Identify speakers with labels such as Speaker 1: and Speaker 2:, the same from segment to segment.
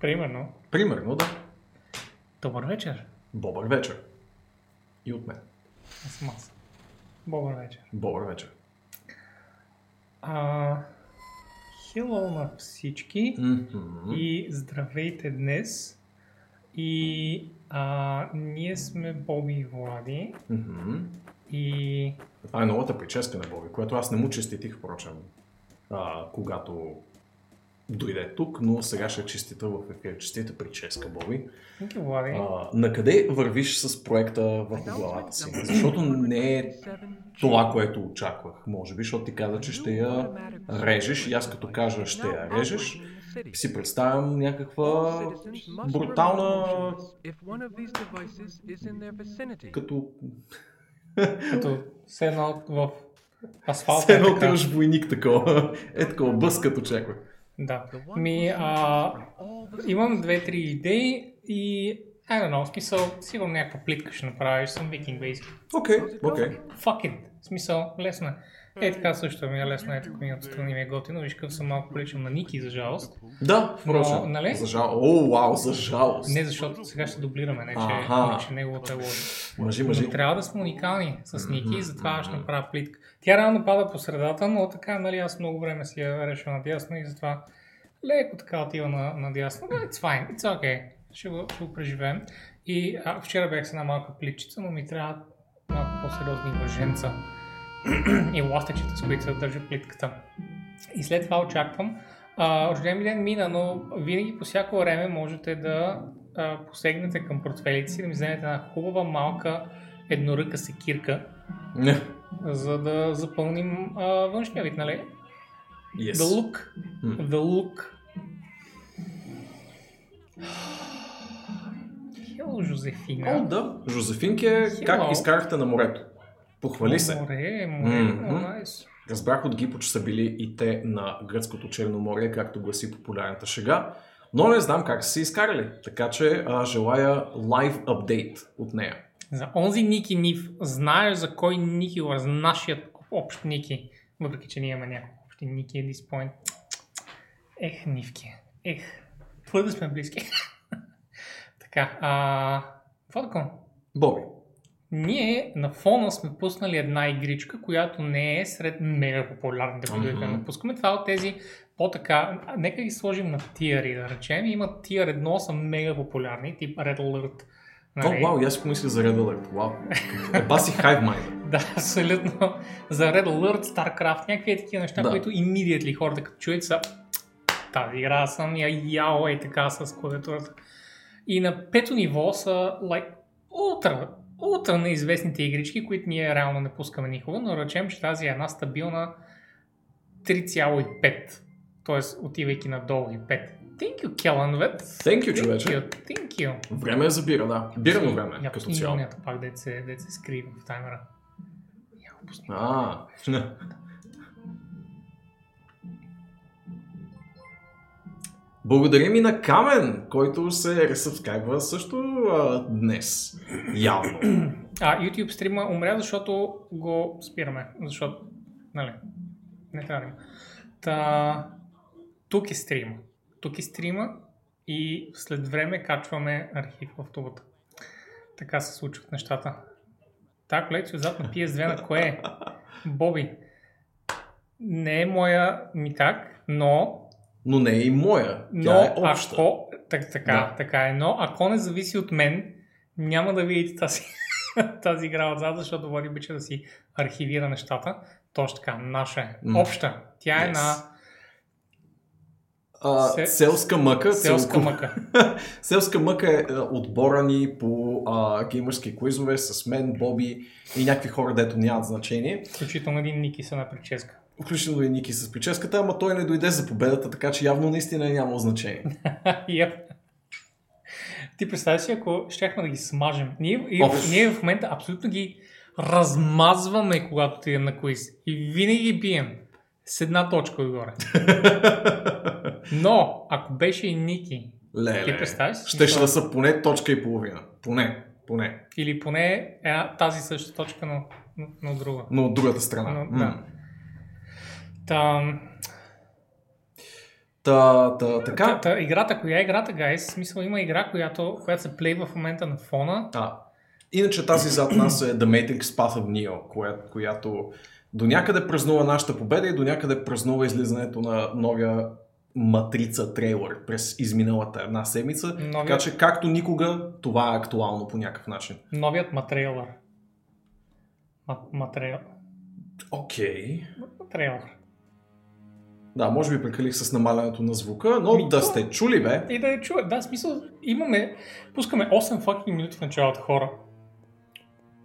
Speaker 1: Примерно.
Speaker 2: Примерно, да.
Speaker 1: Добър вечер.
Speaker 2: Добър вечер. И от мен.
Speaker 1: Аз аз. Добър вечер.
Speaker 2: Добър вечер.
Speaker 1: А, хело на всички
Speaker 2: Мгм.
Speaker 1: и здравейте днес. И а, ние сме Боби и Влади.
Speaker 2: Мгм.
Speaker 1: И
Speaker 2: Това е новата прическа на Боби, която аз не му честитих, впрочем, а, когато дойде тук, но сега ще честита в ефир. Честита прическа, Боби. На къде вървиш с проекта върху главата си? Защото не е това, което очаквах, може би, защото ти каза, че ще я режеш и аз като кажа ще я режеш, си представям някаква брутална като
Speaker 1: Като все едно в асфалта.
Speaker 2: все едно отиваш войник такова. Е такова бъз като очаквах.
Speaker 1: Да. Ми, а, имам две-три идеи и I don't know, в смисъл, сигурно някаква плитка ще направиш, съм викинг бейски.
Speaker 2: Окей, окей.
Speaker 1: Fuck it. В смисъл, лесно е. Е, така също ми е лесно, ето ми отстрани ми е готино. Виж какъв съм малко приличам на Ники, за жалост.
Speaker 2: Да,
Speaker 1: Но,
Speaker 2: впрочем.
Speaker 1: нали?
Speaker 2: За жал... О, вау, за жалост.
Speaker 1: Не защото сега ще дублираме, не че, не, че неговото е лошо.
Speaker 2: Мъжи,
Speaker 1: Но
Speaker 2: мъжи.
Speaker 1: трябва да сме уникални с Ники и затова ще направя плитка. Тя реално пада по средата, но така, нали, аз много време си я решил надясно и затова леко така отива на, надясно. Но it's fine, it's okay. Ще го, ще го преживеем. И а, вчера бях с една малка плитчица, но ми трябва малко по-сериозни въженца и ластечета, с които се държа плитката. И след това очаквам. А, рожден ми ден мина, но винаги по всяко време можете да а, посегнете към портфелите си, да ми вземете една хубава малка едноръка секирка,
Speaker 2: Не.
Speaker 1: за да запълним а, външния вид, нали?
Speaker 2: Yes.
Speaker 1: The look.
Speaker 2: М.
Speaker 1: The look. Хело, Жозефина.
Speaker 2: О, да. Жозефинке, как
Speaker 1: Hello.
Speaker 2: изкарахте на морето? Похвали се.
Speaker 1: Море, море, найс.
Speaker 2: Разбрах от Гипо, че са били и те на гръцкото Черноморие, както гласи популярната шега, но не знам как са се изкарали. Така че а, желая лайв апдейт от нея.
Speaker 1: За онзи Ники Нив, знаеш за кой Ники за нашият общ Ники, въпреки че ние имаме няколко общи Ники at this point. Ех, Нивки, ех, твърде сме близки. така, а, такова?
Speaker 2: Боби.
Speaker 1: Ние на фона сме пуснали една игричка, която не е сред мега популярните, които mm-hmm. напускаме. Това е от тези по-така, нека ги сложим на тиари, да речем. Има тиар едно са мега популярни, тип Red Alert.
Speaker 2: О, вау, и аз помислих за Red Alert. Вау. Еба си Hive Mind.
Speaker 1: Да, абсолютно. За Red Alert, StarCraft, някакви е такива неща,
Speaker 2: Да.
Speaker 1: които immediately хората като чуят са тази игра съм я яо е така с клавиатурата. И на пето ниво са like, ултра, ултра неизвестните игрички, които ние реално не пускаме никога, но речем, че тази е една стабилна 3,5. Тоест, отивайки надолу и 5. Thank you, Келанвет.
Speaker 2: Thank you, човече.
Speaker 1: Thank you, thank you.
Speaker 2: Време е за бира, да. Бирано време,
Speaker 1: Я
Speaker 2: като цяло.
Speaker 1: молнията пак, дет се, дет се в таймера. Пусни.
Speaker 2: А, Благодарим и на Камен, който се ресъбскайбва също а, днес. Явно.
Speaker 1: А, YouTube стрима умря, защото го спираме. Защото, нали, не трябва да. Та, тук е стрима. Тук е стрима и след време качваме архив в тубата. Така се случват нещата. Та колекция отзад на PS2 на кое е? Боби. Не е моя митак, но
Speaker 2: Но не е и моя.
Speaker 1: Но
Speaker 2: Тя е обща.
Speaker 1: ако, так, така,
Speaker 2: Да.
Speaker 1: така е, но ако не зависи от мен, няма да видите тази, тази игра отзад, защото Влади обича да си архивира нещата. Точно така, наша е. Обща. Тя е
Speaker 2: Yes.
Speaker 1: на
Speaker 2: А,
Speaker 1: Се-
Speaker 2: селска мъка.
Speaker 1: селска
Speaker 2: целко-
Speaker 1: мъка.
Speaker 2: Селска мъка е а, отбора ни по а, геймърски квизове с мен, Боби и някакви хора, дето нямат значение.
Speaker 1: Включително един Ники са на прическа.
Speaker 2: Включително и Ники с прическата, ама той не дойде за победата, така че явно наистина е нямало значение.
Speaker 1: Yep. Ти представя си, ако щяхме да ги смажем. Ние, и, ние в момента абсолютно ги размазваме, когато отидем на квиз. И винаги ги бием. С една точка отгоре. Но, ако беше и Ники,
Speaker 2: Леле.
Speaker 1: Ти представяш си?
Speaker 2: Щеше да са поне точка и половина. Поне. Поне.
Speaker 1: или поне една, тази съща точка, но, но, но друга.
Speaker 2: Но от другата страна.
Speaker 1: Но,
Speaker 2: М.
Speaker 1: да. Та,
Speaker 2: Та, та, така.
Speaker 1: Та, та, играта, коя е играта, гайс? Смисъл има игра, която, която се плейва в момента на фона.
Speaker 2: А, иначе тази зад нас е The Matrix Path of Neo, коя, която до някъде празнува нашата победа и до някъде празнува излизането на новия Матрица трейлър през изминалата една седмица.
Speaker 1: Новият-
Speaker 2: Така че както никога това е актуално по някакъв начин.
Speaker 1: Новият матрейлър. Ма, матрейл.
Speaker 2: Окей.
Speaker 1: Трейлър.
Speaker 2: Да, може би прекалих с намалянето на звука, но
Speaker 1: Ми,
Speaker 2: да
Speaker 1: то-
Speaker 2: сте чули, бе.
Speaker 1: И да я чуят. Да, смисъл, имаме, пускаме 8 fucking минути в началото хора.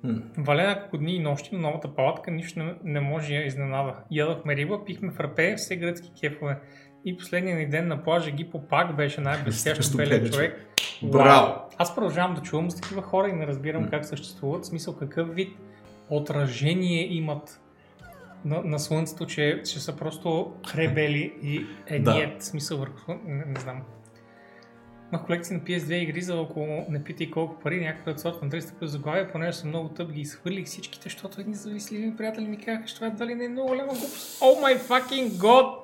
Speaker 2: М.
Speaker 1: Валя няколко дни и нощи на новата палатка, нищо не, не може да изненада. Ядохме риба, пихме фрапе, все гръцки кефове. И последния ни ден на плажа Гипо пак беше най-блестящо белия човек.
Speaker 2: Браво!
Speaker 1: Аз продължавам да чувам за такива хора и не разбирам как съществуват. В смисъл какъв вид отражение имат на, на слънцето, че, че са просто кребели и е
Speaker 2: Да.
Speaker 1: смисъл върху не, не знам. Имах колекция на PS2 игри за около, не питай колко пари, някъде от сорта на 300 плюс заглавия, понеже съм много тъп, ги изхвърлих всичките, защото едни завистливи приятели ми казаха, че това едва ли не е много голяма глупост. О май fucking god!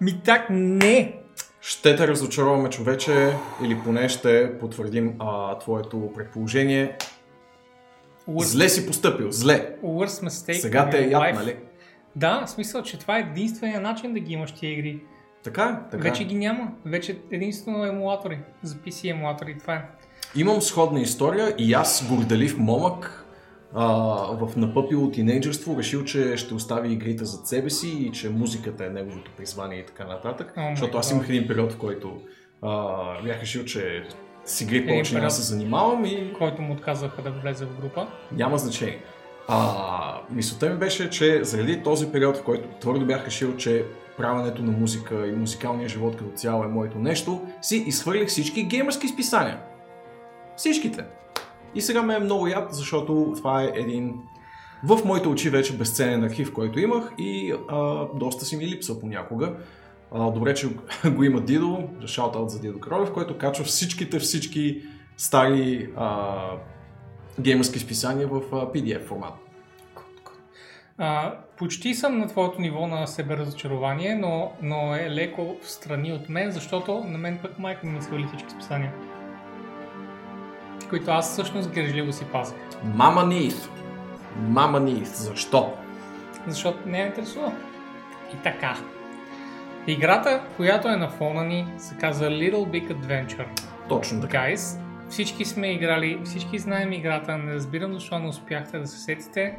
Speaker 1: Ми так не!
Speaker 2: Ще те разочароваме, човече, или поне ще потвърдим а, твоето предположение.
Speaker 1: Worst,
Speaker 2: Зле си поступил, зле.
Speaker 1: worst mistake
Speaker 2: Сега те е яд, нали?
Speaker 1: Да, в смисъл, че това е единствения начин да ги имаш тия игри.
Speaker 2: Така е, така
Speaker 1: Вече
Speaker 2: е.
Speaker 1: ги няма. Вече единствено емулатори. За PC емулатори. Това е.
Speaker 2: Имам сходна история и аз, горделив момък, а, в напъпило тинейджерство, решил, че ще остави игрите зад себе си и че музиката е неговото призвание и така нататък.
Speaker 1: Май
Speaker 2: защото аз имах един период, в който а, бях решил, че с игри повече няма се занимавам и
Speaker 1: Който му отказаха да влезе в група.
Speaker 2: няма значение. А, мисълта ми беше, че заради този период, в който твърдо бях решил, че правенето на музика и музикалния живот като цяло е моето нещо, си изхвърлих всички геймърски списания. Всичките. И сега ме е много яд, защото това е един в моите очи вече безценен архив, който имах и а, доста си ми липсва понякога. А, добре, че го има Дидо, шаутаут за Дидо Кролев, който качва всичките, всички стари а, геймърски списания в а, PDF формат.
Speaker 1: А, почти съм на твоето ниво на себеразочарование, но, но е леко в страни от мен, защото на мен пък майка ми свали всички списания. Които аз всъщност грежливо си пазих.
Speaker 2: Мама Ниф. Мама Ниф. Защо?
Speaker 1: Защото не я интересува. И така. Играта, която е на фона ни, се казва Little Big Adventure.
Speaker 2: Точно така.
Speaker 1: Guys, всички сме играли, всички знаем играта, не разбирам защо не успяхте да се сетите.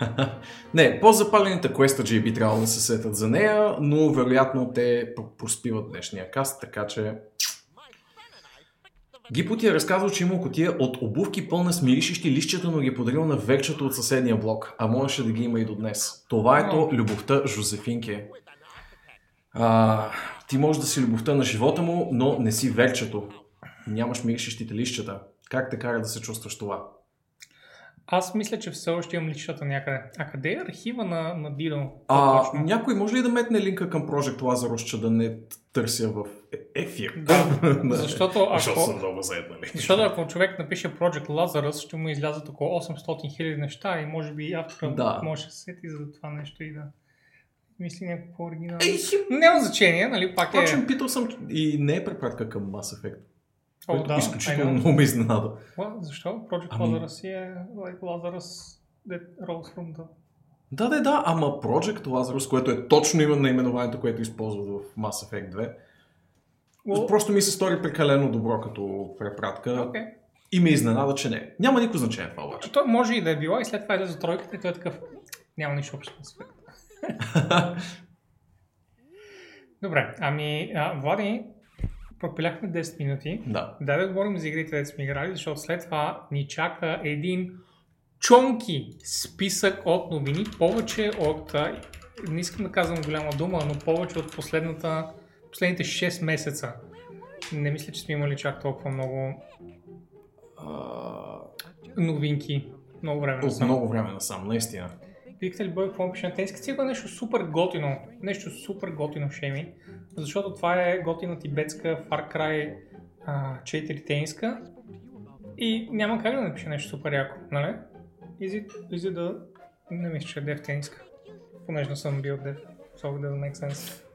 Speaker 2: Не, по-запалените квестаджи би трябвало да се сетят за нея, но вероятно те проспиват днешния каст, така че... Гипо ти е разказал, че има котия от обувки пълна с миришещи лището, но ги е подарил на вечето от съседния блок, а можеше да ги има и до днес. Това е то любовта Жозефинке. А, ти можеш да си любовта на живота му, но не си верчето. Нямаш миришещите лищета. Как те кара да се чувстваш това?
Speaker 1: Аз мисля, че все още имам личата някъде. А къде е архива на, на Дидо?
Speaker 2: А,
Speaker 1: Точно.
Speaker 2: някой може ли да метне линка към Project Lazarus, че да не търся в ефир?
Speaker 1: Да, защото
Speaker 2: Защото съм
Speaker 1: ако,
Speaker 2: много заед, нали?
Speaker 1: защото ако човек напише Project Lazarus, ще му излязат около 800 хиляди неща и може би автора
Speaker 2: Да.
Speaker 1: може да се сети за това нещо и да мисли някакво оригинално.
Speaker 2: Ей, си...
Speaker 1: Няма значение, нали? Пак е...
Speaker 2: Впрочем, питал съм и не е препратка към Mass Effect,
Speaker 1: О,
Speaker 2: което
Speaker 1: да,
Speaker 2: изключително много ме изненада.
Speaker 1: Защо? Project
Speaker 2: Ами-
Speaker 1: Lazarus си е like Lazarus that rolls from the...
Speaker 2: Да, да, да, ама Project Lazarus, което е точно има наименованието, което използват в Mass Effect 2,
Speaker 1: Well,
Speaker 2: просто ми се стори прекалено добро като препратка
Speaker 1: okay.
Speaker 2: и ме изненада, че не. Няма никакво значение това обаче.
Speaker 1: Той може и да е било и след това излезе тройката и той е такъв... Няма нищо общо с. Добре, ами, а, Влади, пропиляхме 10 минути.
Speaker 2: да.
Speaker 1: Дай да говорим за игрите, да сме играли, защото след това ни чака един чонки списък от новини, повече от, не искам да казвам голяма дума, но повече от последната, последните 6 месеца. Не мисля, че сме имали чак толкова много новинки. Много време насам.
Speaker 2: много време насам, наистина.
Speaker 1: Викате ли бой, какво пише на те? Сигурно нещо супер готино. Нещо супер готино, Шеми. Защото това е готина тибетска Far Cry а, 4 тениска. И няма как да напише нещо супер яко, нали? Изи, изи да... Не мисля, че е дев тениска. Понеже не съм бил дев. So it doesn't make sense.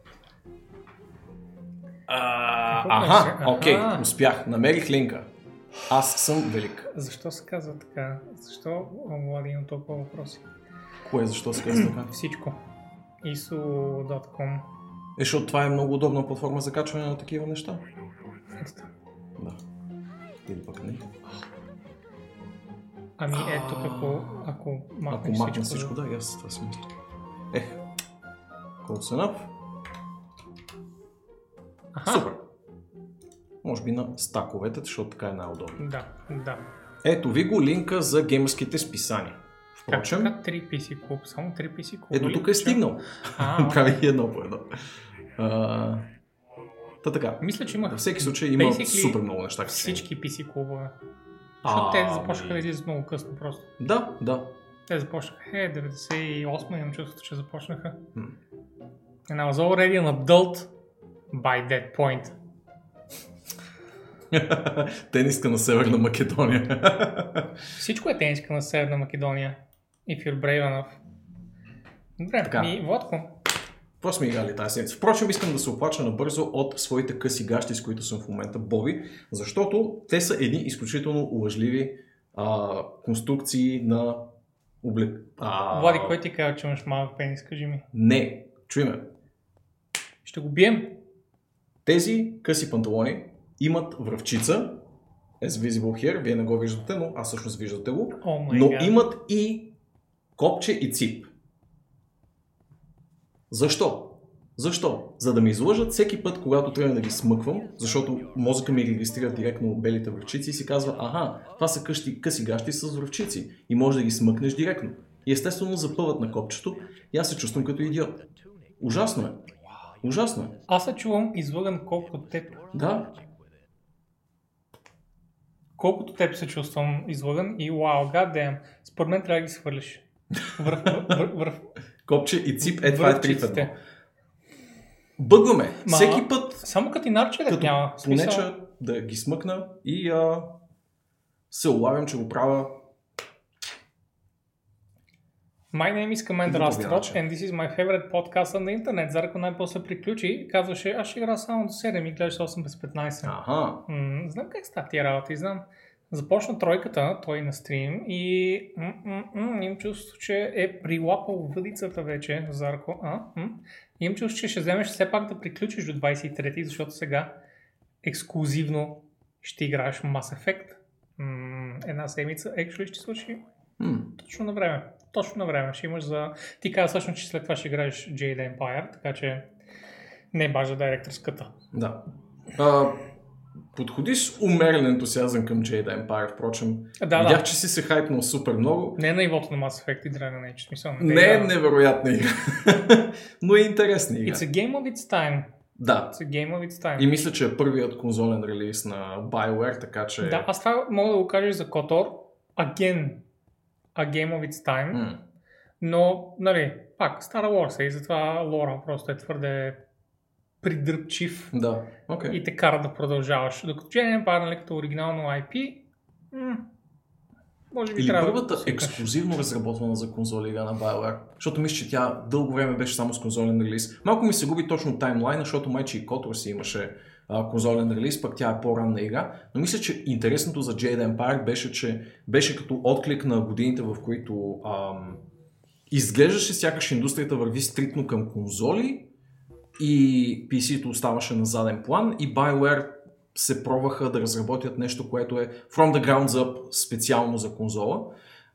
Speaker 2: А,
Speaker 1: Какво
Speaker 2: аха, окей,
Speaker 1: Аха.
Speaker 2: успях. Намерих линка. Аз съм велик.
Speaker 1: Защо се казва така? Защо Влади има толкова въпроси?
Speaker 2: Кое, защо се казва така?
Speaker 1: Всичко. iso.com
Speaker 2: Е, защото това е много удобна платформа за качване на такива неща. Да. Или пък не.
Speaker 1: Ами ето тук, ако, ако
Speaker 2: Ако
Speaker 1: махнеш
Speaker 2: махна
Speaker 1: всичко,
Speaker 2: всичко, да, и аз това си мисля. Ех. Close enough.
Speaker 1: Аха,
Speaker 2: Супер. Може би на стаковете, защото така е най-удобно.
Speaker 1: Да, да.
Speaker 2: Ето ви го линка за геймърските списания.
Speaker 1: Как
Speaker 2: Впрочем,
Speaker 1: така 3 PC клуб? Само 3 PC клуб?
Speaker 2: ето тук е стигнал.
Speaker 1: А,
Speaker 2: Прави едно по едно. А, Та така.
Speaker 1: мисля, че
Speaker 2: Във всеки случай има супер много неща.
Speaker 1: всички PC клубове. Защото те
Speaker 2: Ами.
Speaker 1: започнаха да излизат много късно просто.
Speaker 2: Да, да.
Speaker 1: Те започнаха, е, 98 имам чувството, че започнаха. And I was already an adult by that point.
Speaker 2: Тениска на Северна Македония.
Speaker 1: Всичко е тениска на Северна Македония. If you're brave enough. Добре,
Speaker 2: Така.
Speaker 1: ми, Владко,
Speaker 2: Какво сме играли тази седмица? Впрочем, искам да се оплача набързо от своите къси гащи, с които съм в момента Боби, защото те са едни изключително лъжливи а, конструкции на облек... А...
Speaker 1: Влади, кой ти казва, че имаш малък пенис, кажи ми.
Speaker 2: Не, чуй ме.
Speaker 1: Ще го бием?
Speaker 2: Тези къси панталони имат връвчица, as visible here, вие не го виждате, но аз всъщност виждате го,
Speaker 1: май
Speaker 2: но
Speaker 1: гад.
Speaker 2: имат и копче и цип. Защо? Защо? За да ме излъжат всеки път, когато трябва да ги смъквам, защото мозъка ми регистрира директно белите връвчици и си казва, аха, това са къщи, къси гащи с връвчици и може да ги смъкнеш директно. И естествено запъват на копчето и аз се чувствам като идиот. Ужасно е. Ужасно.
Speaker 1: Аз се чувам излъган колкото теб.
Speaker 2: Да,
Speaker 1: Колкото теб се чувствам излъган и вау, гаддем, според мен трябва да ги свърлиш. Върх, върх, върх,
Speaker 2: копче и цип, е това е три в едно.
Speaker 1: връхчиците.
Speaker 2: Бъгваме.
Speaker 1: Ма-
Speaker 2: Всеки път,
Speaker 1: Само като и нарче
Speaker 2: като
Speaker 1: няма. Смисъл,
Speaker 2: понеча да ги смъкна и а, се улавям, че го правя
Speaker 1: My name is Commander
Speaker 2: начин.
Speaker 1: and this is my favorite podcast on the internet. Зарко най-после приключи и казваше, аз ще игра само до 7 и гледаш 8 без 15.
Speaker 2: Аха.
Speaker 1: М, знам как става тия работи, знам. Започна тройката, той на стрим и м- м- м- имам чувство, че е прилапал въдицата вече, Зарко. А? М? Имам чувство, че ще вземеш все пак да приключиш до 23, защото сега ексклюзивно ще играеш Mass Effect. М, една седмица actually ще свърши
Speaker 2: М.
Speaker 1: точно на време. Точно на време. Ще имаш за... Ти каза всъщност, че след това ще играеш Jade Empire, така че не е бажа директорската.
Speaker 2: Да. А, подходи с умерен ентусиазъм към Jade Empire, впрочем.
Speaker 1: Да, да.
Speaker 2: Видях, че си се хайпнал супер много.
Speaker 1: Не е на нивото на Mass Effect и Dragon Age. Смисъл,
Speaker 2: Не е
Speaker 1: да.
Speaker 2: невероятна игра, но е интересна игра.
Speaker 1: It's a game of its time.
Speaker 2: Да.
Speaker 1: It's a game of its time.
Speaker 2: И мисля, че е първият конзолен релиз на BioWare, така че...
Speaker 1: Да, аз това мога да го кажа за KOTOR. Again, a game of its time.
Speaker 2: М.
Speaker 1: Но, нали, пак, Star Wars е и затова лора просто е твърде придръпчив
Speaker 2: Да, окей.
Speaker 1: и те кара да продължаваш. Докато Jedi Empire, нали, като оригинално IP, м- може би
Speaker 2: Или
Speaker 1: трябва
Speaker 2: първата
Speaker 1: да
Speaker 2: ексклюзивно разработвана за конзоли игра на BioWare, защото мисля, че тя дълго време беше само с конзолен релиз. Малко ми се губи точно таймлайна, защото майче и Kotor си имаше конзолен релиз, пък тя е по-ранна игра. Но мисля, че интересното за Jade Empire беше, че беше като отклик на годините, в които ам, изглеждаше сякаш индустрията върви стрикно към конзоли и PC-то оставаше на заден план и BioWare се пробваха да разработят нещо, което е from the ground up специално за конзола.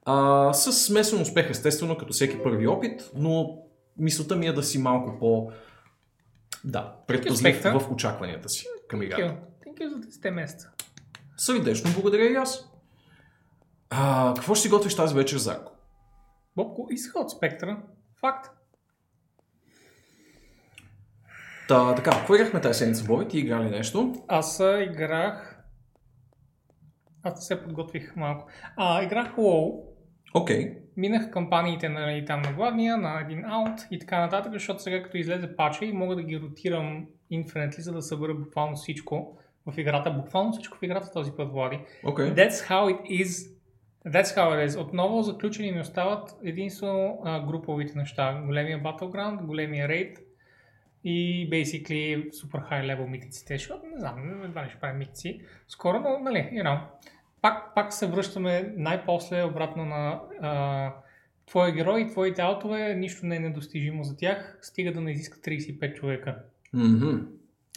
Speaker 2: А, с смесен успех, естествено, като всеки първи опит, но мисълта ми е да си малко по... Да, предпазлив в очакванията си към играта.
Speaker 1: Thank you за 10 месеца.
Speaker 2: Сърдечно благодаря и аз. А, какво ще си готвиш тази вечер, Зарко?
Speaker 1: Бобко, иска от спектъра. Факт.
Speaker 2: Та, така, какво играхме тази седмица, Боби? Ти игра ли нещо?
Speaker 1: Аз играх... Аз се подготвих малко. А, играх WoW.
Speaker 2: Окей.
Speaker 1: Минах кампаниите нали, там на главния, на един аут и така нататък, защото сега като излезе пача и мога да ги ротирам infinitely, за да събера буквално всичко в играта. Буквално всичко в играта този път, Влади.
Speaker 2: Окей.
Speaker 1: That's how it is. That's how it is. Отново заключени ми остават единствено а, груповите неща. Големия Battleground, големия рейд и basically супер high level митиците, защото не знам, едва ли ще правим митици скоро, но нали, you know, пак, пак се връщаме най-после обратно на а, твоя герой и твоите аутове, нищо не е недостижимо за тях, стига да не изиска 35 човека.
Speaker 2: Mm-hmm.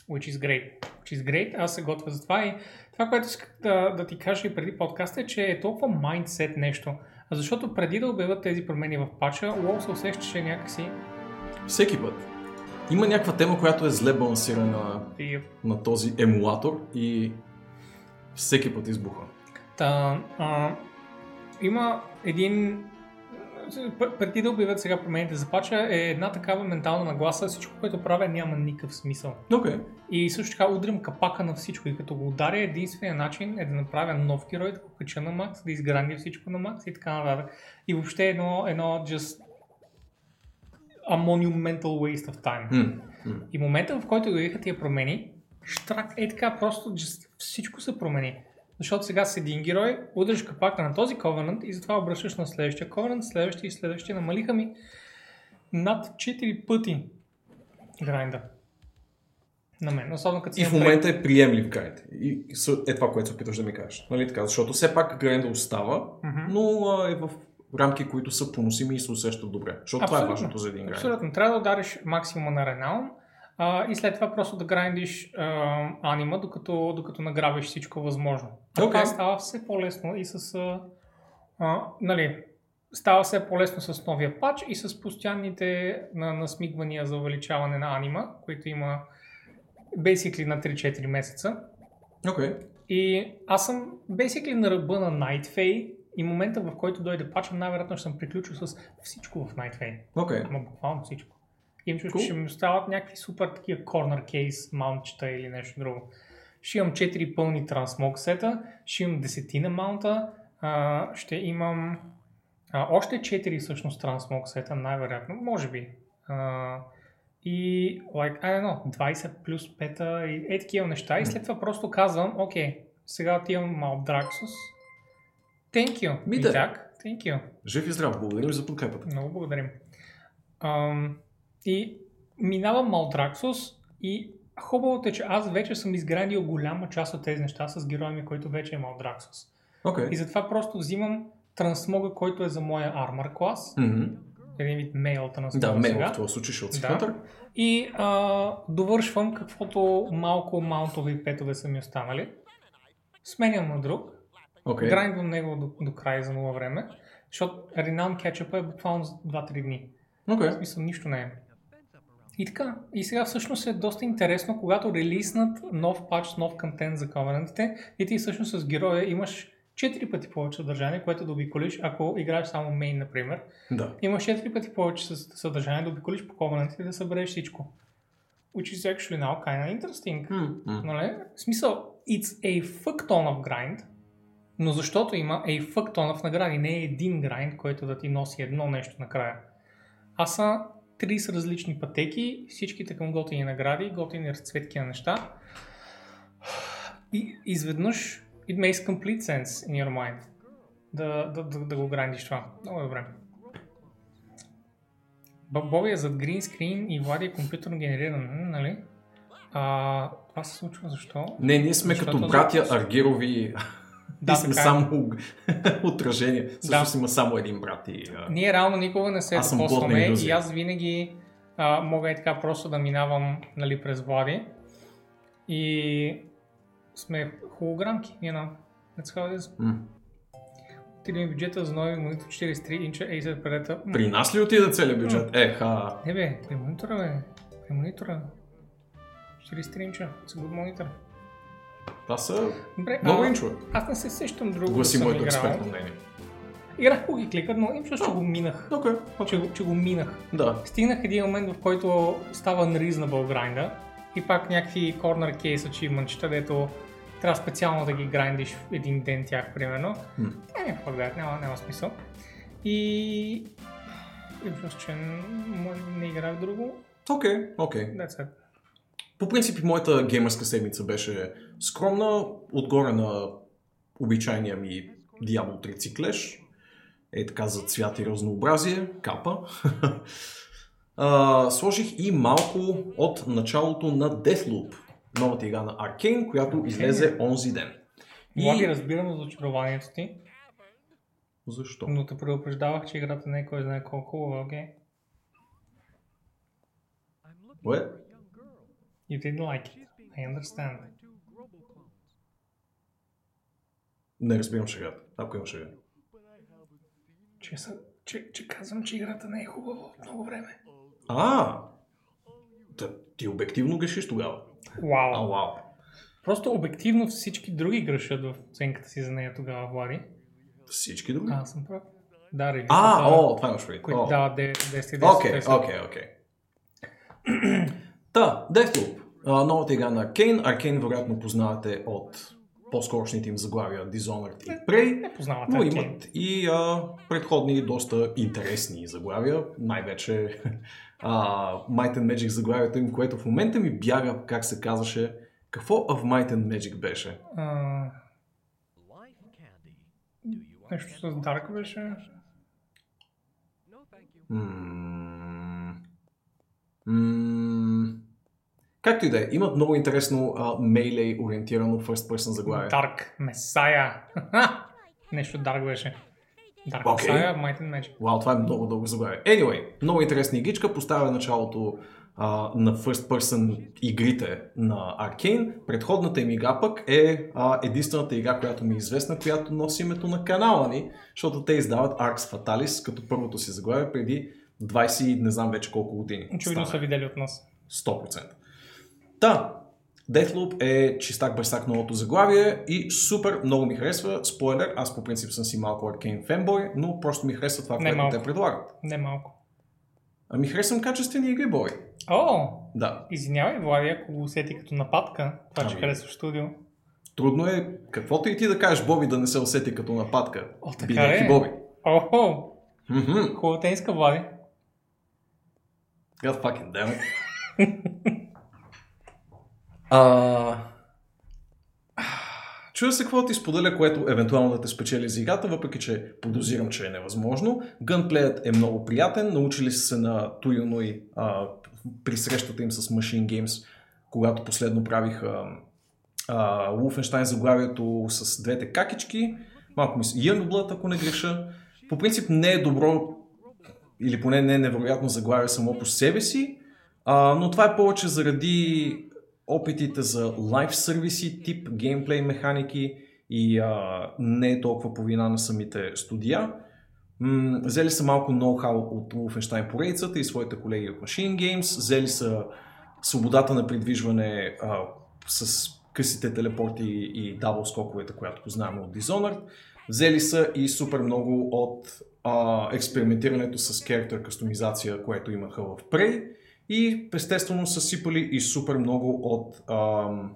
Speaker 1: Which is great. Which is great. Аз се готвя за това и това, което исках да, да ти кажа и преди подкаста е, че е толкова майндсет нещо. Защото преди да обявят тези промени в пача, WoW се усещаше някакси
Speaker 2: Всеки път. Има някаква тема, която е зле балансирана
Speaker 1: и
Speaker 2: на този емулатор и всеки път избуха.
Speaker 1: Та, а, има един... Преди да обявят сега промените за пача, е една такава ментална нагласа. Всичко, което правя, няма никакъв смисъл.
Speaker 2: Окей.
Speaker 1: И също така удрям капака на всичко. И като го ударя, единственият начин е да направя нов герой, да го кача на макс, да изграндя всичко на макс и така нататък. И въобще едно, едно just a monumental waste of time.
Speaker 2: М, м.
Speaker 1: И момента, в който дойдеха тия промени, штрак, е така, просто just, всичко се промени. Защото сега с един герой, удръж капака на този Covenant и затова обръщаш на следващия Covenant, следващия и следващия. Намалиха ми над 4 пъти грайнда. На мен, особено като си
Speaker 2: И в момента е приемлив грайнд. И е това, което се опитваш да ми кажеш. Нали така? Защото все пак грайнда остава, но а, е в рамки, които са поносими и се усещат добре. Защото това е
Speaker 1: Абсолютно.
Speaker 2: важното за един грайнд.
Speaker 1: Абсолютно. Трябва да удариш максимума на Ренаун а, и след това просто да грайндиш а, анима, докато, докато награбиш всичко възможно. А това става все по-лесно и с... А, а, нали, става все по-лесно с новия пач и с постоянните на, насмигвания за увеличаване на анима, които има basically на 3-4 месеца.
Speaker 2: Окей.
Speaker 1: И аз съм basically на ръба на Night Fae и момента в който дойде пача, най-вероятно ще съм приключил с всичко в Night Fae.
Speaker 2: Окей.
Speaker 1: Ама буквално всичко. Имам чувство,
Speaker 2: Cool.
Speaker 1: ще ми остават някакви супер такива corner case маунтчета или нещо друго. Ще имам 4 пълни трансмог сета, ще имам десетина маунта, а, ще имам а, още 4 всъщност трансмог сета, най-вероятно, може би. А, и, like, I don't know, 20 плюс 5 и е такива неща. И след това просто казвам, окей, сега отивам Маут Драксус. Thank you.
Speaker 2: Ми да.
Speaker 1: thank you.
Speaker 2: Жив и здрав. Благодарим за подкрепата.
Speaker 1: Много благодарим. Ам, и минавам Малдраксус и хубавото е, че аз вече съм изградил голяма част от тези неща с героя ми, който вече е Малдраксус.
Speaker 2: Окей.
Speaker 1: И затова просто взимам трансмога, който е за моя армор клас.
Speaker 2: Мгм.
Speaker 1: Един вид мейл трансмога
Speaker 2: Да, мейл в този случай, си
Speaker 1: Да. И а, довършвам каквото малко маунтове и петове са ми останали. Сменям на друг.
Speaker 2: Окей.
Speaker 1: Грайндвам него до, до края за много време. Защото Renown кетчъпа е буквално за 2-3 дни.
Speaker 2: Окей.
Speaker 1: В смисъл, нищо не е. И така. И сега всъщност е доста интересно, когато релиснат нов пач с нов контент за ковенантите и ти всъщност с героя имаш 4 пъти повече съдържание, което да обиколиш, ако играеш само мейн, например.
Speaker 2: Да.
Speaker 1: Имаш 4 пъти повече съдържание да обиколиш по ковенантите и да събереш всичко. Which is actually now kind of interesting.
Speaker 2: М.
Speaker 1: Нали? В смисъл, it's a fuck ton of grind, но защото има a fuck ton of награди, не е един грайнд, който да ти носи едно нещо накрая. А са 30 различни пътеки, всичките към готини награди, готини разцветки на неща. И изведнъж it makes complete sense in your mind да, да, да, да го грандиш това. Много е добре. Боби е зад green screen и Влади е компютърно генериран, нали? А, това се случва защо?
Speaker 2: Не, ние сме
Speaker 1: Защото
Speaker 2: като братя Аргирови.
Speaker 1: Да,
Speaker 2: и сме
Speaker 1: така е.
Speaker 2: само отражение. Всъщност има само един брат и... а,
Speaker 1: Ние реално никога не се
Speaker 2: съм
Speaker 1: докосваме и аз винаги а, мога и така просто да минавам нали, през Влади и сме холограмки, you know. That's how it is.
Speaker 2: м.
Speaker 1: Отидем бюджета за нови монитор 43 инча Acer предета.
Speaker 2: При нас ли отида целият бюджет? Е, ха.
Speaker 1: Не бе, при монитора бе, при монитора. 43 инча, it's a good monitor.
Speaker 2: Това са
Speaker 1: Добре,
Speaker 2: много инчове.
Speaker 1: аз не се сещам друго
Speaker 2: Гласи
Speaker 1: да
Speaker 2: моето експертно мнение.
Speaker 1: Играх по ги кликът, но им че го минах.
Speaker 2: Окей,
Speaker 1: Че, го- че го минах.
Speaker 2: Да.
Speaker 1: Стигнах един момент, в който става unreasonable грайнда и пак някакви corner case achievementчета, дето трябва специално да ги грайндиш в един ден тях, примерно.
Speaker 2: М.
Speaker 1: Е, какво да гледат, няма, няма смисъл. И... И просто, че не играх друго.
Speaker 2: Окей, окей.
Speaker 1: That's it.
Speaker 2: По принцип, моята геймърска седмица беше скромна, отгоре на обичайния ми Diablo 3 циклеш. Е така за цвят и разнообразие, капа. а, сложих и малко от началото на Deathloop, новата игра на Arkane, която излезе онзи ден.
Speaker 1: Влади, разбирам за очарованието ти,
Speaker 2: Защо?
Speaker 1: но те предупреждавах, че играта не е кой знае колко хубава, окей?
Speaker 2: What?
Speaker 1: You didn't like it. I understand.
Speaker 2: Не разбирам шегата, ако има шега.
Speaker 1: Че, са, че, че казвам, че играта не е хубава от много време.
Speaker 2: А, та, ти обективно грешиш тогава.
Speaker 1: Вау.
Speaker 2: А, вау.
Speaker 1: Просто обективно всички други грешат в оценката си за нея тогава, Влади.
Speaker 2: Всички други?
Speaker 1: А, аз съм прав. Да, ревюта,
Speaker 2: А, о, това имаш предвид.
Speaker 1: които дават 10 10 10.
Speaker 2: Окей, окей, окей. Та, Deathloop. А, новата игра на Arcane. Arcane вероятно познавате от по-скорошните им заглавия Dishonored и Prey.
Speaker 1: Не познавате.
Speaker 2: Но имат и а, предходни доста интересни заглавия. Най-вече а, Might and Magic заглавието им, което в момента ми бяга, как се казваше. Какво в Might and Magic беше?
Speaker 1: А, нещо с Dark беше.
Speaker 2: М, м, Както и да е, имат много интересно а, мейлей ориентирано first person заглавие.
Speaker 1: Dark Messiah. нещо Dark беше. Dark
Speaker 2: Окей.
Speaker 1: Messiah, Might and Magic.
Speaker 2: Вау, това е много дълго заглавие. Anyway, много интересна игричка, поставя началото а, на first person игрите на Arkane. Предходната им игра пък е а, единствената игра, която ми е известна, която носи името на канала ни, защото те издават Arx Fatalis като първото си заглавие преди 20 и не знам вече колко години.
Speaker 1: Очевидно са видели от нас.
Speaker 2: 100%. Та, Deathloop е чистак бърсак новото заглавие и супер много ми харесва. Спойлер, аз по принцип съм си малко Arcane фенбой, но просто ми харесва това, което те предлагат.
Speaker 1: Не малко.
Speaker 2: Ами харесвам качествени игри, бой.
Speaker 1: О,
Speaker 2: Да.
Speaker 1: извинявай, Влади, ако го усети като нападка, това, че
Speaker 2: Ами.
Speaker 1: харесва в студио.
Speaker 2: Трудно е, каквото и ти да кажеш, Боби, да не се усети като нападка.
Speaker 1: О, така е.
Speaker 2: Боби.
Speaker 1: Охо,
Speaker 2: Мгм.
Speaker 1: хубава тениска, Влади.
Speaker 2: God fucking damn it. а... Чуя се какво ти споделя, което евентуално да те спечели за играта, въпреки че подозирам, че е невъзможно. Гънплеят е много приятен, научили са се на Туюной а, при срещата им с Machine Games, когато последно правиха Wolfenstein заглавието с двете какички. Малко мисля, Youngblood, ако не греша. По принцип не е добро или поне не е невероятно заглавие само по себе си, а, но това е повече заради опитите за лайф сервиси, тип геймплей механики и а, не е толкова по вина на самите студия. М- взели са малко ноу-хау от Wolfenstein поредицата и своите колеги от Machine Games, взели са свободата на придвижване а, с късите телепорти и дабл скоковете, която познаваме от Dishonored. Взели са и супер много от а, експериментирането с character кастомизация, което имаха в Prey и естествено са сипали и супер много от ам,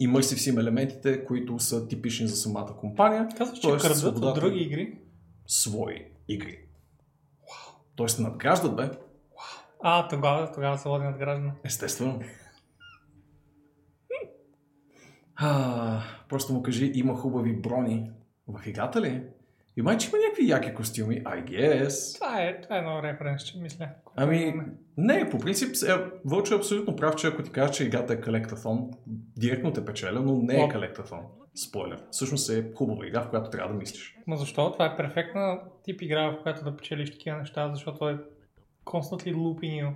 Speaker 2: immersive sim елементите, които са типични за самата компания.
Speaker 1: Казваш, че крадат от други игри.
Speaker 2: Свои игри. Тоест надграждат, бе.
Speaker 1: А, тогава, тогава се води надграждане.
Speaker 2: Естествено. А, просто му кажи, има хубави брони. В играта ли? И май, че има някакви яки костюми, I guess.
Speaker 1: Това е, това е едно референс, че мисля.
Speaker 2: Ами, не, по принцип, е, Вълчо е абсолютно прав, че ако ти кажа, че играта е колектафон, директно те печеля, но не е колектафон. Спойлер. Всъщност е хубава игра, в която трябва да мислиш.
Speaker 1: Ма защо? Това е перфектна тип игра, в която да печелиш такива неща, защото е constantly looping you.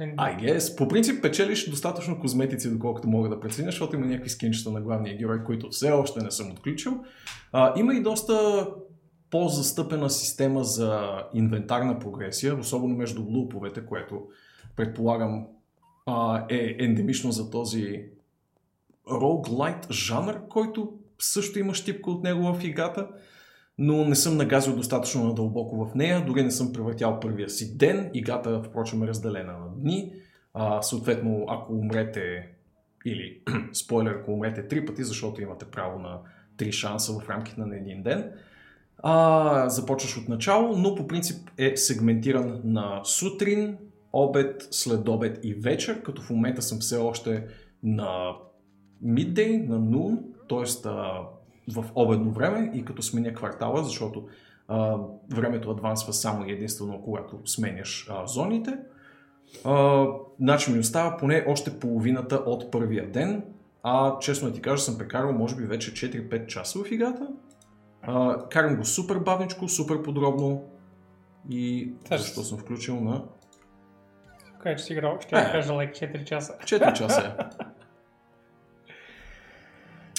Speaker 2: I guess. По принцип печелиш достатъчно козметици, доколкото мога да преценя, защото има някакви скинчета на главния герой, които все още не съм отключил. А, има и доста по-застъпена система за инвентарна прогресия, особено между луповете, което предполагам а, е ендемично за този roguelite жанр, който също има щипка от него в играта, но не съм нагазил достатъчно надълбоко в нея, дори не съм превъртял първия си ден. Играта, впрочем, е разделена на дни. А, съответно, ако умрете, или спойлер, ако умрете три пъти, защото имате право на три шанса в рамките на един ден, а, започваш от начало, но по принцип е сегментиран на сутрин, обед, следобед и вечер, като в момента съм все още на midday, на noon, т.е. в обедно време и като сменя квартала, защото а, времето адвансва само и единствено когато сменяш а, зоните. А, значи ми остава поне още половината от първия ден, а честно да ти кажа съм прекарал може би вече 4-5 часа в играта. А, карам го супер бавничко, супер подробно и
Speaker 1: Тъж.
Speaker 2: защо съм включил на
Speaker 1: Кой че си играл, ще я кажа лек 4 часа.
Speaker 2: 4 часа. е.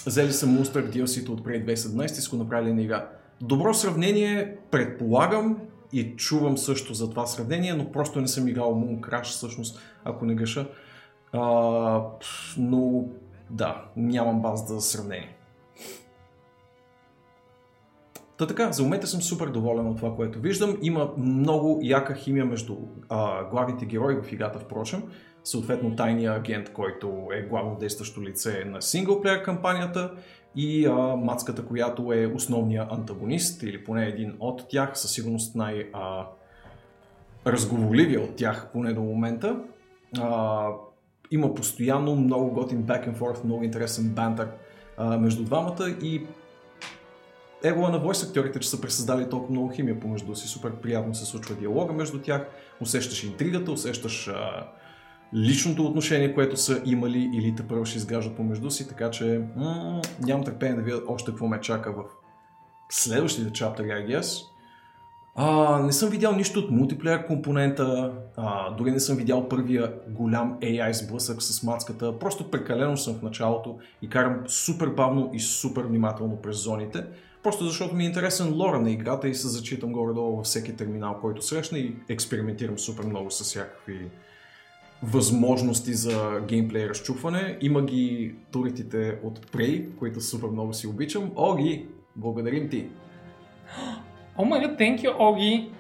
Speaker 2: Взели са Moonstruck DLC-то от преди 2017 и са го направили на игра. Добро сравнение, предполагам и чувам също за това сравнение, но просто не съм играл Moon Crash всъщност, ако не греша. А, но да, нямам база за сравнение. Та така, за момента съм супер доволен от това, което виждам. Има много яка химия между а, главните герои в играта, впрочем. Съответно, тайния агент, който е главно действащо лице на синглплеер кампанията и а, мацката, която е основният антагонист, или поне един от тях, със сигурност най- а, разговорливия от тях, поне до момента. А, има постоянно много готин back and forth, много интересен бантър а, между двамата и Ево на voice актьорите, че са пресъздали толкова много химия помежду си. Супер приятно се случва диалога между тях. Усещаш интригата, усещаш а, личното отношение, което са имали или те първо ще изграждат помежду си, така че м- нямам търпение да видя още какво ме чака в следващите чаптери, I guess. А, не съм видял нищо от мултиплеер компонента, а, дори не съм видял първия голям AI сблъсък с мацката, просто прекалено съм в началото и карам супер бавно и супер внимателно през зоните, просто защото ми е интересен лора на играта и се зачитам горе-долу във всеки терминал, който срещна и експериментирам супер много с всякакви възможности за геймплей разчупване. Има ги туритите от Prey, които супер много си обичам. Оги, благодарим ти!
Speaker 1: О май гад, thank you, Оги!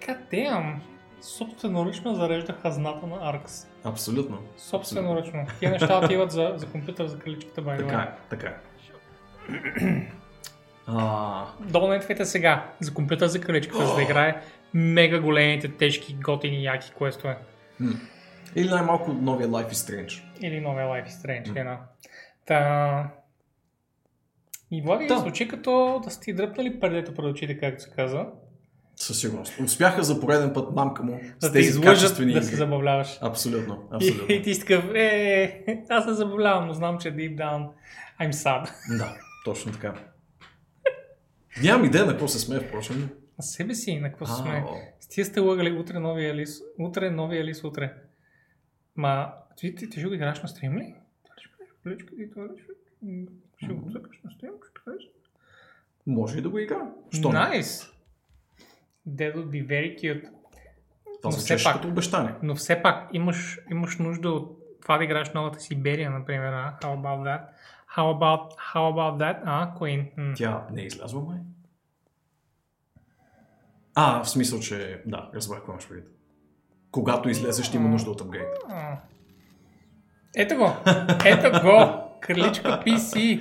Speaker 1: God damn! Собственоръчно зарежда хазната на Аркс.
Speaker 2: Абсолютно.
Speaker 1: Собственоръчно. Тия неща отиват за, за компютър, за краличката бай.
Speaker 2: Така е, така е. А,
Speaker 1: сега за компютър за краличката, за да играе мега големите, тежки, готини, яки квестове.
Speaker 2: м. Или най-малко новия Life is Strange.
Speaker 1: Или новия Life is Strange, една. Та... И Влади,
Speaker 2: Да.
Speaker 1: звучи като да сте дръпнали предето пред очите, както се каза.
Speaker 2: Със сигурност. Успяха за пореден път мамка му
Speaker 1: Да
Speaker 2: с
Speaker 1: те
Speaker 2: тези
Speaker 1: излъжат
Speaker 2: качествени
Speaker 1: да
Speaker 2: игри.
Speaker 1: се забавляваш.
Speaker 2: Абсолютно,
Speaker 1: И,
Speaker 2: абсолютно.
Speaker 1: и ти си такъв, е, аз се забавлявам, но знам, че deep down I'm sad.
Speaker 2: Да, точно така. Нямам идея на какво се смее, впрочем.
Speaker 1: На себе си, на какво се
Speaker 2: А,
Speaker 1: сме.
Speaker 2: о.
Speaker 1: С тия сте лъгали утре новия лис, утре новия лис утре. Ма, ти, ти, ти ще го играш на стрим ли? Това ли ще правиш? Колечко и това ли ще... Ще го цъкаш на стрим, ще ли?
Speaker 2: Може и да го игра. Що? не?
Speaker 1: Nice! That would be very cute.
Speaker 2: Това
Speaker 1: но все пак-
Speaker 2: като обещание.
Speaker 1: Но все пак имаш, имаш нужда от това да играш новата Сиберия, например. А? How about that? How about, how about that? А, Queen? М.
Speaker 2: Тя не е излязла, май? А, в смисъл, че... Да, разбрах какво имаш предвид. Когато излезе, ще има нужда от апгрейд.
Speaker 1: Ето го! Ето го! Краличка PC!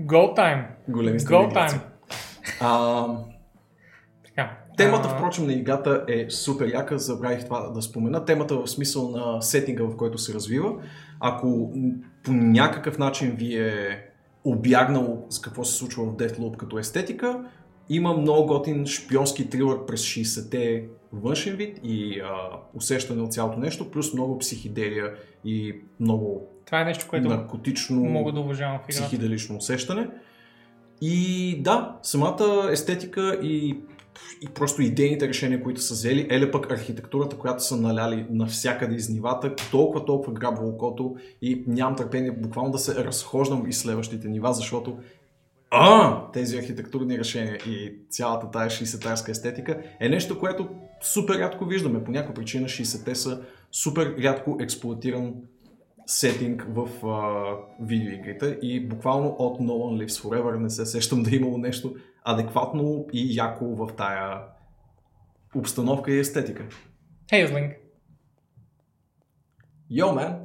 Speaker 1: Go time!
Speaker 2: Големи
Speaker 1: Go
Speaker 2: стремеглици.
Speaker 1: time!
Speaker 2: А,
Speaker 1: Така.
Speaker 2: Темата, впрочем, на играта е супер яка, забравих това да спомена. Темата в смисъл на сетинга, в който се развива. Ако по някакъв начин ви е обягнал с какво се случва в Deathloop като естетика, има много готин шпионски трилър през 60-те външен вид и а, усещане от цялото нещо, плюс много психиделия и много
Speaker 1: Това е нещо, което
Speaker 2: наркотично
Speaker 1: мога да уважавам в играта.
Speaker 2: психиделично усещане. И да, самата естетика и, и просто идейните решения, които са взели, еле пък архитектурата, която са наляли навсякъде из нивата, толкова, толкова грабва окото и нямам търпение буквално да се разхождам из следващите нива, защото а, тези архитектурни решения и цялата тая 60-тарска естетика е нещо, което супер рядко виждаме. По някаква причина 60-те са супер рядко експлуатиран сетинг в а, видеоигрите и буквално от No One Lives Forever не се сещам да е имало нещо адекватно и яко в тая обстановка и естетика.
Speaker 1: Хейзлинг.
Speaker 2: Йо, мен!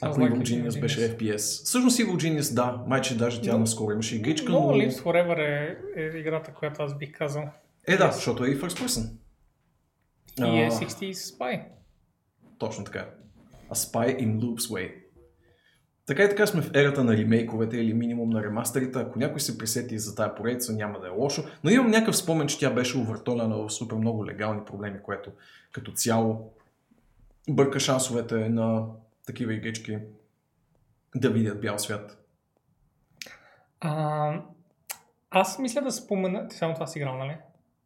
Speaker 2: Ако
Speaker 1: like
Speaker 2: Evil Genius беше FPS. Всъщност Evil Genius, да, майче даже тя наскоро имаше игричка,
Speaker 1: No
Speaker 2: но...
Speaker 1: Lives Forever е, е играта, която аз бих казал.
Speaker 2: Е, да, защото е и first person.
Speaker 1: И е
Speaker 2: А,
Speaker 1: 60 Spy.
Speaker 2: Точно така. A spy in Loop's way. Така и така сме в ерата на ремейковете или минимум на ремастерите. Ако някой се присети за тая поредица, няма да е лошо. Но имам някакъв спомен, че тя беше увъртоляна в супер много легални проблеми, което като цяло бърка шансовете на такива игрички да видят бял свят.
Speaker 1: А, аз мисля да спомена... Ти само това си играл, нали?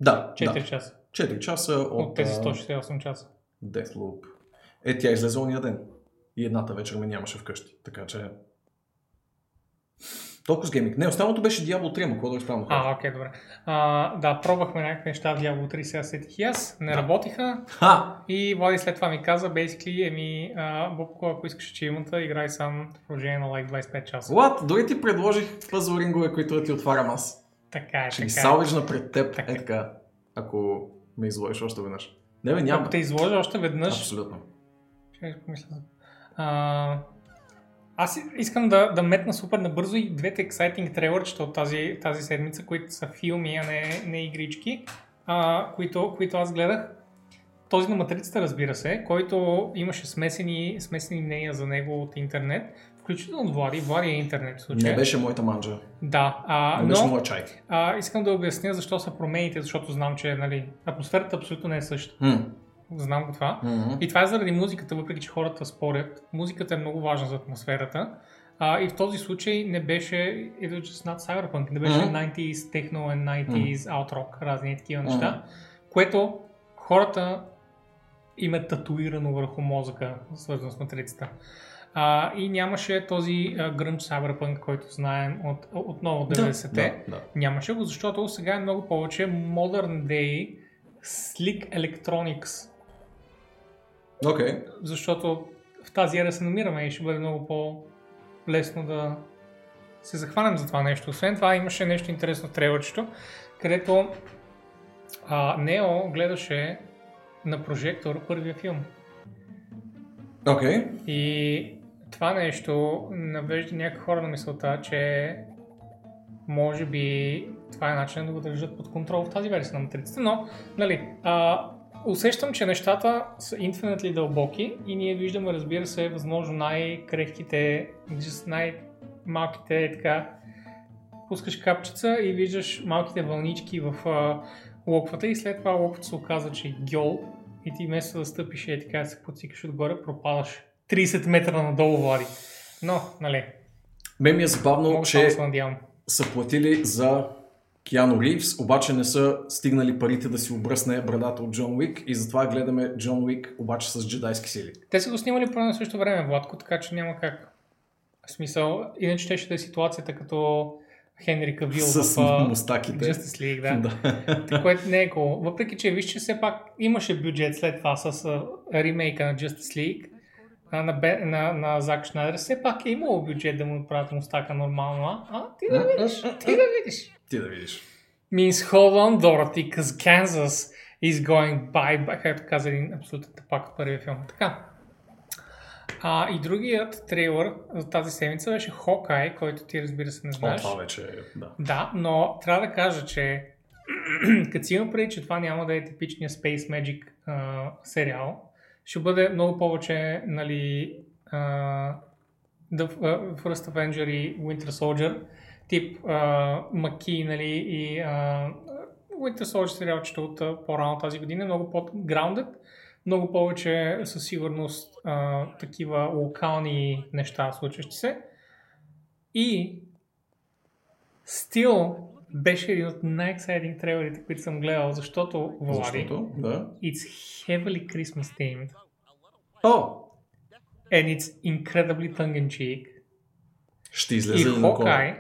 Speaker 2: Да,
Speaker 1: 4
Speaker 2: да.
Speaker 1: часа.
Speaker 2: 4 часа от,
Speaker 1: От тези
Speaker 2: а,
Speaker 1: 168 часа.
Speaker 2: Deathloop. Е, тя излезе ония ден. И едната вечер ме нямаше вкъщи. Така че... Толкова с гейминг. Не, останалото беше Diablo 3, ама какво да изправно
Speaker 1: А, окей, добре. А, да, пробвахме някакви неща в Diablo 3, сега сетих и аз. Не работиха.
Speaker 2: Ха!
Speaker 1: И Влади след това ми каза, basically, еми, Бобко, ако искаш ачивмента, играй сам в продължение на like 25 часа.
Speaker 2: What? Дори ти предложих пъзл рингове, които да ти отварям аз.
Speaker 1: Така е,
Speaker 2: Ще ги
Speaker 1: така е.
Speaker 2: салвежна пред теб.
Speaker 1: Така.
Speaker 2: Е така. Ако ме изложиш още веднъж. Не, бе, няма.
Speaker 1: Ако те изложа още веднъж,
Speaker 2: Абсолютно.
Speaker 1: Ще я помисля. А, аз искам да, да метна супер набързо и двете exciting трейлърчета от тази, тази седмица, които са филми, а не, не игрички, а, които, които аз гледах. Този на матрицата, разбира се, който имаше смесени, смесени мнения за него от интернет, включително Влади. Влади е интернет в случая.
Speaker 2: Не беше моята манджа.
Speaker 1: Да, а,
Speaker 2: Не беше
Speaker 1: но
Speaker 2: моя чай.
Speaker 1: а, искам да обясня защо са промените, защото знам, че нали, атмосферата абсолютно не е същата.
Speaker 2: М.
Speaker 1: Знам го това.
Speaker 2: Мгм.
Speaker 1: И това е заради музиката, въпреки че хората спорят. Музиката е много важна за атмосферата. А, и в този случай не беше, it was just not cyberpunk, не беше
Speaker 2: Мгм.
Speaker 1: 90s techno and 90s out rock, разни такива неща, което хората им е татуирано върху мозъка, свързано с матрицата. А, и нямаше този а, грънч cyberpunk, който знаем от, отново от 90-те.
Speaker 2: Да, да.
Speaker 1: Нямаше го, защото сега е много повече modern day slick electronics
Speaker 2: Окей.
Speaker 1: защото в тази ера се намираме и ще бъде много по-лесно да се захванем за това нещо. Освен това имаше нещо интересно в трейлърчето, където а, Нео гледаше на прожектор първия филм.
Speaker 2: Окей.
Speaker 1: И това нещо навежда някакви хора на мисълта, че може би това е начин да го държат под контрол в тази версия на матрицата, но нали, а, усещам, че нещата са infinitely дълбоки и ние виждаме, разбира се, възможно най-крехките, най-малките така, пускаш капчица и виждаш малките вълнички в а, локвата и след това локвата се оказва, че е гьол и ти вместо да стъпиш и е така се подсикаш отгоре, пропадаш 30 метра надолу, Влади. Но, нали,
Speaker 2: Мен ми е забавно,
Speaker 1: мога
Speaker 2: че
Speaker 1: да
Speaker 2: са платили за Киано Ривз, обаче не са стигнали парите да си обръсне брадата от Джон Уик и затова гледаме Джон Уик, обаче с джедайски сили.
Speaker 1: Те са го снимали по едно също време, Владко, така че няма как. В смисъл, иначе ще да е ситуацията като Хенри Кавил
Speaker 2: С
Speaker 1: в
Speaker 2: мустаките.
Speaker 1: Justice League, да.
Speaker 2: да.
Speaker 1: което не е cool. Въпреки, че виж, че все пак имаше бюджет след това с ремейка на Justice League на, на, на Зак Шнайдер, все пак е имало бюджет да му направят мустака нормално, а? Ти да видиш, ти да видиш.
Speaker 2: Ти да видиш.
Speaker 1: Means hold on, Dorothy, cause Kansas is going bye bye, както каза един абсолютен тъпак от първия филм. Така. А, и другият трейлър за тази седмица беше Хокай, който ти разбира се не
Speaker 2: О,
Speaker 1: знаеш.
Speaker 2: това вече е, да.
Speaker 1: Да, но трябва да кажа, че като си има преди, че това няма да е типичния Space Magic а, сериал, ще бъде много повече, нали, а, The uh, First Avenger и Winter Soldier, тип а, Маки, нали, и а, Winter Soldier сериалчето от а, по-рано тази година, много по-grounded, много повече със сигурност а, такива локални неща случващи се. И Still беше един от най-ексайдинг трейлерите, които съм гледал, защото, Влади,
Speaker 2: Защото, да.
Speaker 1: it's heavily Christmas themed
Speaker 2: О,
Speaker 1: and it's incredibly tongue-in-cheek.
Speaker 2: ще
Speaker 1: И
Speaker 2: излезе кола?
Speaker 1: Хокай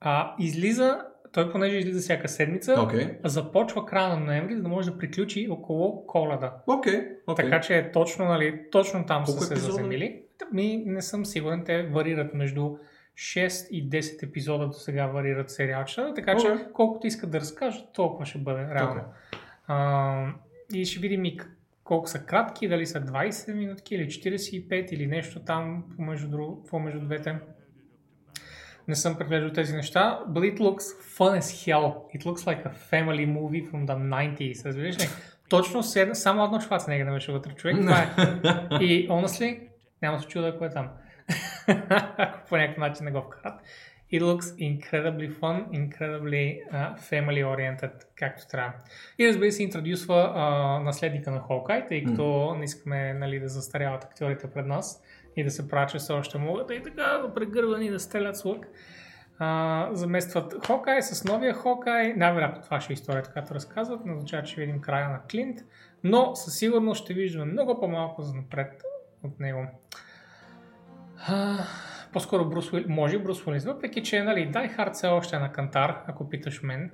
Speaker 1: а, излиза, той понеже излиза всяка седмица,
Speaker 2: Окей,
Speaker 1: започва края на ноември, за да може да приключи около коледа.
Speaker 2: окей, окей.
Speaker 1: Така че е точно, нали, точно там
Speaker 2: Колко
Speaker 1: са се
Speaker 2: епизода?
Speaker 1: заземили. Ми, не съм сигурен, те варират между 6 и 10 епизода до сега варират сериалчета, така че
Speaker 2: Окей.
Speaker 1: колкото искат да разкажат, толкова ще бъде реално.
Speaker 2: Окей.
Speaker 1: А, и ще видим и колко са кратки, дали са 20 минутки или 45 или нещо там помежду, друго, помежду двете. Не съм преглеждал тези неща, but it looks fun as hell. It looks like a family movie from the 90s. Разбираш ли? Точно седна, само едно Шварценегер не беше вътре човек. Това е. И honestly, няма да се чуда кой е там. Ако по някакъв начин не го вкарат. It looks incredibly fun, incredibly uh, family oriented, както трябва. И разбира се, интродюсва uh, наследника на Холкай, тъй като mm. не искаме нали, да застаряват актьорите пред нас и да се правят, че все още могат и така прегървани да стрелят с лък. Uh, заместват Хокай с новия Хокай. Най-вероятно това ще е историята, която разказват. Не означава, че ще видим края на Клинт, но със сигурност ще виждаме много по-малко за напред от него. Uh, по-скоро Брус Уилис, може Брус Уилис, въпреки че нали, Die Hard все още е на кантар, ако питаш мен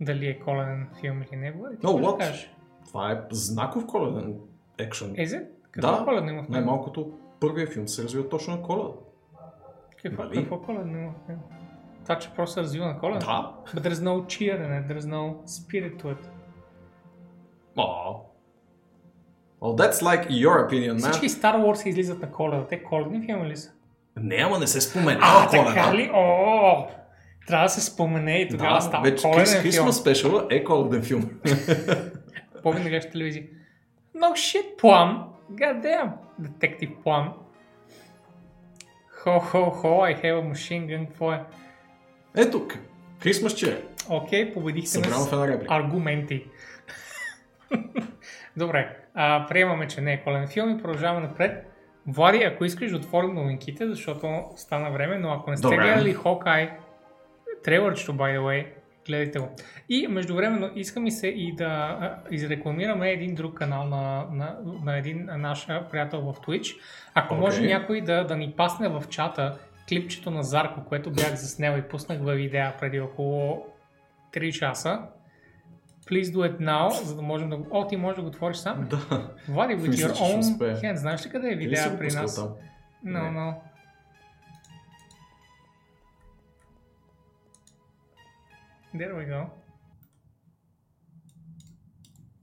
Speaker 1: дали е коледен филм или не. Бъде,
Speaker 2: no, what? Да Това е знаков коледен екшен.
Speaker 1: Is Какво
Speaker 2: да,
Speaker 1: коледен има
Speaker 2: най-малкото първият филм се развива точно на коледа.
Speaker 1: Какво, нали? какво коледен има в Това, че просто се развива на коледа?
Speaker 2: Да.
Speaker 1: But there's no cheer in it, there's no spirit to it.
Speaker 2: Oh. Well, that's like your opinion, man.
Speaker 1: Всички Star Wars излизат на коледа. Те коледни филми ли са?
Speaker 2: Не, ама не се спомена.
Speaker 1: А, така ли? О, трябва да се спомене и тогава
Speaker 2: да,
Speaker 1: става
Speaker 2: вече
Speaker 1: коледен
Speaker 2: Christmas
Speaker 1: филм.
Speaker 2: Special е коледен филм.
Speaker 1: Помня да гледаш телевизия. No shit, Plum. God damn. Detective Plum. Хо, хо, хо, I have a machine gun. Какво е?
Speaker 2: Ето, Christmas че
Speaker 1: Окей, okay, победихте
Speaker 2: Събрано
Speaker 1: с аргументи. Добре, а, приемаме, че не е колен филм и продължаваме напред. Влади, ако искаш отворим новинките, защото стана време, но ако не сте
Speaker 2: Добре.
Speaker 1: гледали Hawkeye, трейлърчето, by the way, гледайте го. И междувременно иска ми се и да изрекламираме един друг канал на, на, на един наш приятел в Twitch. Ако
Speaker 2: Окей.
Speaker 1: може някой да, да ни пасне в чата клипчето на Зарко, което бях заснел и пуснах във видео преди около 3 часа. Please do it now, за да можем да го... О, ти можеш да го отвориш сам?
Speaker 2: Да.
Speaker 1: Влади, with your own hand. Знаеш ли къде е видео при нас?
Speaker 2: там?
Speaker 1: No,
Speaker 2: Не.
Speaker 1: no. There we go.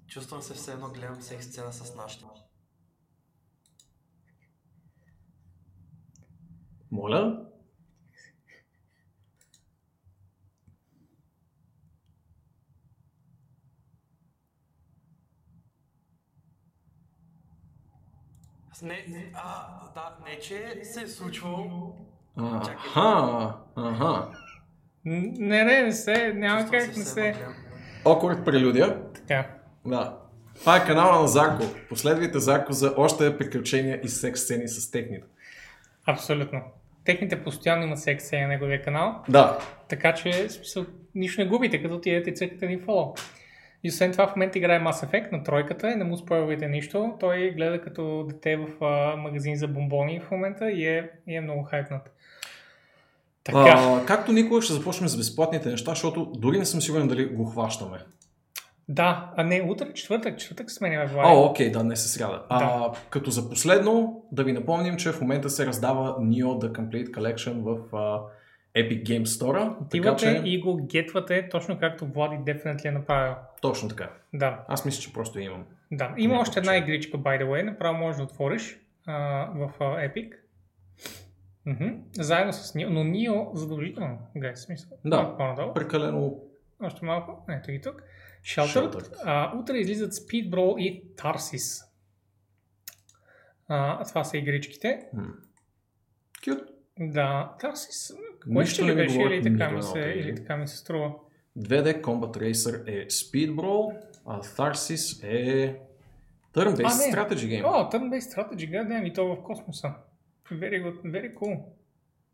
Speaker 3: Чувствам се все едно гледам секс сцена с нашите.
Speaker 2: Моля?
Speaker 3: Не, а, да, не, че се е случвало.
Speaker 2: Аха, аха.
Speaker 1: Не, не, не се, няма
Speaker 3: Чувствам
Speaker 1: как не се.
Speaker 2: Awkward прелюдия.
Speaker 1: Така.
Speaker 2: Да. Това е канала на Зарко. Последвайте Зарко за още приключения и секс сцени с техните.
Speaker 1: Абсолютно. Техните постоянно имат секс на неговия канал,
Speaker 2: Да.
Speaker 1: така че в смисъл, нищо не губите, като отидете и цъкате ни фоло. И освен това в момента играе Mass Effect на тройката и не му спойвайте нищо. Той гледа като дете в а, магазин за бомбони в момента и е, и е много хайпнат. Така.
Speaker 2: А, както никога ще започнем с безплатните неща, защото дори не съм сигурен дали го хващаме.
Speaker 1: Да, а не, утре четвъртък, четвъртък сменяме
Speaker 2: О,
Speaker 1: Влади.
Speaker 2: окей, да, не се сряда. А, като за последно, да ви напомним, че в момента се раздава Neo The Complete Collection в а, Epic Game Store. Така
Speaker 1: Отивате
Speaker 2: че,
Speaker 1: и го гетвате, точно както Влади Definitely е направил.
Speaker 2: Точно така.
Speaker 1: Да,
Speaker 2: Аз мисля, че просто имам.
Speaker 1: да. Има още една игричка, by the way, направо можеш да отвориш а, в а, Epic. Мгм. Заедно с Nio, но Nio задължително. Гай, смисъл.
Speaker 2: Да.
Speaker 1: По-надолу.
Speaker 2: Прекалено
Speaker 1: Още малко. Ето ги тук. Sheltered.
Speaker 2: Sheltered.
Speaker 1: А, утре излизат Speedbrawl и Tarsis. А, това са игричките.
Speaker 2: кют.
Speaker 1: Да, Tarsis.
Speaker 2: Нищо не
Speaker 1: ли
Speaker 2: ми
Speaker 1: беше или така, ми се, или така ми се струва?
Speaker 2: 2D Combat Racer е Speedbrawl, а Tharsis е Turn-based
Speaker 1: не.
Speaker 2: Strategy Game.
Speaker 1: О, turn-based strategy, гаден, и то в космоса. Very good, very cool.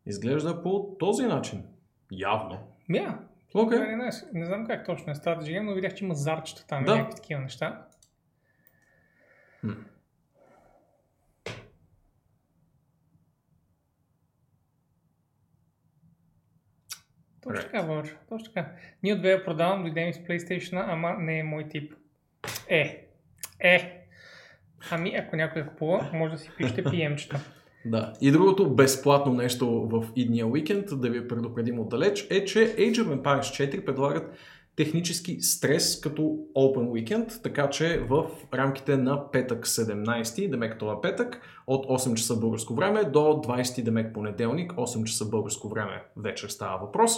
Speaker 2: Изглежда по този начин. Явно.
Speaker 1: Yeah,
Speaker 2: Окей.
Speaker 1: very nice. Не знам как точно е strategy game, но видях, че има зарчета там
Speaker 2: Да.
Speaker 1: и някакви такива неща.
Speaker 2: Хм.
Speaker 1: Точно така, Вълчо, точно така. Ние от я продавам, дойдем с PlayStation, ама не е мой тип. Е, е. Ами, ако някой я купува, може да си пишете PM-чета.
Speaker 2: Да. И другото безплатно нещо в идния уикенд, да ви предупредим отдалеч, е, че Age of Empires 4 предлагат технически стрес като Open Weekend, така че в рамките на петък 17, демек това петък, от 8 часа българско време до 20 демек понеделник, 8 часа българско време вечер става въпрос,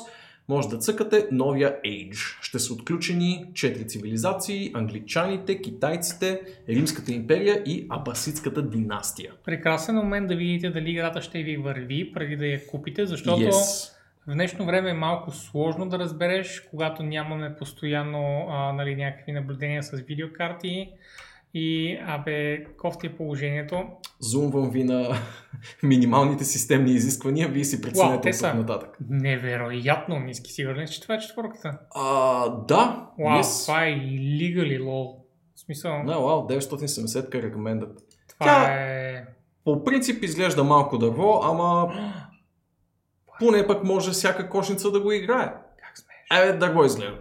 Speaker 2: може да цъкате новия Age. Ще са отключени 4 цивилизации, англичаните, китайците, Римската империя и Абасидската династия.
Speaker 1: Прекрасен момент да видите дали играта ще ви върви преди да я купите, защото
Speaker 2: Yes.
Speaker 1: В днешно време е малко сложно да разбереш, когато нямаме постоянно а, нали, някакви наблюдения с видеокарти и абе, кофти е положението.
Speaker 2: Зумвам ви на минималните системни изисквания, вие си преценете
Speaker 1: те
Speaker 2: от нататък.
Speaker 1: невероятно ниски. Сигурен си, че това е четворката.
Speaker 2: А, да,
Speaker 1: Вау,
Speaker 2: yes.
Speaker 1: това е illegally лол. В смисъл,
Speaker 2: Да, вау, 970 recommended.
Speaker 1: това
Speaker 2: тя-
Speaker 1: е...
Speaker 2: По принцип изглежда малко дърво, ама поне пък може всяка кошница да го играе.
Speaker 1: Как смееш?
Speaker 2: Е, дърво изглежда.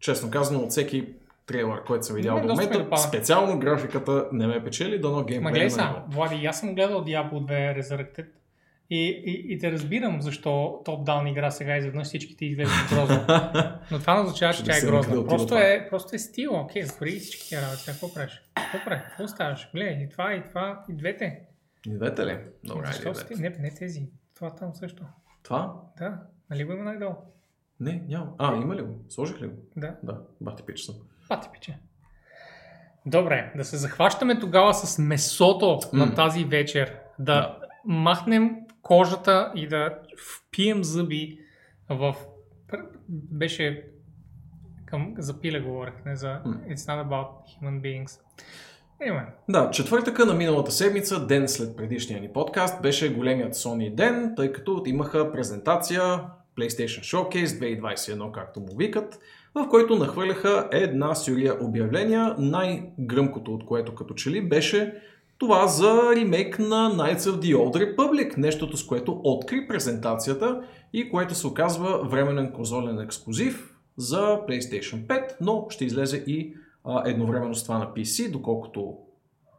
Speaker 2: Честно казано, от всеки трейлър, който съм видял до момента, специално графиката не ме печели, дано
Speaker 1: Ма
Speaker 2: геймплея
Speaker 1: гледай сега,
Speaker 2: ниво.
Speaker 1: Влади, аз съм гледал Diablo 2 Resurrected и, и, и те разбирам защо топ-даун игра сега изведнъж всичките изглеждат грозно. Но това не означава, че тя е грозна. Просто е, просто е стил. Окей, затвори всички тия работи. Какво правиш? Какво правиш? Какво ставаш? Гледай, и това, и това, и двете.
Speaker 2: И двете ли? Добре,
Speaker 1: Защо сте? Не, не тези. Това там също.
Speaker 2: Това?
Speaker 1: Да, нали го има най-долу?
Speaker 2: Не, няма. А, има ли го? Сложих ли го?
Speaker 1: Да,
Speaker 2: Да, бати пич съм.
Speaker 1: пати пиче. Добре, да се захващаме тогава с месото
Speaker 2: М.
Speaker 1: на тази вечер. Да,
Speaker 2: Да.
Speaker 1: махнем кожата и да впием зъби в... Беше към... За пиле говорех, не за...
Speaker 2: М.
Speaker 1: It's not about human beings. Anyway,
Speaker 2: Да, четвъртъка на миналата седмица, ден след предишния ни подкаст, беше големият Sony ден, тъй като имаха презентация PlayStation Showcase 2021, както му викат, в който нахвърляха една сюрия обявления. Най-гръмкото от което като че ли беше това за ремейк на Knights of the Old Republic, нещото с което откри презентацията и което се оказва временен конзолен ексклюзив за PlayStation 5, но ще излезе и а, едновременно с това на PC, доколкото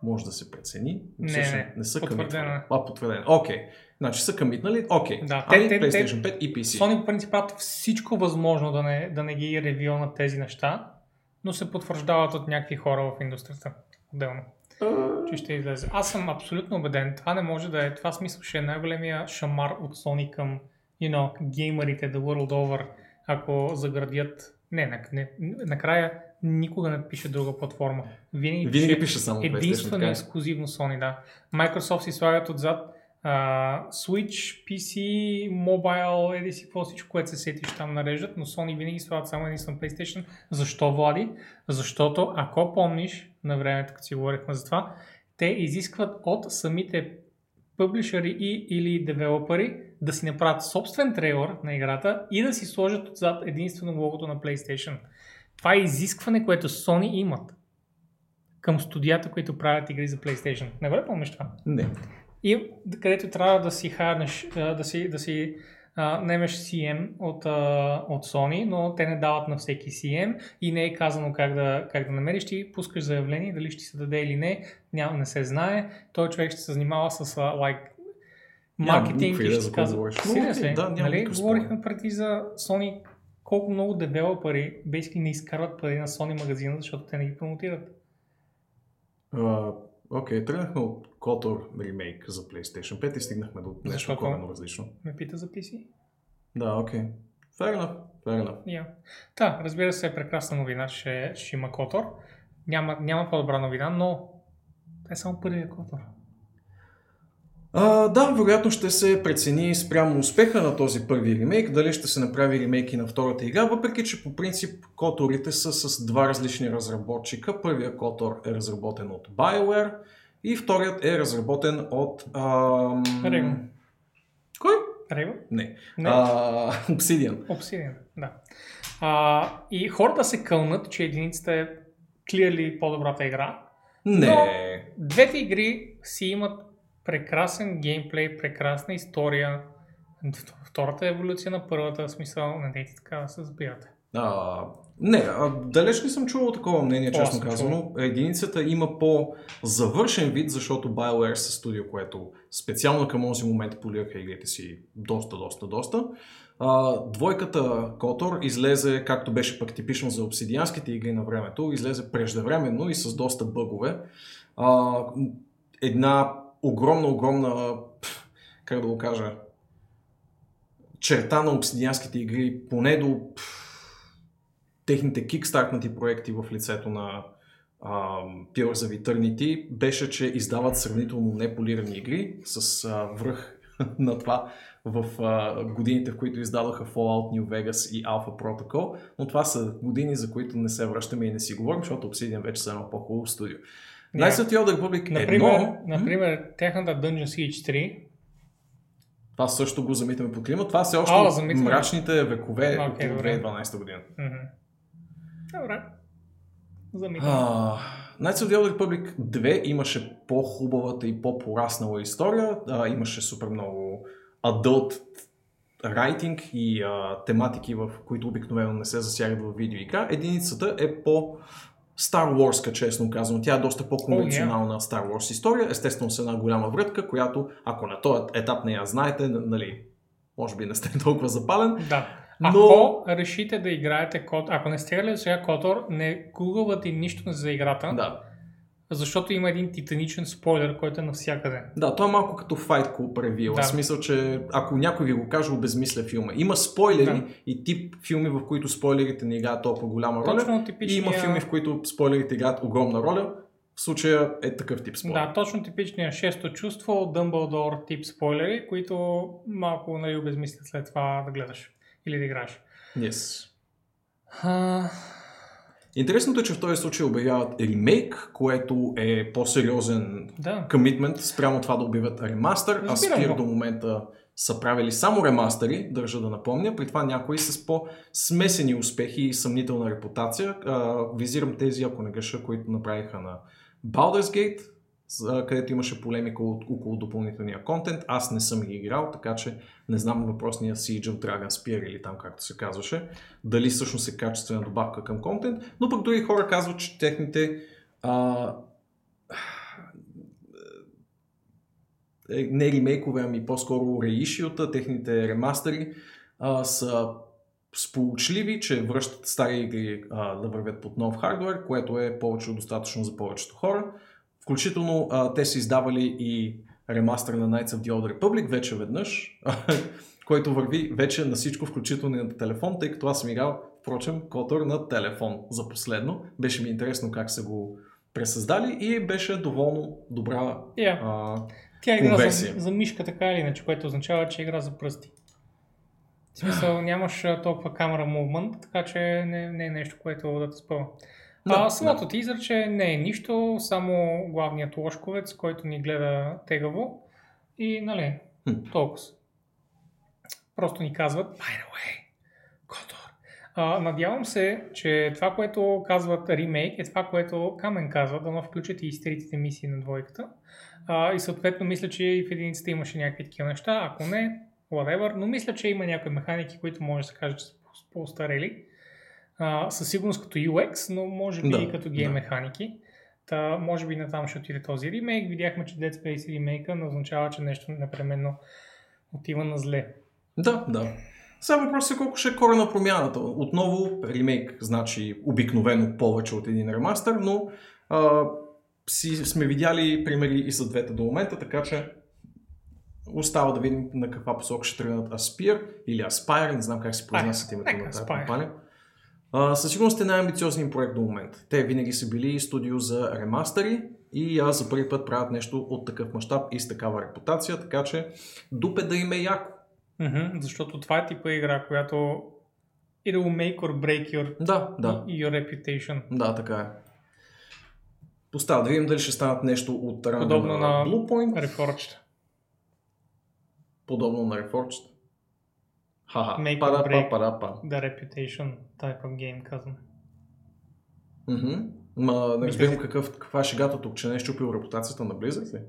Speaker 2: може да се прецени.
Speaker 1: Не,
Speaker 2: Всъщност
Speaker 1: не,
Speaker 2: не са
Speaker 1: потвърдено
Speaker 2: къмитнали.
Speaker 1: е.
Speaker 2: А, потвърдено. Окей. Значи са къмитнали. Окей.
Speaker 1: Да,
Speaker 2: ами
Speaker 1: те- те-
Speaker 2: PlayStation 5 и PC.
Speaker 1: Sony по принцип правят всичко възможно да не, да не ги ревюнат тези неща, но се потвърждават от някакви хора в индустрията. Отделно. че ще излезе. Аз съм абсолютно убеден. Това не може да е. Това смисъл ще е най-големия шамар от Sony към you know, геймерите the world over, ако заградят... Не, не, не, накрая никога не пише друга платформа. Винаги,
Speaker 2: Винаги пише само PlayStation.
Speaker 1: единствено ексклюзивно Sony, да. Microsoft си слагат отзад а, Switch, PC, Mobile, еди си какво всичко, което се сетиш там нареждат, но Sony винаги слагат само единствено PlayStation. Защо, Влади? Защото, ако помниш, на времето, като си говорихме за това, те изискват от самите публишери и или девелопери да си направят собствен трейлър на играта и да си сложат отзад единствено логото на PlayStation. Това е изискване, което Sony имат към студията, които правят игри за PlayStation. Не го ли помниш това?
Speaker 2: Не.
Speaker 1: И където трябва да си харнеш, да си, да си а, немеш CM от, а, от Sony, но те не дават на всеки CM и не е казано как да, как да намериш. Ти пускаш заявление, дали ще се даде или не, няма, не се знае. Той човек ще се занимава с а, like, маркетинг и ще
Speaker 2: какво
Speaker 1: казва.
Speaker 2: да,
Speaker 1: нали? Говорихме преди за Sony колко много девелопери basically не изкарват пари на Sony магазина, защото те не ги промотират.
Speaker 2: А, Окей, тръгнахме от KOTOR ремейк за PlayStation 5 и стигнахме до нещо
Speaker 1: Защото?
Speaker 2: коренно различно.
Speaker 1: Ме пита за PC.
Speaker 2: Да, окей. Fair enough. Fair enough.
Speaker 1: Yeah. Да, разбира се, е прекрасна новина, че ще има Котор. Няма, няма по-добра новина, но е само първия Котор.
Speaker 2: А, да, вероятно ще се прецени спрямо успеха на този първи ремейк, дали ще се направи ремейк и на втората игра, въпреки че по принцип которите са с два различни разработчика. Първият котор е разработен от BioWare и вторият е разработен от... Ам...
Speaker 1: Rego.
Speaker 2: Кой?
Speaker 1: Рейва?
Speaker 2: Не.
Speaker 1: Не.
Speaker 2: А, Obsidian.
Speaker 1: Obsidian, да. А, и хората се кълнат, че единицата е clearly по-добрата игра.
Speaker 2: Не.
Speaker 1: Но- Двете игри си имат прекрасен геймплей, прекрасна история. Втората еволюция на първата, смисъл, не дейте така да се сбирате.
Speaker 2: А, не, а, далеч не съм чувал такова мнение,
Speaker 1: О,
Speaker 2: честно казано. Единицата има по-завършен вид, защото BioWare са студио, което специално към този момент полираха игрите си доста, доста, доста. А, двойката KOTOR излезе, както беше пък типично за обсидианските игри на времето, излезе преждевременно и с доста бъгове. А, една огромна, огромна, как да го кажа, черта на обсидианските игри, поне до техните кикстартнати проекти в лицето на uh, Pillars of Eternity, беше, че издават сравнително неполирани игри с uh, връх на това в а, годините, в които издадоха Fallout New Vegas и Alpha Protocol, но това са години, за които не се връщаме и не си говорим, защото Obsidian вече са едно по-хубаво студио. Knights of the Old Republic
Speaker 1: Например,
Speaker 2: едно...
Speaker 1: например тяхната Dungeon Siege 3
Speaker 2: това също го замитаме под климат. Това все още
Speaker 1: замитаме.
Speaker 2: мрачните векове
Speaker 1: Окей,
Speaker 2: от
Speaker 1: добре.
Speaker 2: 2012 година.
Speaker 1: Добре. Замитам.
Speaker 2: А, Knights of the Old Republic 2 имаше по-хубавата и по-пораснала история. А, имаше супер много adult writing и а, тематики, в които обикновено не се засягат в видеоигра. Единицата е по Star Wars, честно казвам. Тя е доста по-конвенционална Star Wars история. Естествено с една голяма врътка, която, ако на този етап не я знаете, нали, може би не сте толкова запален.
Speaker 1: Да.
Speaker 2: Но-
Speaker 1: Ако решите да играете код, ако не сте гледали сега Котор, не гугълвате нищо за играта,
Speaker 2: Да.
Speaker 1: Защото има един титаничен спойлер, който е навсякъде.
Speaker 2: Да, то е малко като Fight Club ревил.
Speaker 1: Да.
Speaker 2: В смисъл, че ако някой ви го каже, обезмисля филма. Има спойлери
Speaker 1: Да.
Speaker 2: и тип филми, в които спойлерите не играят толкова голяма роля.
Speaker 1: Точно
Speaker 2: И
Speaker 1: типичния...
Speaker 2: има филми, в които спойлерите играят огромна роля. В случая е такъв тип спойлер.
Speaker 1: Да, точно типичния шесто чувство, Дъмбълдор тип спойлери, които малко нали, обезмислят след това да гледаш или да играеш.
Speaker 2: Yes.
Speaker 1: А,
Speaker 2: Интересното е, че в този случай обявяват ремейк, което е по-сериозен
Speaker 1: да.
Speaker 2: спрямо това да обявят ремастър. А
Speaker 1: Разбирам
Speaker 2: Спир
Speaker 1: го.
Speaker 2: до момента са правили само ремастъри, държа да напомня, при това някои с по-смесени успехи и съмнителна репутация. А, визирам тези, ако не греша, които направиха на Baldur's Gate, където имаше полемика около допълнителния контент. Аз не съм ги играл, така че не знам въпросния Siege of Dragon Spear или там както се казваше, дали всъщност е качествена добавка към контент, но пък други хора казват, че техните а, е, не ремейкове, ами по-скоро реишиота, техните ремастери а, са сполучливи, че връщат стари игри а, да вървят под нов хардвер, което е повече достатъчно за повечето хора. Включително а, те са издавали и ремастър на Knights of the Old Republic вече веднъж, който върви вече на всичко, включително и на телефон, тъй като аз съм играл, впрочем, Котор на телефон за последно. Беше ми интересно как са го пресъздали и беше доволно добра
Speaker 1: Yeah.
Speaker 2: а,
Speaker 1: Тя е игра за,
Speaker 2: конверсия.
Speaker 1: за мишка така или иначе, което означава, че е игра за пръсти. В смисъл нямаш толкова камера мувмент, така че не, не е нещо, което да те спъва.
Speaker 2: Да,
Speaker 1: а, самото ти изрече не е нищо, само главният лошковец, който ни гледа тегаво и нали,
Speaker 2: Хм.
Speaker 1: толкова. Просто ни казват, by the way, Котор. А, надявам се, че това, което казват ремейк, е това, което Камен казва, да включат и изтритите мисии на двойката. А, и съответно мисля, че и в единицата имаше някакви такива неща, ако не, whatever, но мисля, че има някои механики, които може да се каже, че са по- по-старели. А, със сигурност като UX, но може би
Speaker 2: Да,
Speaker 1: и като гейм
Speaker 2: да.
Speaker 1: механики. Та, може би натам ще отиде този ремейк. Видяхме, че Dead Space ремейка не означава, че нещо непременно отива на зле.
Speaker 2: Да, да. Сега въпросът е колко ще е корена промяната. Отново ремейк значи обикновено повече от един ремастър, но а, си, сме видяли примери и за двете до момента, така че остава да видим на каква посока ще тръгнат Aspire или Aspire, не знам как се произнасят името на тази компания. А, със сигурност е най-амбициозният проект до момента. Те винаги са били студио за ремастъри и а, за първи път правят нещо от такъв мащаб и с такава репутация, така че дупе да им е яко.
Speaker 1: Mm-hmm, защото това е типа игра, която it will make or break your,
Speaker 2: Да, да.
Speaker 1: your reputation.
Speaker 2: Да, така е. Остава да видим дали ще станат нещо от ранга
Speaker 1: Подобно
Speaker 2: на,
Speaker 1: на-
Speaker 2: Bluepoint,
Speaker 1: Reforged.
Speaker 2: подобно на Reforged. Ха-ха,
Speaker 1: Make
Speaker 2: пара,
Speaker 1: break.
Speaker 2: па, пара, па.
Speaker 1: The reputation type of game, казвам.
Speaker 2: Мгм. Ма не разбирам какъв, каква е шегата тук, че не е щупил репутацията на Blizzard ли?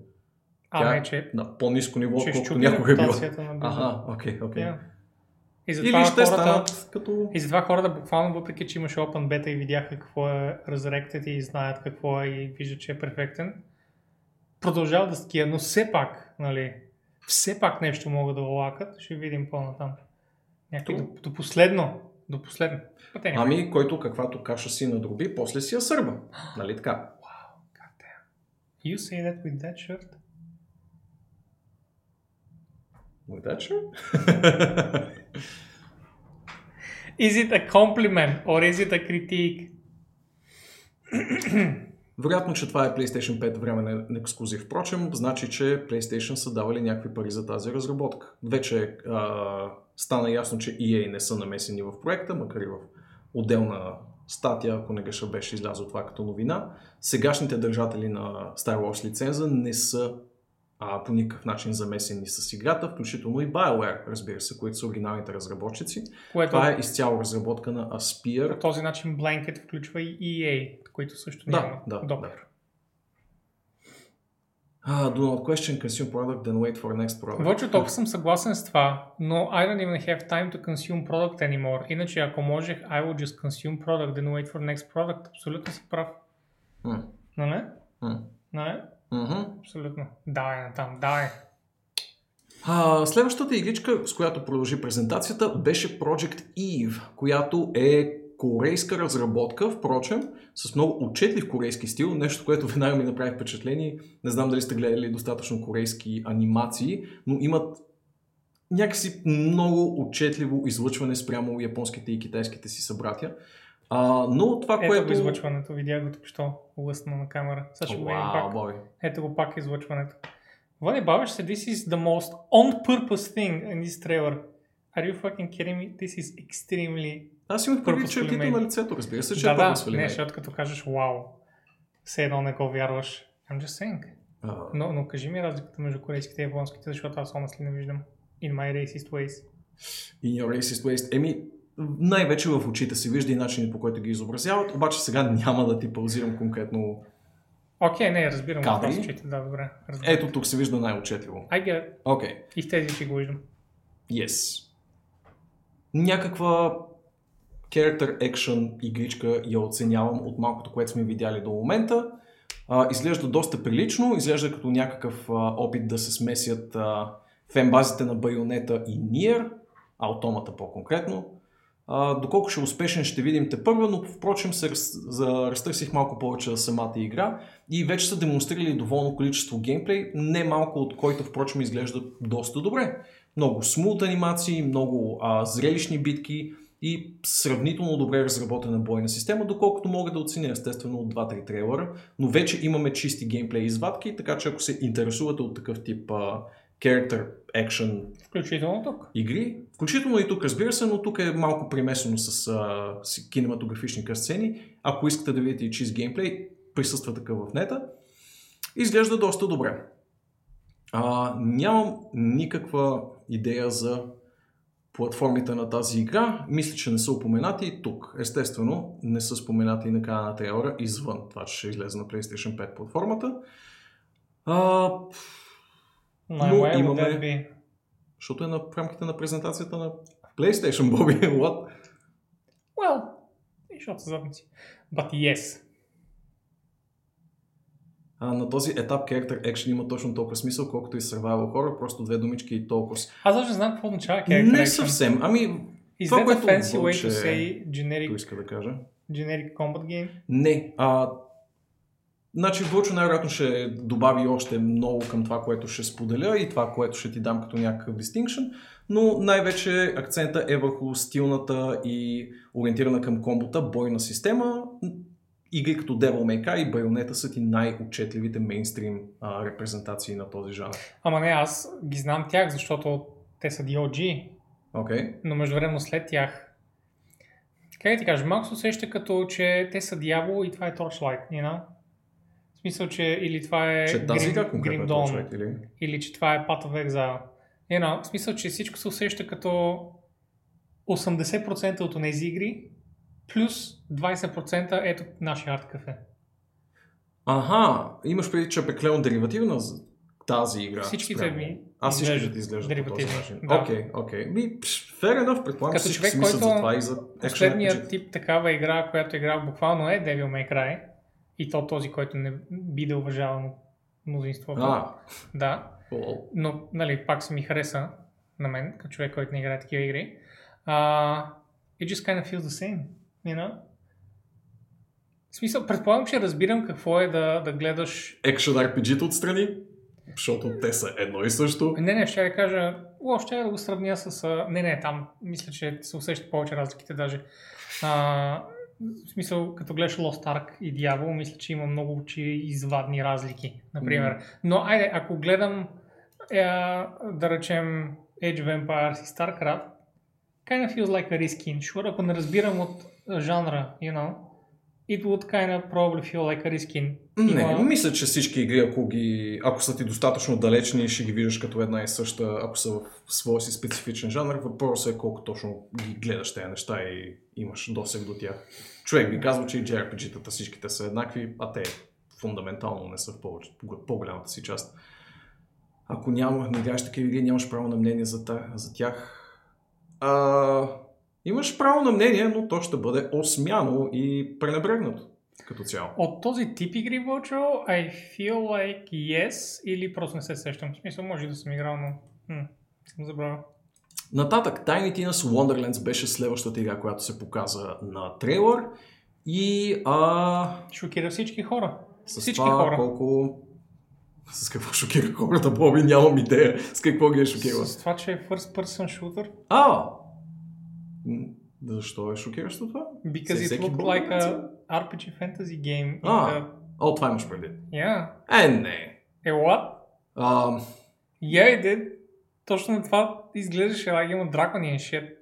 Speaker 1: А,
Speaker 2: Тя
Speaker 1: не, че,
Speaker 2: На по-низко ниво,
Speaker 1: че
Speaker 2: отколкото
Speaker 1: щупи
Speaker 2: някога е
Speaker 1: Blizzard.
Speaker 2: Аха, окей, окей.
Speaker 1: Yeah. И
Speaker 2: Или
Speaker 1: затова
Speaker 2: ще
Speaker 1: хората,
Speaker 2: станат като...
Speaker 1: и затова хората буквално, въпреки че имаше Open Beta и видяха какво е Resurrected и знаят какво е и виждат, че е перфектен, продължават да ския, но все пак, нали, все пак нещо могат да лакат, ще видим по-натам. Някой до, до последно, до последно. Anyway.
Speaker 2: Ами, който каквато каша си надроби, после си я сърба. Нали така?
Speaker 1: God damn. You say that with that shirt?
Speaker 2: Удача?
Speaker 1: Is it a compliment or is it a critique?
Speaker 2: Вероятно, че това е PlayStation 5 временен ексклюзив. Впрочем, значи, че PlayStation са давали някакви пари за тази разработка. Вече а, стана ясно, че EA не са намесени в проекта, макар и в отделна статия, ако не греша, беше излязло това като новина. Сегашните държатели на Star Wars лиценза не са а, по никакъв начин замесени с играта, включително и BioWare, разбира се, които са оригиналните разработчици.
Speaker 1: Което
Speaker 2: Това е изцяло разработка на
Speaker 1: по
Speaker 2: Aspire.
Speaker 1: този начин Blanket включва и EA, които също няма
Speaker 2: да,
Speaker 1: договор.
Speaker 2: да. Uh, do not question consume product, then wait for next product.
Speaker 1: Вълчо, толкова съм съгласен с това, но I don't even have time to consume product anymore. Иначе, ако можех, I would just consume product, then wait for next product. Абсолютно си прав.
Speaker 2: М,
Speaker 1: Нали?
Speaker 2: м,
Speaker 1: Нали?
Speaker 2: Мгм.
Speaker 1: Абсолютно. Давай натам, давай.
Speaker 2: А, следващата игричка, с която продължи презентацията, беше Project Eve, която е корейска разработка, впрочем, с много отчетлив корейски стил, нещо, което веднага ми направи впечатление. Не знам дали сте гледали достатъчно корейски анимации, но имат някакси много отчетливо излъчване спрямо японските и китайските си събратя. А, но това,
Speaker 1: Ето
Speaker 2: което...
Speaker 1: излъчването, видях го току-що лъсна на камера. Сега ще го видим пак.
Speaker 2: бой.
Speaker 1: Ето го пак излъчването. Влади, бавиш се, this is the most on-purpose thing in this trailer. Are you fucking kidding me? This is extremely...
Speaker 2: Аз имах чертите
Speaker 1: made.
Speaker 2: на лицето, разбира се, че
Speaker 1: да,
Speaker 2: е
Speaker 1: да,
Speaker 2: purposefully
Speaker 1: не, защото като кажеш вау, все едно не го вярваш. I'm just saying.
Speaker 2: А,
Speaker 1: Но, но кажи ми разликата между корейските и японските, защото аз honestly не виждам. In my racist ways.
Speaker 2: In your racist waste. Еми, най-вече в очите се вижда и начинът по който ги изобразяват, обаче сега няма да ти паузирам конкретно.
Speaker 1: Окей, не, разбирам.
Speaker 2: Кадри?
Speaker 1: Кадри? Чуйте, да, добре. Разбирам.
Speaker 2: Ето тук се вижда най-отчетливо.
Speaker 1: I get
Speaker 2: okay.
Speaker 1: И в тези ще го виждам.
Speaker 2: yes. Някаква character action игричка я оценявам от малкото, което сме видяли до момента. А, изглежда доста прилично, изглежда като някакъв а, опит да се смесят а, фенбазите на Байонета и Nier, Автомата по-конкретно. А, доколко ще е успешен ще видим те първа, но впрочем се раз, за, разтърсих малко повече за самата игра и вече са демонстрирали доволно количество геймплей, не малко от който впрочем изглежда доста добре. Много смут анимации, много а, зрелищни битки и сравнително добре разработена бойна система, доколкото мога да оценя естествено от 2-3 трейлера, но вече имаме чисти геймплей извадки, така че ако се интересувате от такъв тип а, character action
Speaker 1: Включително тук.
Speaker 2: игри, включително и тук разбира се, но тук е малко примесено с, а, с кинематографични късцени. Ако искате да видите и чист геймплей, присъства такъв в нета. Изглежда доста добре. А, нямам никаква идея за платформите на тази игра. Мисля, че не са упоменати и тук. Естествено, не са споменати и на края на трейлера, извън това, че ще излезе на PlayStation 5 платформата. А,
Speaker 1: Най-май
Speaker 2: имаме-
Speaker 1: имаме...
Speaker 2: защото е на, в рамките на презентацията на PlayStation, Боби. What?
Speaker 1: Well, защото са задници. But yes.
Speaker 2: А, на този етап Character Action има точно толкова смисъл, колкото и Survival Horror, просто две думички и толкова.
Speaker 1: Аз даже не знам какво означава character
Speaker 2: Не
Speaker 1: action.
Speaker 2: съвсем. Ами,
Speaker 1: Is
Speaker 2: това,
Speaker 1: that a fancy way to say generic,
Speaker 2: иска да кажа.
Speaker 1: generic combat game?
Speaker 2: Не. А, значи Вълчо най-вероятно ще добави още много към това, което ще споделя и това, което ще ти дам като някакъв distinction, но най-вече акцента е върху стилната и ориентирана към комбота бойна система. Игри като Devil May Cry и Bayonetta са ти най-отчетливите мейнстрим а, репрезентации на този жанр.
Speaker 1: Ама не, аз ги знам тях, защото те са DOG,
Speaker 2: Окей?
Speaker 1: но междувременно след тях. Как да ти кажа, малко се усеща като, че те са дявол и това е Torchlight, you know? Смисъл, че или това е
Speaker 2: Че тази игра
Speaker 1: Grim,
Speaker 2: конкретно е човек или?
Speaker 1: или че това е Path of Exile. Know, в смисъл, че всичко се усеща като 80% от тези игри, плюс 20% ето нашия арт кафе.
Speaker 2: Аха, имаш преди, че е деривативна за тази игра.
Speaker 1: Всичките
Speaker 2: спрямо.
Speaker 1: ми
Speaker 2: А всичките
Speaker 1: изглеждат
Speaker 2: ти изглеждат
Speaker 1: деривативни, да.
Speaker 2: Окей, окей. Ми, fair enough, предполагам,
Speaker 1: Като
Speaker 2: всички
Speaker 1: човек, който
Speaker 2: за това и за
Speaker 1: Последният тип такава игра, която играл буквално е Devil May Cry. И то този, който не биде уважаван от мнозинството.
Speaker 2: А,
Speaker 1: Да. Но, нали, пак се ми хареса на мен, като човек, който не играе такива игри. Uh, it just kind of feels the same, you know? В смисъл, предполагам, че разбирам какво е да, да гледаш...
Speaker 2: Екшен RPG-то отстрани? защото те са едно и също.
Speaker 1: Не, не, ще я кажа, о, ще я да го сравня с... Не, не, там мисля, че се усещат повече разликите даже. А, в смисъл, като гледаш Lost Ark и Дявол, мисля, че има много очи извадни разлики, например. Но, айде, ако гледам, е, да речем, Age of Empires и StarCraft, kind of feels like a reskin. Sure, ако не разбирам от жанра, you know, it would kind of probably feel like a reskin.
Speaker 2: Не,
Speaker 1: Има-
Speaker 2: мисля, че всички игри, ако, ги, ако са ти достатъчно далечни, ще ги виждаш като една и съща, ако са в своя си специфичен жанр. Въпросът е колко точно ги гледаш тези неща и имаш досег до тях. Човек би казал, че и JRPG-тата всичките са еднакви, а те фундаментално не са в повече, по-голямата си част. Ако няма, не играеш такива игри, нямаш право на мнение за, та, за тях. А, имаш право на мнение, но то ще бъде осмяно и пренебрегнато като цяло.
Speaker 1: От този тип игри, Вълчо, I feel like yes, или просто не се сещам. В смисъл, може да съм играл, но м- съм забравил.
Speaker 2: Нататък, Tiny Tina's Wonderlands беше следващата игра, която се показа на трейлър. И а,
Speaker 1: Шокира всички хора.
Speaker 2: с
Speaker 1: Всички
Speaker 2: това
Speaker 1: хора.
Speaker 2: колко... С какво шокира хората, Боби? Нямам идея с какво ги е шокирал.
Speaker 1: С това, че е first person shooter,
Speaker 2: А! Защо е шокиращо това?
Speaker 1: because
Speaker 2: Всеки
Speaker 1: it looked like a RPG fantasy game.
Speaker 2: А.
Speaker 1: the-
Speaker 2: О, това имаш преди.
Speaker 1: Yeah.
Speaker 2: Е, не.
Speaker 1: Е, what?
Speaker 2: А,
Speaker 1: Yeah, it did. Точно това изглеждаше, like има дракони и shit.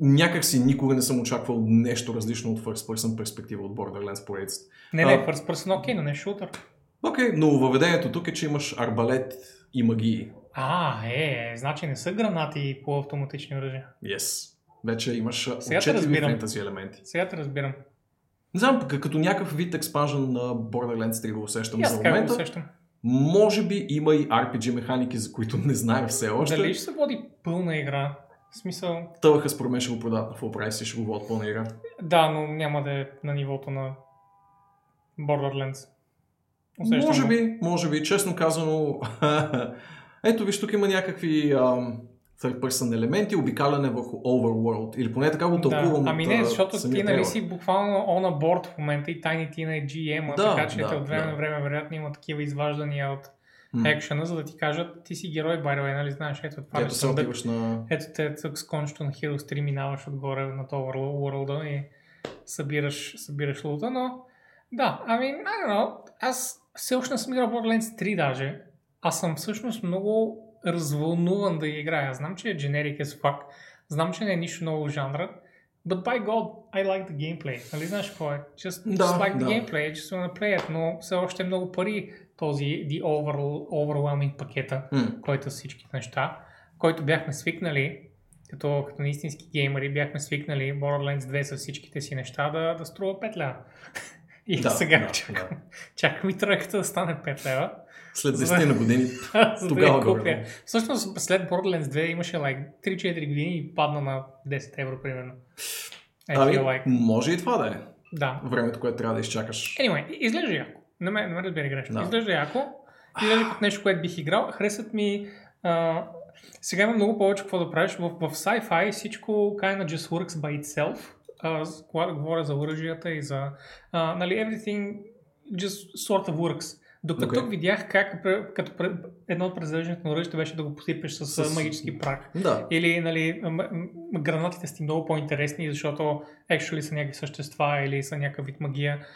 Speaker 2: някак си никога не съм очаквал нещо различно от First Person перспектива от Borderlands поредицата.
Speaker 1: Не, не, first person, окей, но не шутър.
Speaker 2: Окей, но въведението тук е, че имаш арбалет и магии.
Speaker 1: А, е, значи не са гранати и полуавтоматични оръжия.
Speaker 2: Yes. Вече имаш отчетливи фентази елементи.
Speaker 1: Сега те разбирам.
Speaker 2: Не знам, като някакъв вид експанжен на Borderlands 3 го усещам за
Speaker 1: така го
Speaker 2: момента.
Speaker 1: усещам.
Speaker 2: Може би има и RPG механики, за които не знаем все още.
Speaker 1: Дали ще се води пълна игра? В смисъл,
Speaker 2: Тълха според мен ще го продават на full price и ще го водят пълна игра.
Speaker 1: да, но няма да е на нивото на Borderlands. Усещам
Speaker 2: може би, може би, честно казано. Ето виж, тук има някакви ам, third person елементи, обикаляне върху overworld. Или поне така го тълкувам
Speaker 1: Да. Ами не, защото ти нали си буквално on a board в момента и Tiny Tina е GM,
Speaker 2: Да,
Speaker 1: така че
Speaker 2: да,
Speaker 1: от време
Speaker 2: да.
Speaker 1: на време вероятно има такива изваждания от
Speaker 2: М.
Speaker 1: екшена, за да ти кажат, ти си герой, by the way, нали знаеш, ето това
Speaker 2: Ето
Speaker 1: съндък.
Speaker 2: отиваш на...
Speaker 1: Ето те тук с кончето на Heroes 3 минаваш отгоре на това world и събираш, събираш лута, но да, ами, I don't know, аз все още не съм играл Borderlands 3 даже. Аз съм всъщност много развълнуван да я играя. Знам, че е generic as fuck, знам, че не е нищо ново в жанра, but by god, I like the gameplay. Нали знаеш какво е? Just,
Speaker 2: Да,
Speaker 1: just like the
Speaker 2: да.
Speaker 1: gameplay, I just wanna play it, но все още е много пари този the over, overwhelming пакета
Speaker 2: М.
Speaker 1: който с всички неща, който бяхме свикнали, като, като наистински геймери, бяхме свикнали Borderlands 2 с всичките си неща да, да струва 5 лева. И
Speaker 2: Да,
Speaker 1: сега
Speaker 2: да,
Speaker 1: чакам,
Speaker 2: да.
Speaker 1: чакам и тройката да стане 5 лева.
Speaker 2: След
Speaker 1: За-
Speaker 2: 10 на години. Тогава
Speaker 1: купя.
Speaker 2: горе.
Speaker 1: Всъщност след Borderlands 2 имаше like, 3-4 години и падна на 10 евро примерно. I
Speaker 2: Ами,
Speaker 1: feel like.
Speaker 2: може и това да е.
Speaker 1: Да.
Speaker 2: Времето, което трябва да изчакаш.
Speaker 1: Anyway, изглежда яко. Не ме, не ме разбери грешно.
Speaker 2: Да.
Speaker 1: Изглежда яко. Изглежда като нещо, което бих играл. Харесват ми... А, сега има много повече какво да правиш. В, в sci-fi всичко kind of just works by itself. С- когато говоря за оръжията и за... А, нали, everything just sort of works. Докато
Speaker 2: Окей.
Speaker 1: тук видях как като едно от презреждането на оръжието беше да го посипеш с,
Speaker 2: С-
Speaker 1: магически прах.
Speaker 2: Да.
Speaker 1: Или нали, м- м- гранатите са ти много по-интересни, защото actually са някакви същества или са някакъв вид магия,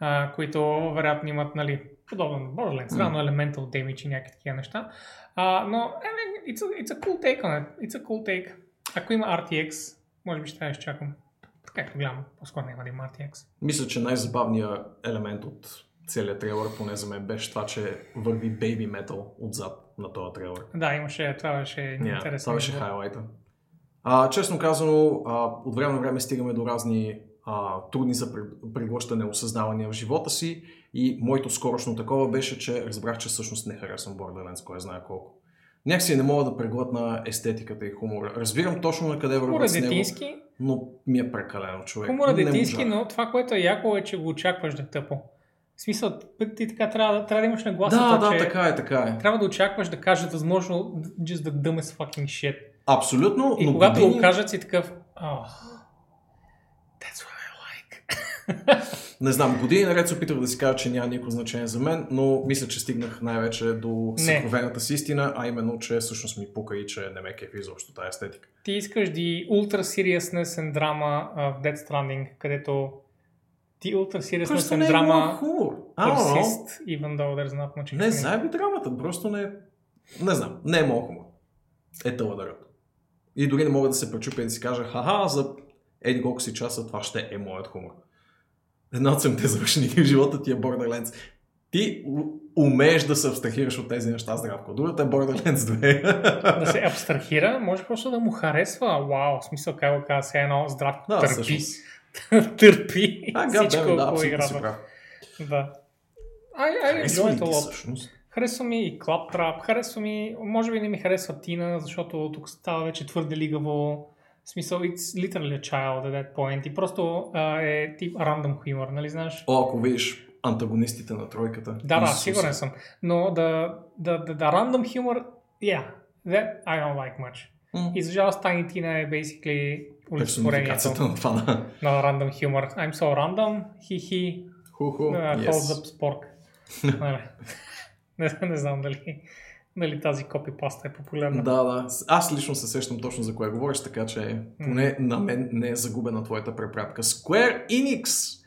Speaker 1: а, които вероятно имат нали, подобно на Borderlands,
Speaker 2: М.
Speaker 1: рано elemental damage и някакви такива неща. А, но I mean, it's, a, it's a cool take on it. It's a cool take. Ако има RTX, може би ще трябва да изчакам. Както гледам, по-скоро няма да има RTX.
Speaker 2: Мисля, че най-забавният елемент от целият трейлър, поне за мен, беше това, че върви Baby Metal отзад на този трейлър.
Speaker 1: Да, имаше, това беше
Speaker 2: Yeah,
Speaker 1: интересно.
Speaker 2: това беше хайлайта. А, честно казано, а, от време на време стигаме до разни а, трудни за преглъщане осъзнавания в живота си и моето скорошно такова беше, че разбрах, че всъщност не харесвам Borderlands, кой знае колко. Някакси не мога да преглътна естетиката и хумора. Разбирам точно на къде върват с него,
Speaker 1: детински,
Speaker 2: но ми е прекалено човек.
Speaker 1: Хумора детински, но това, което е яко е, че го очакваш да тъпо. В смисъл, ти така трябва, да- трябва да имаш
Speaker 2: Да,
Speaker 1: нагласата,
Speaker 2: да,
Speaker 1: че
Speaker 2: така е, така е.
Speaker 1: трябва да очакваш да кажат възможно just the dumbest fucking shit.
Speaker 2: Абсолютно,
Speaker 1: И
Speaker 2: но
Speaker 1: когато
Speaker 2: години...
Speaker 1: го кажат си такъв, oh, that's what.
Speaker 2: Не знам, години наред се опитвах да си кажа, че няма никакво значение за мен, но мисля, че стигнах най-вече до съкровената си истина, а именно, че всъщност ми пука и че не ме кефи изобщо тази естетика.
Speaker 1: Ти искаш the ultra seriousness and drama в Death Stranding, където the ultra seriousness and
Speaker 2: не е. I don't know.
Speaker 1: persist, even though there's not much
Speaker 2: Не
Speaker 1: happening.
Speaker 2: заеби драмата, просто не... Не знам, не е много хубаво. Е тълъдърът. И дори не мога да се пречупя и да си кажа, ха-ха, за еди колко си часа това ще е моят хумор. Една от седемте завършени живота ти е Borderlands. Ти умееш да се абстрахираш от тези неща, здравко. Другата е Borderlands 2.
Speaker 1: да се абстрахира, може просто да му харесва. Вау, в смисъл, как го казва, все едно здравко
Speaker 2: Да,
Speaker 1: търпи. търпи
Speaker 2: А,
Speaker 1: всичко
Speaker 2: да,
Speaker 1: около
Speaker 2: абсолютно си прав.
Speaker 1: Да. I, I
Speaker 2: Харесва
Speaker 1: enjoy
Speaker 2: ли
Speaker 1: it a lot. Харесва ми и Claptrap, харесва ми, може би не ми харесва Тина, защото тук става вече твърде лигаво. В смисъл, it's literally a child at that point. И просто а, е тип рандом humor, нали знаеш?
Speaker 2: О, ако видиш антагонистите на тройката.
Speaker 1: Да, да, сигурен съм. Но the, the, the, the random humor, yeah, that I don't like much.
Speaker 2: М.
Speaker 1: И за жалост Tiny Tina е basically олицетворението
Speaker 2: на това, да.
Speaker 1: на random humor. I'm so random, хи-хи,
Speaker 2: Ху-ху,
Speaker 1: uh,
Speaker 2: yes.
Speaker 1: up spork. Не, не знам дали, дали тази копипаста е популярна.
Speaker 2: Да, да. Аз лично се сещам точно за кое говориш, така че поне на мен не е загубена твоята препратка. Square Enix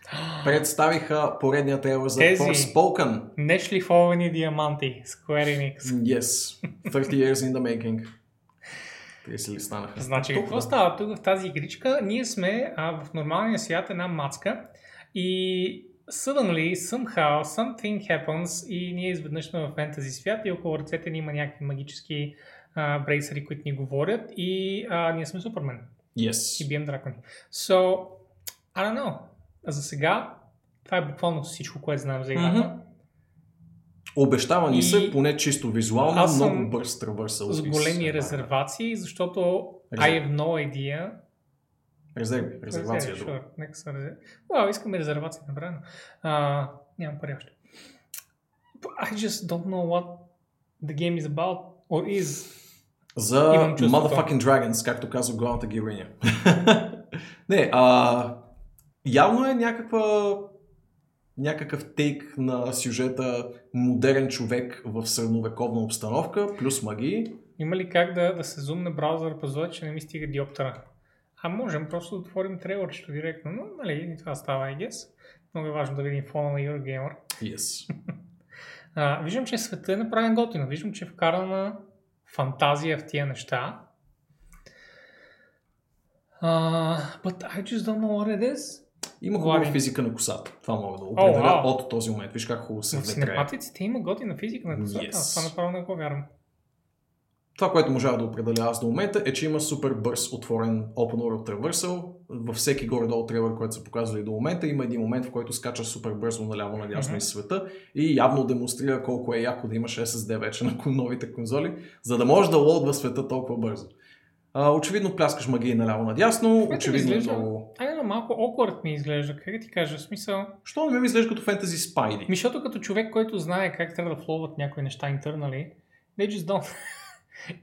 Speaker 2: представиха поредния трейлер за
Speaker 1: Тези-
Speaker 2: Forspoken.
Speaker 1: Нешлифовани диаманти, Square Enix.
Speaker 2: Yes. 30 years in the making. 30 ли станаха?
Speaker 1: Значи,
Speaker 2: Толкова.
Speaker 1: какво става тук в тази игричка? Ние сме а, в нормалния свят една мацка и suddenly, somehow, something happens и ние изведнъж сме в фентази свят и около ръцете ни има някакви магически а, брейсери, които ни говорят и а, ние сме Супермен и
Speaker 2: Yes.
Speaker 1: бием дракони. So, I don't know. За сега, това е буквално всичко, което знаем за играта.
Speaker 2: Мгм. Обещава ни
Speaker 1: И-
Speaker 2: се, поне чисто визуално,
Speaker 1: Аз съм
Speaker 2: много бърз тръвърсъл.
Speaker 1: С големи резервации, защото I have no idea
Speaker 2: Резерви. Резервация.
Speaker 1: Резерви, sure. Нека са резерви. Уау, искаме резервация направено. А, нямам пари още. I just don't know what the game is about or is.
Speaker 2: За. Motherfucking Dragons, както казва главната героиня. Не, а, явно е някаква някакъв тейк на сюжета модерен човек в средновековна обстановка, плюс магии.
Speaker 1: Има ли как да, да се зумне браузър, позове, че не ми стига диоптера? А можем просто да отворим трейлърчето директно, но нали, това става, I guess. Много е важно да видим фона на Eurogamer.
Speaker 2: Yes.
Speaker 1: А, виждам, че света е направен готино. Виждам, че е вкарана фантазия в тия неща. Uh, but I just don't know what it is.
Speaker 2: Има хубава
Speaker 1: Влади.
Speaker 2: физика на косата. Това мога да определя
Speaker 1: вау.
Speaker 2: от този момент. Виж как хубаво се
Speaker 1: В синематиците има готина физика на косата.
Speaker 2: Yes.
Speaker 1: Това направо не го вярвам.
Speaker 2: Това, което можа да определя аз до момента е, че има супер бърз отворен Open World Traversal. Във всеки горе-долу трейлер, който са показвали до момента, има един момент, в който скача супер бързо наляво надясно
Speaker 1: Мгм.
Speaker 2: из света и явно демонстрира колко е яко да имаш SSD вече на новите конзоли, за да можеш да лоудва света толкова бързо. А, очевидно пляскаш магии наляво надясно, очевидно е
Speaker 1: изглежда-
Speaker 2: много...
Speaker 1: Айде, малко awkward ми изглежда. Как ти кажа? В смисъл...
Speaker 2: Що не ми изглежда като фентази Спайди?
Speaker 1: Ми, защото като човек, който знае как трябва да фловат някои неща интернали, they just don't.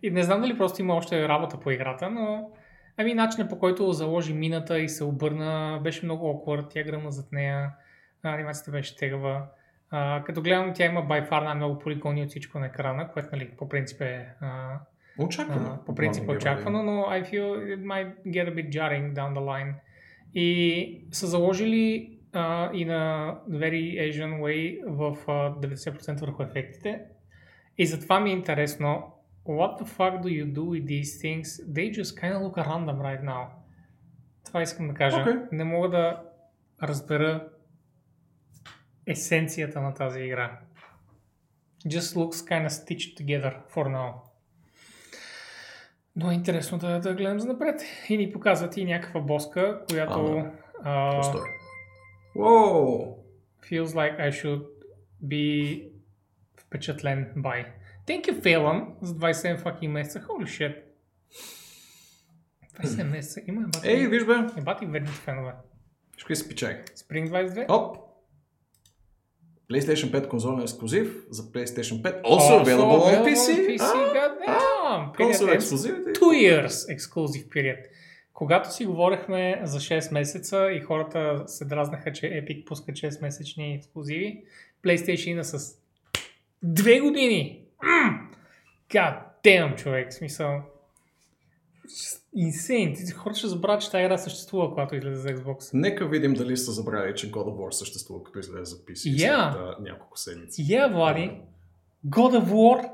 Speaker 1: И не знам дали просто има още работа по играта, но ами начинът по който заложи мината и се обърна беше много awkward, тя гръмна зад нея, анимацията беше тегава. А, като гледам, тя има by far най-много полигони от всичко на екрана, което нали, по принцип е а,
Speaker 2: Очаквано.
Speaker 1: а, по принцип е очаквано, но I feel it might get a bit jarring down the line. И са заложили а, и на Very Asian Way в а, 90% върху ефектите. И затова ми е интересно, what the fuck do you do with these things? They just kind of look random right now. Това искам да кажа.
Speaker 2: Окей.
Speaker 1: Не мога да разбера есенцията на тази игра. Just looks kind of stitched together for now. Но е интересно да, да гледам за напред. И ни показват и някаква боска, която а,
Speaker 2: Просто е. Уоу!
Speaker 1: feels like I should be впечатлен by. Thank you, Phelan, за 27 fucking месеца. Holy shit. 27 месеца. Има ебати,
Speaker 2: Ей, виж бе!
Speaker 1: ебати верните фенове.
Speaker 2: Виж кои се печай.
Speaker 1: Spring 22.
Speaker 2: Оп! PlayStation 5 конзолен ексклюзив за PlayStation 5. Also available on PC.
Speaker 1: PC, damn.
Speaker 2: Консол ексклюзивите.
Speaker 1: Two years exclusive period. Когато си говорихме за 6 месеца и хората се дразнаха, че Epic пуска 6 месечни ексклюзиви, PlayStation е с 2 години! Mm! God damn, човек, смисъл. Ти хората ще забравят, че тази игра съществува, когато излезе за Xbox.
Speaker 2: Нека видим дали са забравили, че God of War съществува, като излезе за PC
Speaker 1: Yeah.
Speaker 2: след а, няколко седмици.
Speaker 1: Yeah, Влади. God of War.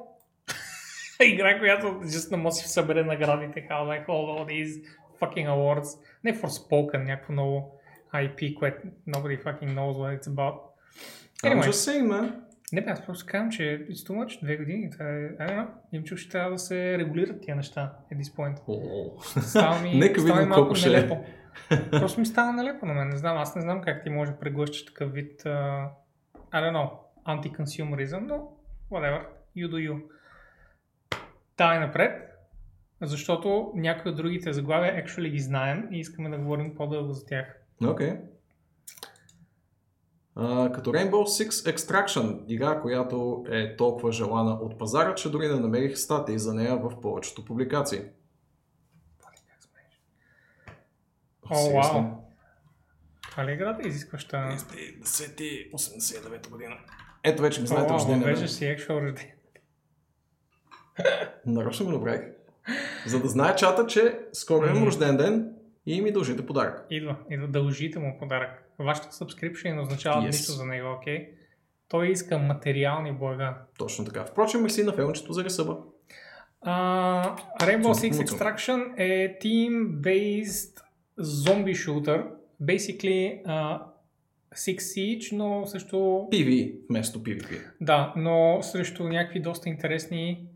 Speaker 1: Игра, която just не може да си събере наградите, how like all, all these fucking awards. Не Forspoken, някакво ново IP, което nobody fucking knows what it's about.
Speaker 2: I'm
Speaker 1: Anyway.
Speaker 2: just saying, man.
Speaker 1: Не бе, аз просто казвам, че it's too much, две години. Това е, don't know, им чух, че трябва да се регулират тия неща at this point.
Speaker 2: О,
Speaker 1: Става ми,
Speaker 2: Нека
Speaker 1: става ми
Speaker 2: видим
Speaker 1: малко
Speaker 2: колко ще е.
Speaker 1: нелепо. Просто ми става нелепо на мен. Не знам, аз не знам как ти може да преглъщаш такъв вид, uh, I don't know, антиконсюмеризъм, но whatever, you do you. Дай напред, защото някои от другите заглавия actually ги знаем и искаме да говорим по-дълго за тях.
Speaker 2: Окей. Като Rainbow Six Extraction, игра, която е толкова желана от пазара, че дори не намерих статии за нея в повечето публикации.
Speaker 1: О,
Speaker 2: Сериозно?
Speaker 1: вау. Това ли е играта изискваща?
Speaker 2: 1089 година. Ето вече ми знаете рождение.
Speaker 1: въвеждаш си рождение.
Speaker 2: Нарочно го направих. За да знае чата, че скоро имам рожден ден и ми дължите подарък.
Speaker 1: Идва, идва, дължите му подарък. Вашата subscription не означава
Speaker 2: Yes.
Speaker 1: нищо за него, окей? Той иска материални блага.
Speaker 2: Точно така. Впрочем, мерси на фелнчето за ресъба.
Speaker 1: Uh, Rainbow Six. Extraction е team-based zombie shooter. Basically uh, Six Siege, но също
Speaker 2: PV вместо PvP.
Speaker 1: Да, но срещу някакви доста интересни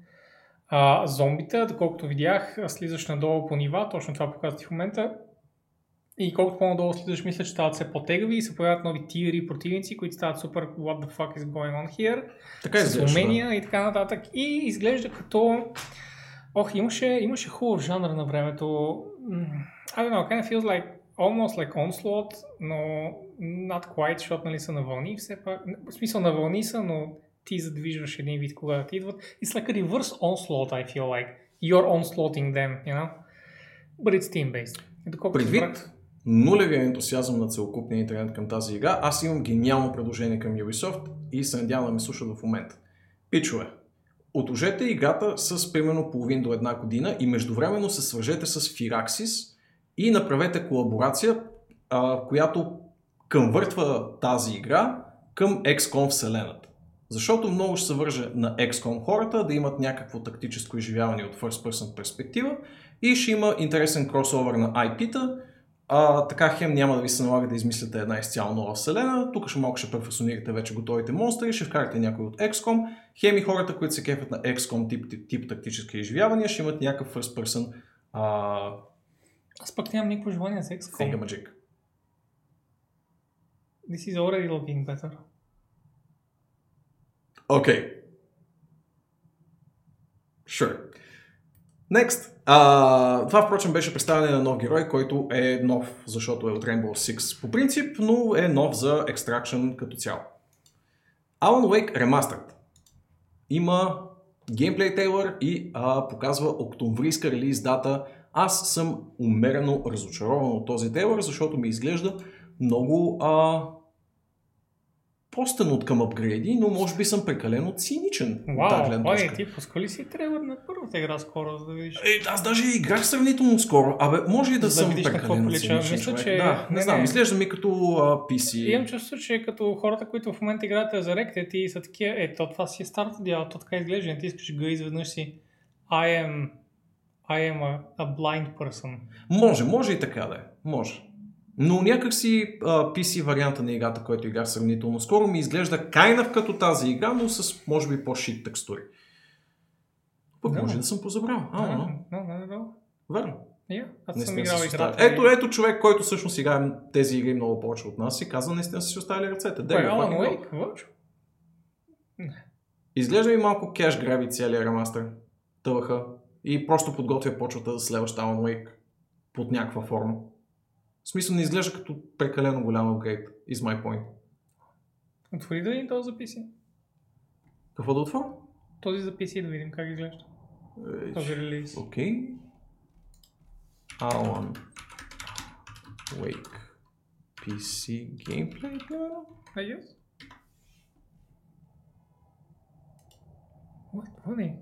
Speaker 1: а, зомбита, доколкото видях, слизаш надолу по нива, точно това показват в момента. И колкото по-надолу слизаш, мисля, че стават все по-тегави и се появяват нови тири противници, които стават супер what the fuck is going on here.
Speaker 2: Така
Speaker 1: с
Speaker 2: изглежда. да.
Speaker 1: умения и така нататък. И изглежда като... Ох, имаше, имаше хубав жанр на времето. I don't know, kind of feels like almost like Onslaught, но not quite, защото нали са на вълни все пак. В смисъл на вълни са, но ти задвижваш един вид, когато ти идват. It's like a reverse Onslaught, I feel like. You're onslaughting them, you know? But it's team-based.
Speaker 2: Предвид нулевия ентусиазъм на целокупния интернет към тази игра, аз имам гениално предложение към Ubisoft и се надявам да ме слушат в момента. Пичове, отложете играта с примерно половин до една година и междувременно се свържете с Firaxis и направете колаборация, а, която конвъртва тази игра към XCOM вселената. Защото много ще се върже на XCOM хората да имат някакво тактическо изживяване от first person перспектива и ще има интересен кросовър на IP-та, а, така хем няма да ви се налага да измисляте една изцяло нова вселена, тук ще малко ще перфасонирате вече готовите монстри, ще вкарате някой от XCOM, хем и хората, които се кефят на XCOM тип, тип, тип тактически изживявания, ще имат някакъв first person а,
Speaker 1: Аз пък нямам никакво желание за XCOM.
Speaker 2: Thingamajig.
Speaker 1: This is already looking better.
Speaker 2: Окей. Sure. Next. А, това, впрочем, беше представяне на нов герой, който е нов, защото е от Rainbow Six по принцип, но е нов за Extraction като цяло. Alan Wake Remastered. Има геймплей тейлър и а, показва октомврийска релиз дата. Аз съм умерено разочарован от този тейлър, защото ми изглежда много а, простен от към апгрейди, но може би съм прекалено циничен от тази
Speaker 1: Вау,
Speaker 2: гледна
Speaker 1: Влади,
Speaker 2: точка.
Speaker 1: ти пускали си трейлър на първата игра скоро, за да видиш.
Speaker 2: Е, аз даже играх сравнително скоро. Абе, може и да,
Speaker 1: да
Speaker 2: съм прекалено циничен
Speaker 1: Мисля, че-
Speaker 2: Да, не,
Speaker 1: не,
Speaker 2: знам,
Speaker 1: не.
Speaker 2: изглежда ми като а, PC.
Speaker 1: Имам чувство, че като хората, които в момента играят за Rected и са такива, е, то това си е старата дяла, то така изглежда, не ти искаш го изведнъж си I am, I am a, a blind person.
Speaker 2: Може, може и така да е. Може. Но някакси а, PC варианта на играта, който играх сравнително скоро, ми изглежда кайнав като тази игра, но с може би по-шит текстури. Пък
Speaker 1: Да.
Speaker 2: може да съм позабрал. А,
Speaker 1: Да, да,
Speaker 2: верно.
Speaker 1: Yeah, аз съм играл
Speaker 2: си
Speaker 1: играта.
Speaker 2: Ето, ето човек, който всъщност играе тези игри много повече от нас и казва, наистина са си оставили ръцете. You
Speaker 1: Alan. Wake?
Speaker 2: Изглежда ми малко кеш граби целият ремастър. Тълха. И просто подготвя почвата за следваща Alan Wake под някаква форма. В смисъл не изглежда като прекалено голям апгрейд. Is my point.
Speaker 1: Отвори да видим този за PC.
Speaker 2: Какво да отворя?
Speaker 1: Този за PC да видим как изглежда.
Speaker 2: Е,
Speaker 1: Този релиз.
Speaker 2: Окей. Alan Wake PC gameplay, примерно?
Speaker 1: I guess. What? What е?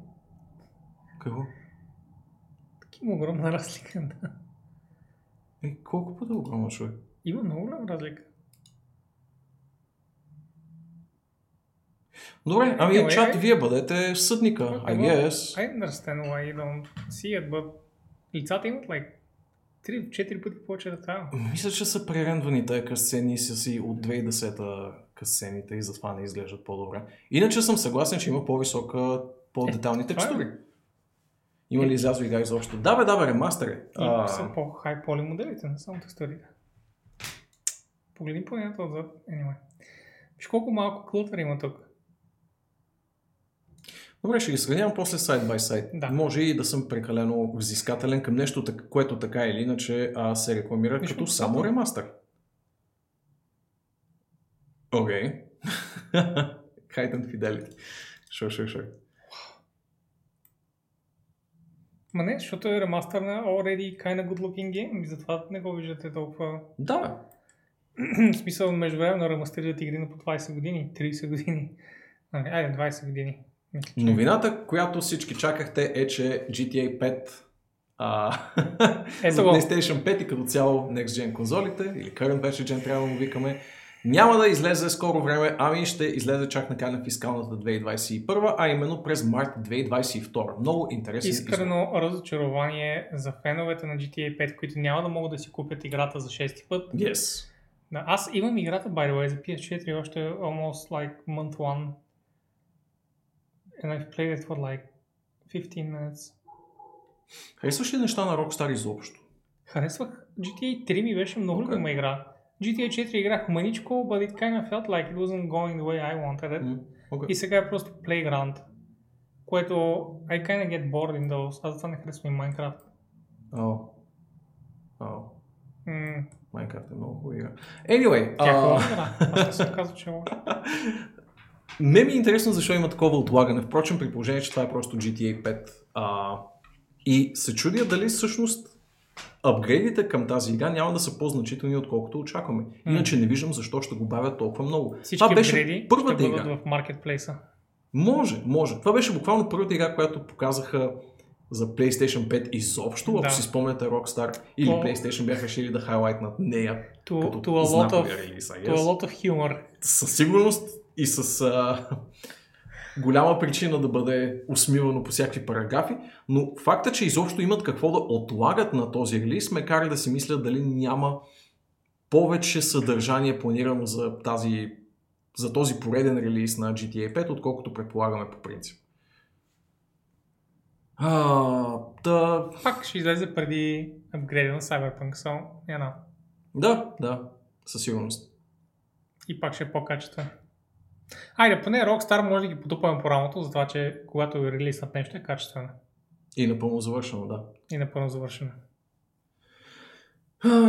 Speaker 2: Какво?
Speaker 1: Има огромна разлика. Да.
Speaker 2: Е, колко пъти е огромно човек?
Speaker 1: Има много голяма разлика.
Speaker 2: Добре, ами
Speaker 1: Anyway,
Speaker 2: чат,
Speaker 1: I-
Speaker 2: вие бъдете съдника, I guess.
Speaker 1: I understand why you don't see it, but лицата имат like 3-4 пъти повече детайл.
Speaker 2: Мисля, че са пререндвани тези късцени си от 2010-та късцените и затова не изглеждат по-добре. Иначе съм съгласен, че има по-висока, по-детални
Speaker 1: това е.
Speaker 2: текстури. Има ли излязло игра изобщо? Да бе, да бе, ремастери.
Speaker 1: И
Speaker 2: А,
Speaker 1: са по-хай поли моделите, не само текстурите. Погледни планета отзад. Anyway. Виж колко малко клътър има тук.
Speaker 2: Добре, ще ги сравнявам после сайт бай сайт.
Speaker 1: Да.
Speaker 2: Може и да съм прекалено взискателен към нещо, което така или иначе а, се рекламира
Speaker 1: Виж
Speaker 2: като само
Speaker 1: светло.
Speaker 2: ремастър. Окей. Height and Fidelity. Sure, sure, sure.
Speaker 1: Ма не, защото е ремастър на already kind of good looking game и затова не го виждате толкова...
Speaker 2: Да.
Speaker 1: В смисъл, междувременно ремастират игри на по 20 години, 30 години. Айде, 20 години.
Speaker 2: Новината, която всички чакахте е, че GTA 5 а,
Speaker 1: Ето
Speaker 2: за. PlayStation 5 и като цяло Next Gen конзолите, или Current Gen трябва да му викаме, няма да излезе скоро време, ами ще излезе чак на края на фискалната 2021, а именно през март 2022. Много интересен избор.
Speaker 1: Искрено разочарование за феновете на GTA 5, които няма да могат да си купят играта за шести път.
Speaker 2: Yes.
Speaker 1: Да, аз имам играта, by the way, за PS4 още almost like month one. And I've played it for like 15 minutes.
Speaker 2: Харесваш ли неща на Rockstar изобщо?
Speaker 1: Харесвах GTA 3 ми беше много
Speaker 2: Okay.
Speaker 1: любима игра. GTA 4 играх маничко, but it kind of felt like it wasn't going the way I wanted it.
Speaker 2: М, окей.
Speaker 1: И сега е просто Playground, което I kind of get bored in those. Аз затова не харесвам и Minecraft.
Speaker 2: О. О.
Speaker 1: М,
Speaker 2: Minecraft е много хубава игра. Anyway,
Speaker 1: Тя
Speaker 2: а,
Speaker 1: хубава. Аз не съм казал, че е.
Speaker 2: Ме ми е интересно защо има такова отлагане. Впрочем, при положение, че това е просто GTA 5. А, и се чудя дали всъщност апгрейдите към тази игра няма да са по-значителни, отколкото очакваме. Иначе не виждам защо ще го бавят толкова много.
Speaker 1: Всички
Speaker 2: това беше първата
Speaker 1: ще
Speaker 2: игра.
Speaker 1: в маркетплейса.
Speaker 2: Може, може. Това беше буквално първата игра, която показаха за PlayStation 5 изобщо, ако
Speaker 1: Да.
Speaker 2: си спомняте Rockstar или
Speaker 1: То-
Speaker 2: PlayStation бяха решили да хайлайтнат нея
Speaker 1: To,
Speaker 2: като
Speaker 1: to, a lot of,
Speaker 2: релиз, I
Speaker 1: to a lot of humor.
Speaker 2: със сигурност и с а, голяма причина да бъде усмивано по всякакви параграфи, но факта, че изобщо имат какво да отлагат на този релиз, ме кара да си мисля дали няма повече съдържание планирано за, тази, за този пореден релиз на GTA 5, отколкото предполагаме по принцип. А, да,
Speaker 1: Пак ще излезе преди апгрейда на Cyberpunk, so, you know.
Speaker 2: да, да, със сигурност.
Speaker 1: И пак ще е по-качествен. Айде, поне Rockstar може да ги потупаме по рамото, за това, че когато релиснат нещо е качествено
Speaker 2: И напълно завършено, да.
Speaker 1: и напълно завършено.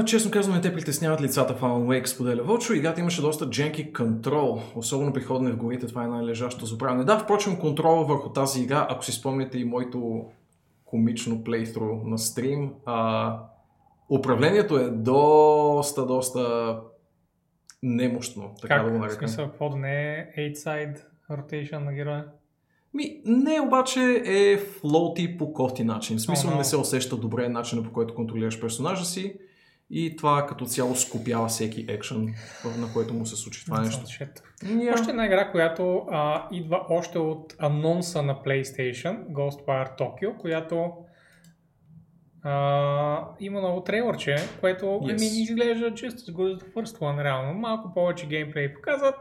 Speaker 2: Честно казвам, не те притесняват лицата в Alan Wake, споделя Вълчо. Играта имаше доста дженки контрол, особено при ходене в горите, това е най-лежащо забравяне. Да, впрочем, контрола върху тази игра, ако си спомняте и моето комично плейтру на стрим, а, управлението е доста, доста немощно, така
Speaker 1: как?
Speaker 2: да го
Speaker 1: в
Speaker 2: нарекам.
Speaker 1: смисъл, какво да не е 8-side rotation на героя?
Speaker 2: Ми, не, обаче е флоути по кофти начин. В смисъл
Speaker 1: Ага.
Speaker 2: не се усеща добре начина по който контролираш персонажа си и това като цяло скопява всеки екшен, на който му се случи това нещо. Yeah.
Speaker 1: Още една игра, която а, идва още от анонса на PlayStation, Ghostwire Tokyo, която а, има ново трейлърче, което
Speaker 2: Yes.
Speaker 1: yes. ми изглежда just as good the first one, реално. Малко повече геймплей показват.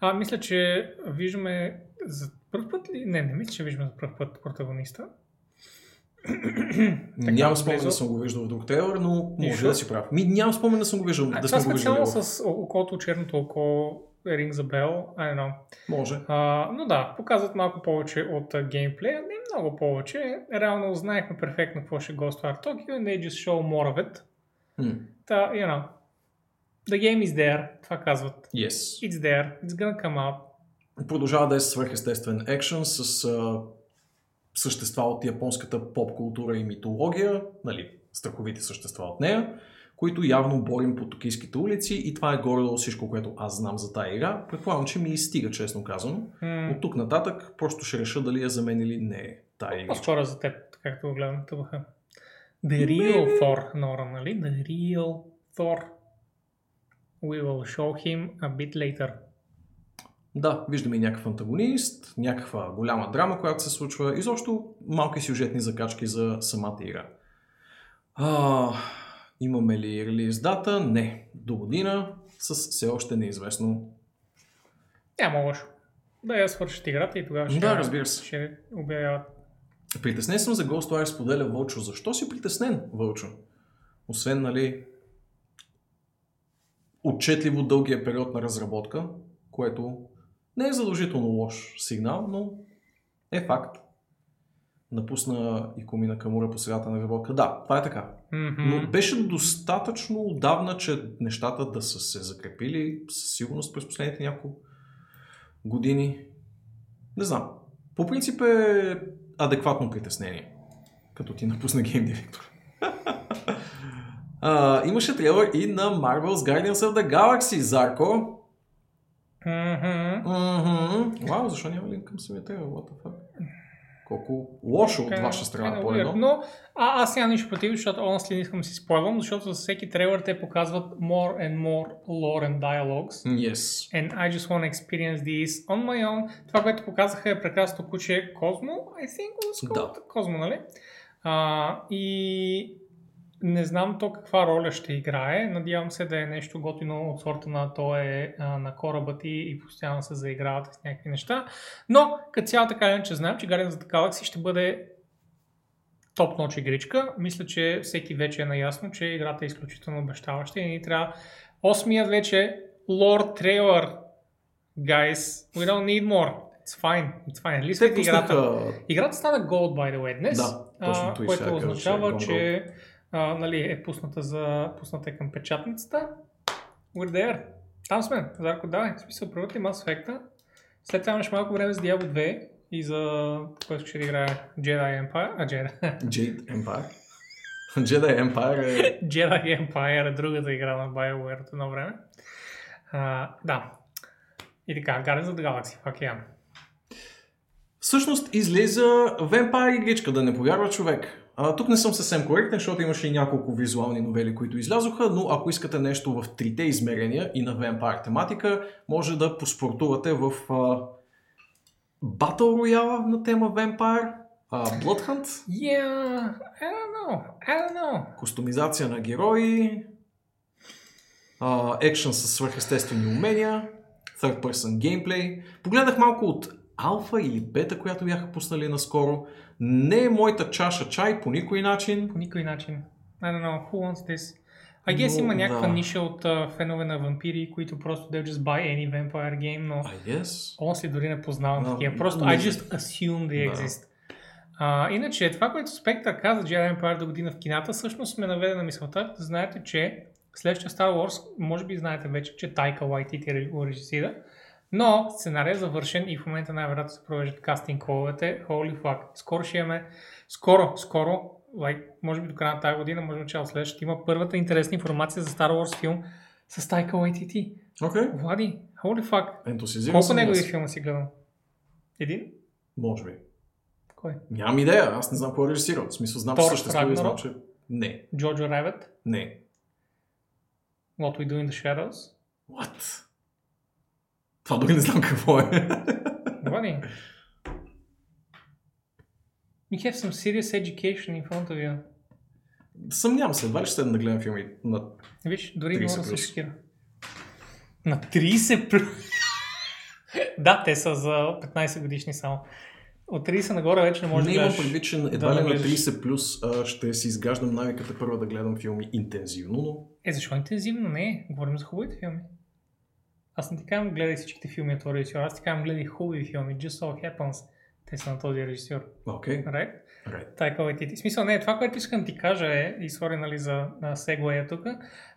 Speaker 1: А, мисля, че виждаме за първ път ли? Не, не мисля, че виждаме за първ път протагониста.
Speaker 2: Нямам спомен да съм го виждал в друг трейлър, но може
Speaker 1: Нищо.
Speaker 2: да си прав. Ми, нямам спомен да съм го виждал,
Speaker 1: А,
Speaker 2: да
Speaker 1: това специално с окото, черното око, Ring the Bell, I don't know.
Speaker 2: Може.
Speaker 1: А, но да, показват малко повече от а, геймплея, не много повече. Реално знаехме перфектно какво ще е Ghostwire Tokyo and they just show more of it.
Speaker 2: М,
Speaker 1: Та, you know, the game is there, това казват.
Speaker 2: Yes.
Speaker 1: It's there, it's gonna come out.
Speaker 2: Продължава да е свърхестествен екшен с а, същества от японската поп култура и митология, нали, страховите същества от нея, които явно борим по токийските улици и това е горе-долу всичко, което аз знам за тази игра. Предполагам, че ми стига, честно казано.
Speaker 1: М,
Speaker 2: От тук нататък просто ще реша дали я за мен или не е тази игра.
Speaker 1: По-скоро за теб, както го гледам ТВХ. The real Thor, Нора, нали? The real Thor. We will show him a bit later.
Speaker 2: Да, виждаме и някакъв антагонист, някаква голяма драма, която се случва, изобщо малки сюжетни закачки за самата игра. А, имаме ли релиз дата? Не. До година с все още неизвестно.
Speaker 1: Няма лошо. Да я свършат играта и тогава ще,
Speaker 2: Да, разбира се.
Speaker 1: ще обявяват.
Speaker 2: Притеснен съм за Ghostwire, споделя Вълчо. Защо си притеснен, Вълчо? Освен, нали, отчетливо дългия период на разработка, което не е задължително лош сигнал, но е факт. Напусна и Комина Камура по средата на разработка. Да, това е така.
Speaker 1: Мгм.
Speaker 2: Но беше достатъчно отдавна, че нещата да са се закрепили със сигурност през последните няколко години. Не знам. По принцип е адекватно притеснение, като ти напусна гейм директор. А, имаше трейлър и на Marvel's Guardians of the Galaxy, Зарко.
Speaker 1: Мгм.
Speaker 2: Вау, защо няма линк към самия трейлър? What the fuck? Колко лошо от
Speaker 1: Kinda-
Speaker 2: ваша страна
Speaker 1: kinda
Speaker 2: по едно.
Speaker 1: Но а, аз нямам нищо против, защото honestly не искам да си спойвам, защото за всеки трейлър те показват more and more lore and dialogues.
Speaker 2: Yes.
Speaker 1: And I just want to experience this on my own. Това, което показаха е прекрасно куче Козмо, I think was called
Speaker 2: Да.
Speaker 1: Козмо, нали? А, и не знам то каква роля ще играе. Надявам се да е нещо готино от сорта на то е а, на кораба ти и постоянно се заиграват с някакви неща. Но като цяло така иначе знаем, че Guardians of the Galaxy ще бъде топ ноч игричка. Мисля, че всеки вече е наясно, че играта е изключително обещаваща и ни трябва осмият вече Lord Trailer. Guys, we don't need more. It's fine. It's fine.
Speaker 2: Те
Speaker 1: Листите играта. Играта стана Gold, by the way, днес.
Speaker 2: Да, точно
Speaker 1: а, което означава,
Speaker 2: че
Speaker 1: че а, нали, е пусната, за, пусната е към печатницата. We're there. Там сме. Зарко, давай. В смисъл, първата Mass Effect. След това имаш малко време за Diablo 2 и за който ще играе Jedi Empire. А, Jedi.
Speaker 2: Jade Empire. Jedi Empire е...
Speaker 1: Jedi Empire е другата игра на BioWare от едно време. А, да. И така, Guardians of the Galaxy, fuck yeah.
Speaker 2: Всъщност излиза Vampire игричка, да не повярва човек. А, тук не съм съвсем коректен, защото имаше и няколко визуални новели, които излязоха, но ако искате нещо в трите измерения и на Vampire тематика, може да поспортувате в а, Battle Royale на тема Vampire, а, Blood Hunt,
Speaker 1: Yeah, I don't know, I don't know.
Speaker 2: кустомизация на герои, екшен с свърхестествени умения, third person gameplay. Погледах малко от алфа или бета, която бяха пуснали наскоро. Не е моята чаша чай по никой начин.
Speaker 1: По никой начин. I don't know, who wants this? I guess
Speaker 2: Но,
Speaker 1: има някаква
Speaker 2: да.
Speaker 1: ниша от uh, фенове на вампири, които просто they'll just buy any vampire game, но
Speaker 2: I guess.
Speaker 1: honestly дори не познавам
Speaker 2: Но,
Speaker 1: такива. Просто I just assume they
Speaker 2: Да.
Speaker 1: exist. А, иначе, това, което Spectre каза Jedi Empire до година в кината, всъщност ме наведе на мисълта. Знаете, че следващия Star Wars, може би знаете вече, че Тайка го режисира, но сценария е завършен и в момента най-вероятно се провеждат кастинг коловете. Holy fuck. Скоро ще имаме, скоро, скоро, like, може би до края на тази година, може би начало следващата, има първата интересна информация за Star Wars филм с Тайка Waititi.
Speaker 2: Окей. Okay.
Speaker 1: Влади, holy fuck.
Speaker 2: Ентусизиран
Speaker 1: Колко негови филма си гледал? Един?
Speaker 2: Може би.
Speaker 1: Кой?
Speaker 2: Нямам идея. Аз не знам кой е режисирал. В смисъл, знам, че съществува и знам, че... Не.
Speaker 1: Джоджо Rabbit?
Speaker 2: Не.
Speaker 1: What We Do in the Shadows?
Speaker 2: What? Това дори не знам какво е.
Speaker 1: Влади. You have some serious education in front of you.
Speaker 2: Съмнявам се. Едва ли ще седна да гледам филми на
Speaker 1: Виж, дори
Speaker 2: 30
Speaker 1: мога да се шокира. На 30 плюс. да, те са за 15 годишни само. От 30 нагоре вече не може
Speaker 2: не
Speaker 1: да
Speaker 2: имам
Speaker 1: гледаш.
Speaker 2: предвид, че
Speaker 1: да
Speaker 2: едва ли на
Speaker 1: наглеждаш.
Speaker 2: 30 плюс а, ще си изгаждам навиката първо да гледам филми интензивно, но
Speaker 1: Е, защо интензивно? Не, говорим за хубавите филми. Аз не ти казвам гледай всичките филми от този режисьор, аз ти казвам гледай хубави филми. Just so happens. Те са на този режисьор.
Speaker 2: окей. Okay.
Speaker 1: Right?
Speaker 2: Right.
Speaker 1: Тайка смисъл, не, това, което искам ти кажа е, и сори, нали, за на сегуея тук,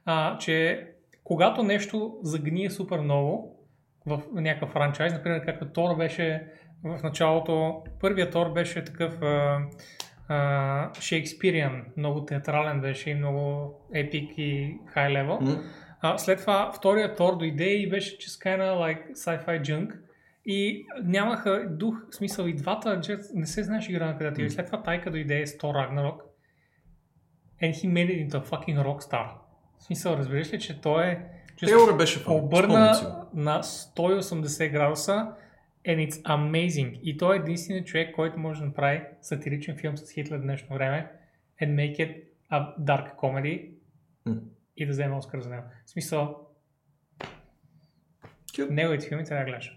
Speaker 1: а, че когато нещо загние супер много в някакъв франчайз, например, както Тор беше в началото, първият Тор беше такъв а, а, Шекспириан, много театрален беше и много епик и хай левел.
Speaker 2: М.
Speaker 1: А, след това втория Тор дойде и беше че kinda like sci-fi junk. И нямаха дух, смисъл и двата, не се знаеш игра на къде отива. И след това Тайка дойде с Тор Ragnarok. And he made it into a fucking rockstar. В смисъл, разбираш ли, че той е... just
Speaker 2: Трейлъра беше
Speaker 1: обърна на 180 градуса and it's amazing. И той е единственият човек, който може да направи сатиричен филм с Хитлер в днешно време and make it a dark comedy
Speaker 2: М.
Speaker 1: и да вземе Оскар за него. В смисъл,
Speaker 2: Cute.
Speaker 1: неговите филми трябва да гледаш.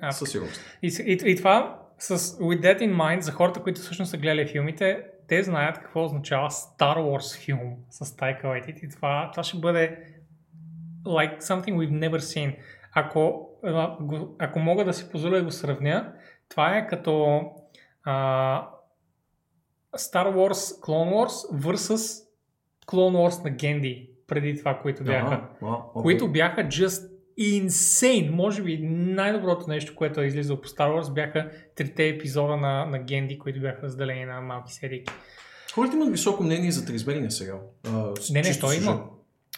Speaker 1: А,
Speaker 2: Със сигурност.
Speaker 1: и, с- и, и това, с with that in mind, за хората, които всъщност са гледали филмите, те знаят какво означава Star Wars филм с Taika Waititi. И това, това ще бъде like something we've never seen. Ако, ако мога да си позволя да го сравня, това е като а, Star Wars Clone Wars versus Clone Wars на Генди преди това, които бяха
Speaker 2: Ага, а, окей.
Speaker 1: които бяха just insane. Може би най-доброто нещо, което е излизало по Star Wars бяха трите епизода на, на Генди, които бяха разделени на малки серии.
Speaker 2: Хората имат високо мнение за триизмерния сериал. А,
Speaker 1: Не, не, той има.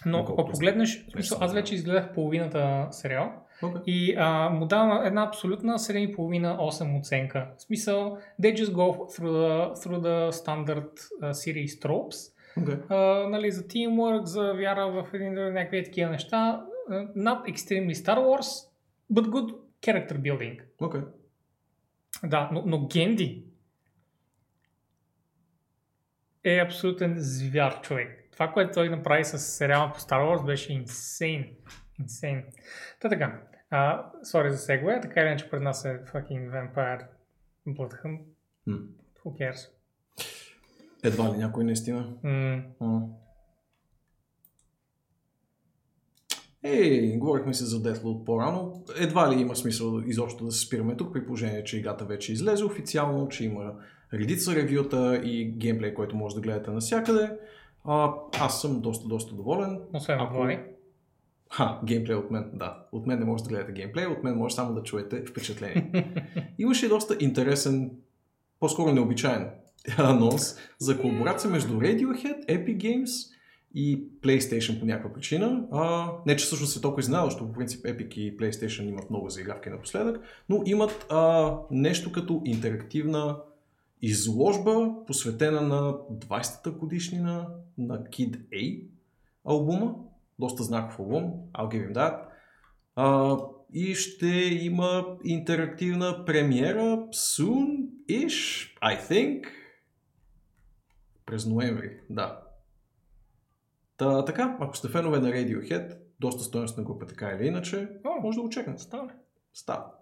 Speaker 1: Но
Speaker 2: Много
Speaker 1: ако погледнеш, смисъл, аз вече изгледах половината сериал
Speaker 2: Окей.
Speaker 1: и а, му давам една абсолютна 7,5-8 оценка. В смисъл, they just go through the, through the standard uh, series tropes.
Speaker 2: Окей.
Speaker 1: а, нали, за teamwork, за вяра в един, някакви такива неща. Not extremely Star Wars, but good character building.
Speaker 2: Окей.
Speaker 1: Да, но, но Генди е абсолютен звяр човек. Това, което той направи с сериала по Star Wars беше insane. Insane. Та така. А, sorry за сегве, така или иначе пред нас е fucking Vampire Bloodhunt.
Speaker 2: М.
Speaker 1: Who cares?
Speaker 2: Едва ли някой наистина. А. Ей, говорихме си за Deathloop по-рано. Едва ли има смисъл изобщо да се спираме тук, при положение, че играта вече излезе официално, че има редица ревюта и геймплей, който може да гледате навсякъде. А, аз съм доста, доста доволен.
Speaker 1: освен
Speaker 2: Ако-
Speaker 1: Влади.
Speaker 2: Ха, геймплей от мен, да. От мен не може да гледате геймплей, от мен може само да чуете впечатление. Имаше доста интересен, по-скоро необичайен анонс за колаборация между Radiohead, Epic Games и PlayStation по някаква причина. А, не, че всъщност е толкова изненадващо, по принцип Epic и PlayStation имат много заигравки напоследък, но имат а, нещо като интерактивна изложба, посветена на 20-та годишнина на Kid A албума. Доста знаков албум, I'll give him that. А, и ще има интерактивна премиера soon-ish, I think. През ноември, да. Та, така, ако сте фенове на Radiohead, доста стоеностна група така или иначе,
Speaker 1: О.
Speaker 2: може да го чекнете.
Speaker 1: Стане.
Speaker 2: Става.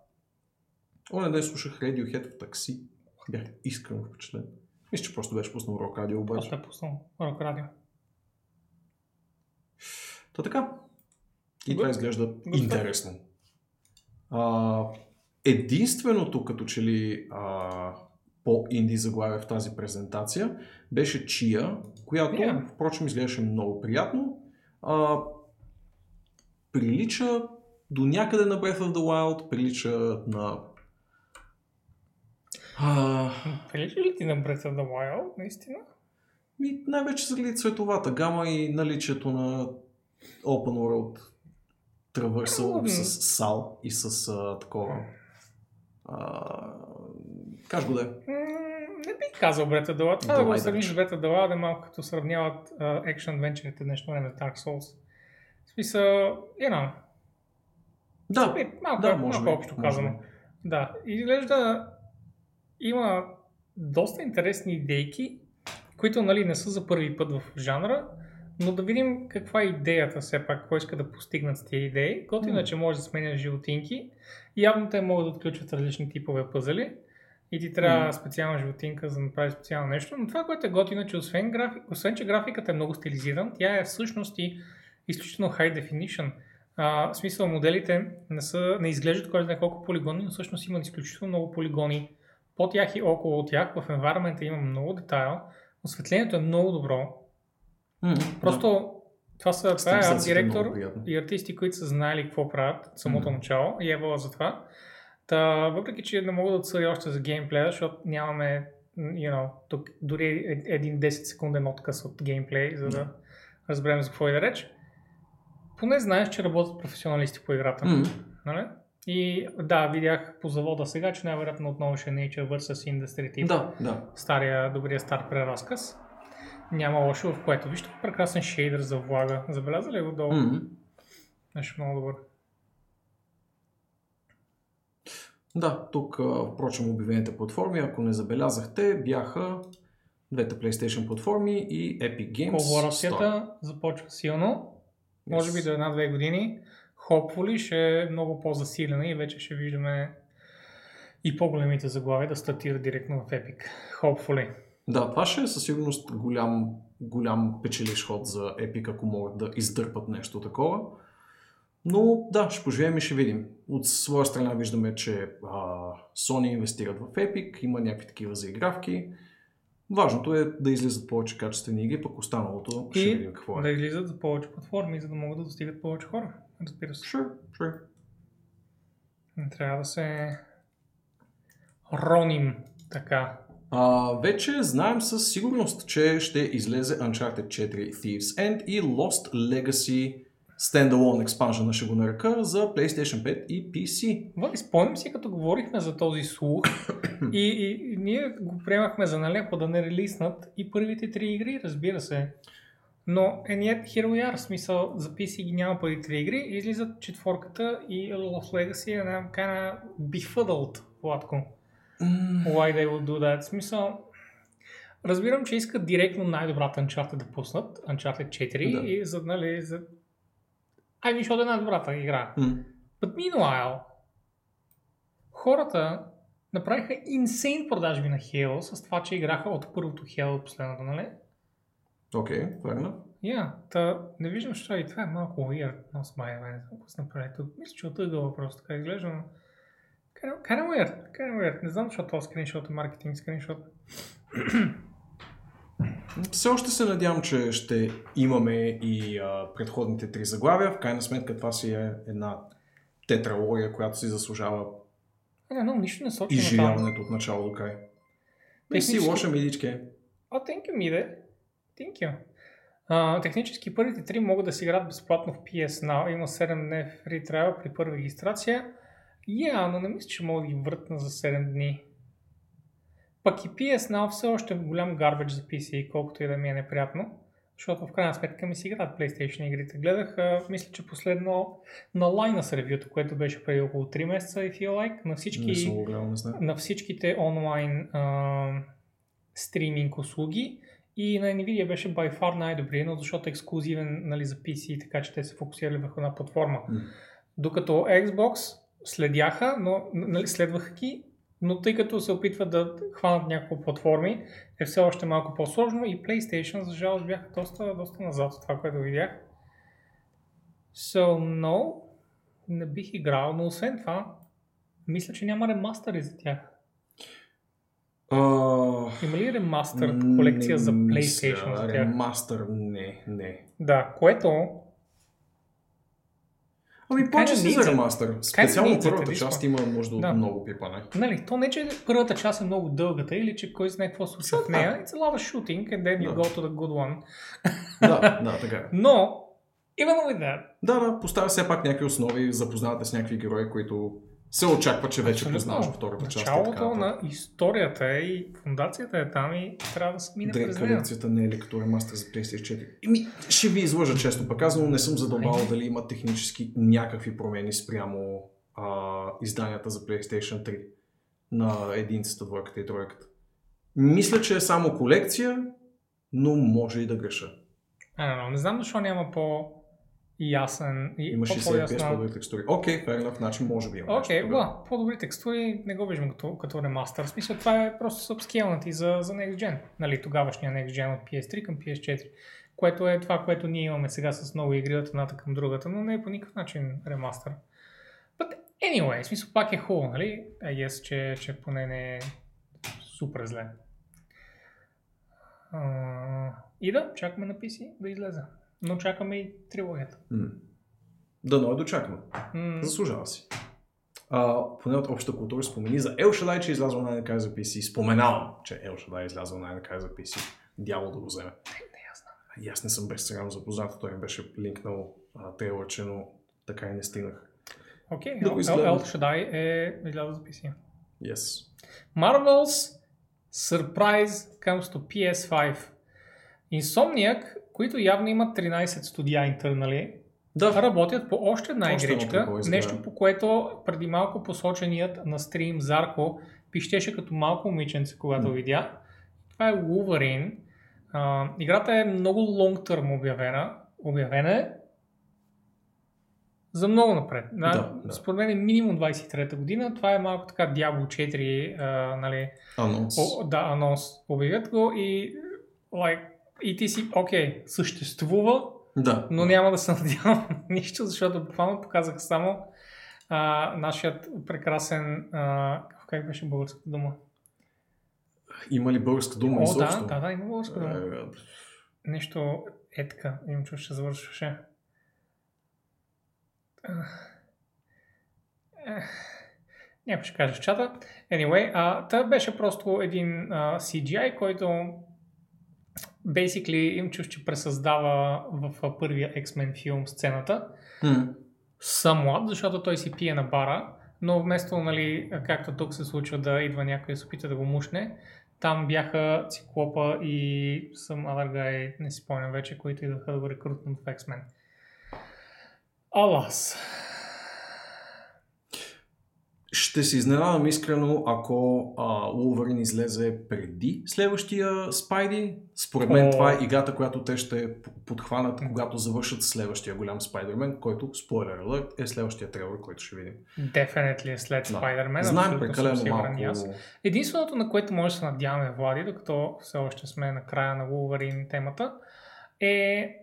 Speaker 2: Оня ден слушах Radiohead в такси. Бях искрено впечатлен. Мисля, че просто беше пуснал рок радио обаче.
Speaker 1: Просто е пуснал рок радио.
Speaker 2: Та така. И това изглежда
Speaker 1: stuff.
Speaker 2: интересно. А, единственото, като че ли а, по-инди заглавие в тази презентация, беше Чия, която,
Speaker 1: Yeah.
Speaker 2: впрочем, изглеждаше много приятно. А, прилича до някъде на Breath of the Wild, прилича на... А,
Speaker 1: Прилича ли ти на Breath of the Wild, наистина?
Speaker 2: И най-вече заради цветовата гама и наличието на Open World Traversal
Speaker 1: Мгм.
Speaker 2: с сал и с а, такова. А, каш го да е.
Speaker 1: Не бих казал the Wild. Това да го
Speaker 2: Давай,
Speaker 1: сравниш с the Wild е малко като сравняват екшен адвенчерите днешно време с Dark Souls. В смисъл, you know,
Speaker 2: Да,
Speaker 1: бит, малко,
Speaker 2: да,
Speaker 1: да,
Speaker 2: може
Speaker 1: малко
Speaker 2: би,
Speaker 1: общо казано. Да, изглежда има доста интересни идейки, които нали, не са за първи път в жанра, но да видим каква е идеята все пак, кой иска да постигнат с тези идеи. Готино е,
Speaker 2: М.
Speaker 1: че може да сменяш животинки. Явно те могат да отключват различни типове пъзели и ти трябва
Speaker 2: М.
Speaker 1: специална животинка, за да направиш специално нещо. Но това, което е готино, е, че освен, график, освен че графиката е много стилизирана, тя е всъщност и изключително high definition. А, в смисъл, моделите не, са, не изглеждат кой знае колко полигони, но всъщност има изключително много полигони по тях и около тях. В environment има много детайл. Осветлението е много добро.
Speaker 2: М,
Speaker 1: Просто това са това е
Speaker 2: е много
Speaker 1: директор
Speaker 2: приятна.
Speaker 1: и артисти, които са знаели какво правят от самото
Speaker 2: Мгм.
Speaker 1: начало и е за това. Та, въпреки, че не мога да отсъдя още за геймплея, защото нямаме you know, тук дори е- един 10 секунден отказ от геймплей, за да разберем за какво е да реч. Поне знаеш, че работят професионалисти по играта.
Speaker 2: М.
Speaker 1: Нали? И да, видях по завода сега, че най-вероятно отново ще е Nature vs. Industry тип.
Speaker 2: Да, да.
Speaker 1: Стария, добрия стар преразказ. Няма лошо, в което вижте прекрасен шейдър за влага. Забелязали ли го долу?
Speaker 2: М.
Speaker 1: Нещо много добър.
Speaker 2: Да, тук, впрочем, обявените платформи, ако не забелязахте, бяха двете PlayStation платформи и Epic Games.
Speaker 1: Колаборацията започва силно. Може би до една-две години. Hopefully ще е много по-засилена и вече ще виждаме и по-големите заглавия да стартират директно в Epic. Hopefully.
Speaker 2: Да, това ще е със сигурност голям, голям печелиш ход за Epic, ако могат да издърпат нещо такова. Но да, ще поживеем и ще видим. От своя страна виждаме, че а, Sony инвестират в Epic, има някакви такива заигравки. Важното е да излизат повече качествени игри, пък останалото ще
Speaker 1: И
Speaker 2: видим какво е.
Speaker 1: да излизат за повече платформи, за да могат да достигат повече хора. Разбира се.
Speaker 2: Sure, sure.
Speaker 1: Не трябва да се роним така.
Speaker 2: А, вече знаем със сигурност, че ще излезе Uncharted 4 Thieves End и Lost Legacy Standalone Expansion, ще го нарека, за PlayStation 5 и PC.
Speaker 1: Вали, спомням си, като говорихме за този слух и, и, и ние го приемахме за налепо да не релиснат и първите три игри, разбира се. Но е we are, в смисъл за PC ги няма първи три игри, излизат четворката и Lost Legacy е една kind befuddled, Владко. Why they would do that? Смисъл, разбирам, че искат директно най-добрата Uncharted да пуснат, Uncharted 4,
Speaker 2: Да.
Speaker 1: и за, нали, за... Ай, виж, от една добрата игра.
Speaker 2: М.
Speaker 1: But meanwhile, хората направиха инсейн продажби на Halo с това, че играха от първото Halo до последното, нали?
Speaker 2: Окей, okay, верно.
Speaker 1: Я, та не виждам, що и това е малко weird, но смай, не знам какво се направи тук. Мисля, че от ъгъла просто така изглежда, но... Kind of, weird, kind of weird. Не знам, защо този скриншот е маркетинг скриншот.
Speaker 2: Все още се надявам, че ще имаме и а, предходните три заглавия. В крайна сметка това си е една тетралогия, която си заслужава
Speaker 1: Не, но нищо не сочи
Speaker 2: изживяването от начало до край. Не си лоша мидичке.
Speaker 1: О, thank you, Mide. Thank you. А, технически първите три могат да се играят безплатно в PS Now. Има 7 дни free trial при първа регистрация. Я, но не мисля, че мога да ги въртна за 7 дни. Пък и PS Now все още е голям гарбедж за PC, колкото и да ми е неприятно. Защото в крайна сметка ми си играят PlayStation игрите. Гледах, мисля, че последно на Linus ревюто, което беше преди около 3 месеца, if you like, на всички
Speaker 2: знам.
Speaker 1: на всичките онлайн а, стриминг услуги и на Nvidia беше by far най-добрия, но защото е ексклюзивен нали, за PC, така че те се фокусирали върху една платформа.
Speaker 2: М.
Speaker 1: Докато Xbox следяха, но нали, следваха ги, но тъй като се опитват да хванат няколко платформи, е все още малко по-сложно и PlayStation, за жалост, бяха доста, доста назад от това, което видях. So, no, не бих играл, но освен това, мисля, че няма ремастъри за тях.
Speaker 2: А,
Speaker 1: Има ли ремастър колекция
Speaker 2: не
Speaker 1: за
Speaker 2: мисля.
Speaker 1: PlayStation за тях?
Speaker 2: Ремастър, не, не.
Speaker 1: Да, което
Speaker 2: Ами плача си за ремастър. Специално
Speaker 1: needs
Speaker 2: първата
Speaker 1: this
Speaker 2: част има нужда от
Speaker 1: Да.
Speaker 2: много пипане.
Speaker 1: Нали, то не, че първата част е много дългата или че кой знае какво случва в нея. It's a lot of shooting and then you
Speaker 2: Да.
Speaker 1: go to the good one.
Speaker 2: да, да, така е.
Speaker 1: Но, even with that,
Speaker 2: Да, да, поставя все пак някакви основи, запознавате с някакви герои, които се очаква, че вече
Speaker 1: абсолютно,
Speaker 2: познаваш втората част.
Speaker 1: началото на историята е и фундацията е там и трябва да се мине
Speaker 2: Дрейк
Speaker 1: през нея.
Speaker 2: колекцията не е ли като ремастър за PlayStation 4? Еми, ще ви излъжа често пък казано, не съм задълбал дали има технически някакви промени спрямо а, изданията за PlayStation 3 на единцата, двойката и тройката. Мисля, че е само колекция, но може и да греша.
Speaker 1: Know, не знам защо няма по ясен и
Speaker 2: Има 60
Speaker 1: по-ясна...
Speaker 2: FPS по-добри текстури. Окей, fair enough, значи може би има
Speaker 1: Окей,
Speaker 2: тогава.
Speaker 1: да, по-добри текстури не го виждам като, като ремастър. В смисъл това е просто сабскейлнати за, за Next Gen. Нали, тогавашния Next Gen от PS3 към PS4. Което е това, което ние имаме сега с много игри от едната към другата, но не е по никакъв начин ремастър. But anyway, в смисъл пак е хубаво, нали? I guess, че, че поне не е супер зле. Uh, и да, чакаме на PC да излезе. Но чакаме и трилогията.
Speaker 2: М. Дано е дочакано. Заслужава си. а, поне от обща култура спомени за El Shaddai, че е излязъл най-накрая за PC. Споменавам, че El Shaddai е излязъл най-накрая за PC. Дявол да го вземе.
Speaker 1: Не, аз знам.
Speaker 2: И аз не съм безстрано запознат, той ми беше линкнал а, трейлърче, но така и не стигнах.
Speaker 1: Окей, okay. El Shaddai е излязъл за PC.
Speaker 2: Yes.
Speaker 1: Marvel's Surprise comes to PS5. Insomniac, които явно имат 13 студия интернали,
Speaker 2: Да,
Speaker 1: работят по още една
Speaker 2: Още
Speaker 1: игричка,
Speaker 2: изгледа.
Speaker 1: нещо по което преди малко посоченият на стрим Зарко пищеше като малко момиченце, когато
Speaker 2: М.
Speaker 1: видя. Това е Wolverine. А, играта е много long term обявена. Обявена е за много напред.
Speaker 2: Да, да.
Speaker 1: Според мен е минимум 23-та година. Това е малко така Diablo 4, а, нали,
Speaker 2: анонс.
Speaker 1: О, да, анонс. Обявят го и, like, и ти си, окей, съществува,
Speaker 2: Да.
Speaker 1: но няма да се надявам на нищо, защото буквално показах само а, нашият прекрасен, а, как беше българската дума?
Speaker 2: Има ли българска дума
Speaker 1: О,
Speaker 2: изобщо?
Speaker 1: да, да, да, има българска дума.
Speaker 2: Е,
Speaker 1: Нещо е така, имам чувство, ще завършваше. Някой ще каже в чата. Anyway, а, та беше просто един а, CGI, който basically им чуш, че пресъздава в първия X-Men филм сцената.
Speaker 2: м,
Speaker 1: Somewhat, защото той си пие на бара, но вместо, нали, както тук се случва да идва някой да се опита да го мушне, там бяха Циклопа и съм guy, не си спомням вече, които идваха да го рекрутнат в X-Men. Алас.
Speaker 2: Ще се изненадам искрено, ако Wolverine излезе преди следващия Спайди. Според мен
Speaker 1: О.
Speaker 2: това е играта, която те ще подхванат, когато завършат следващия голям Спайдермен, който, спойлер алерт, е следващия трейлър, който ще видим.
Speaker 1: Е след
Speaker 2: Да.
Speaker 1: Spider-Man.
Speaker 2: Знаем прекалено малко.
Speaker 1: аз. Единственото, на което може да се надяваме, Влади, докато все още сме на края на Wolverine темата, е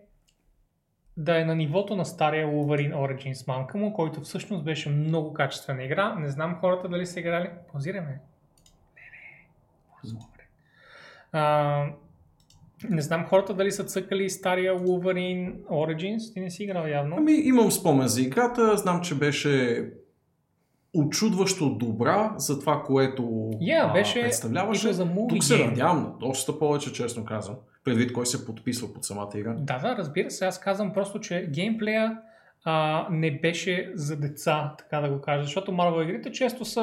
Speaker 1: да е на нивото на стария Wolverine Origins мамка му, който всъщност беше много качествена игра. Не знам хората дали са играли. Позираме. Не, не. А, не знам хората дали са цъкали стария Wolverine Origins. Ти не си играл явно.
Speaker 2: Ами имам спомен за играта, знам, че беше очудващо добра за това, което
Speaker 1: Yeah, беше
Speaker 2: представляваше.
Speaker 1: movie
Speaker 2: Тук се надявам на доста повече, честно казвам. Предвид кой се подписва под самата игра.
Speaker 1: Да, да, разбира се. Аз казвам просто, че геймплея а, не беше за деца, така да го кажа. Защото Marvel игрите често са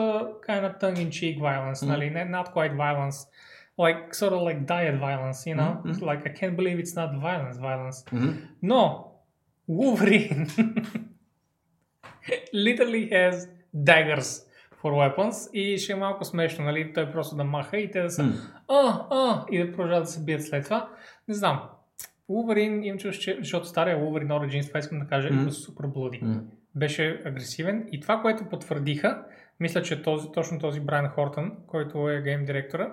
Speaker 1: kind of tongue-in-cheek violence,
Speaker 2: Мгм.
Speaker 1: нали? Not quite violence. Like, sort of like diet violence, you know?
Speaker 2: Мгм.
Speaker 1: Like, I can't believe it's not violence, violence.
Speaker 2: Мгм.
Speaker 1: Но, Wolverine literally has daggers for weapons и ще е малко смешно, нали? Той просто да маха и те да са
Speaker 2: М.
Speaker 1: а, а, и да продължават да се бият след това. Не знам. Wolverine им чуш, че, защото стария Wolverine Origins, това искам да кажа, mm. супер блуди.
Speaker 2: М.
Speaker 1: Беше агресивен и това, което потвърдиха, мисля, че този, точно този Брайан Хортън, който е гейм директора,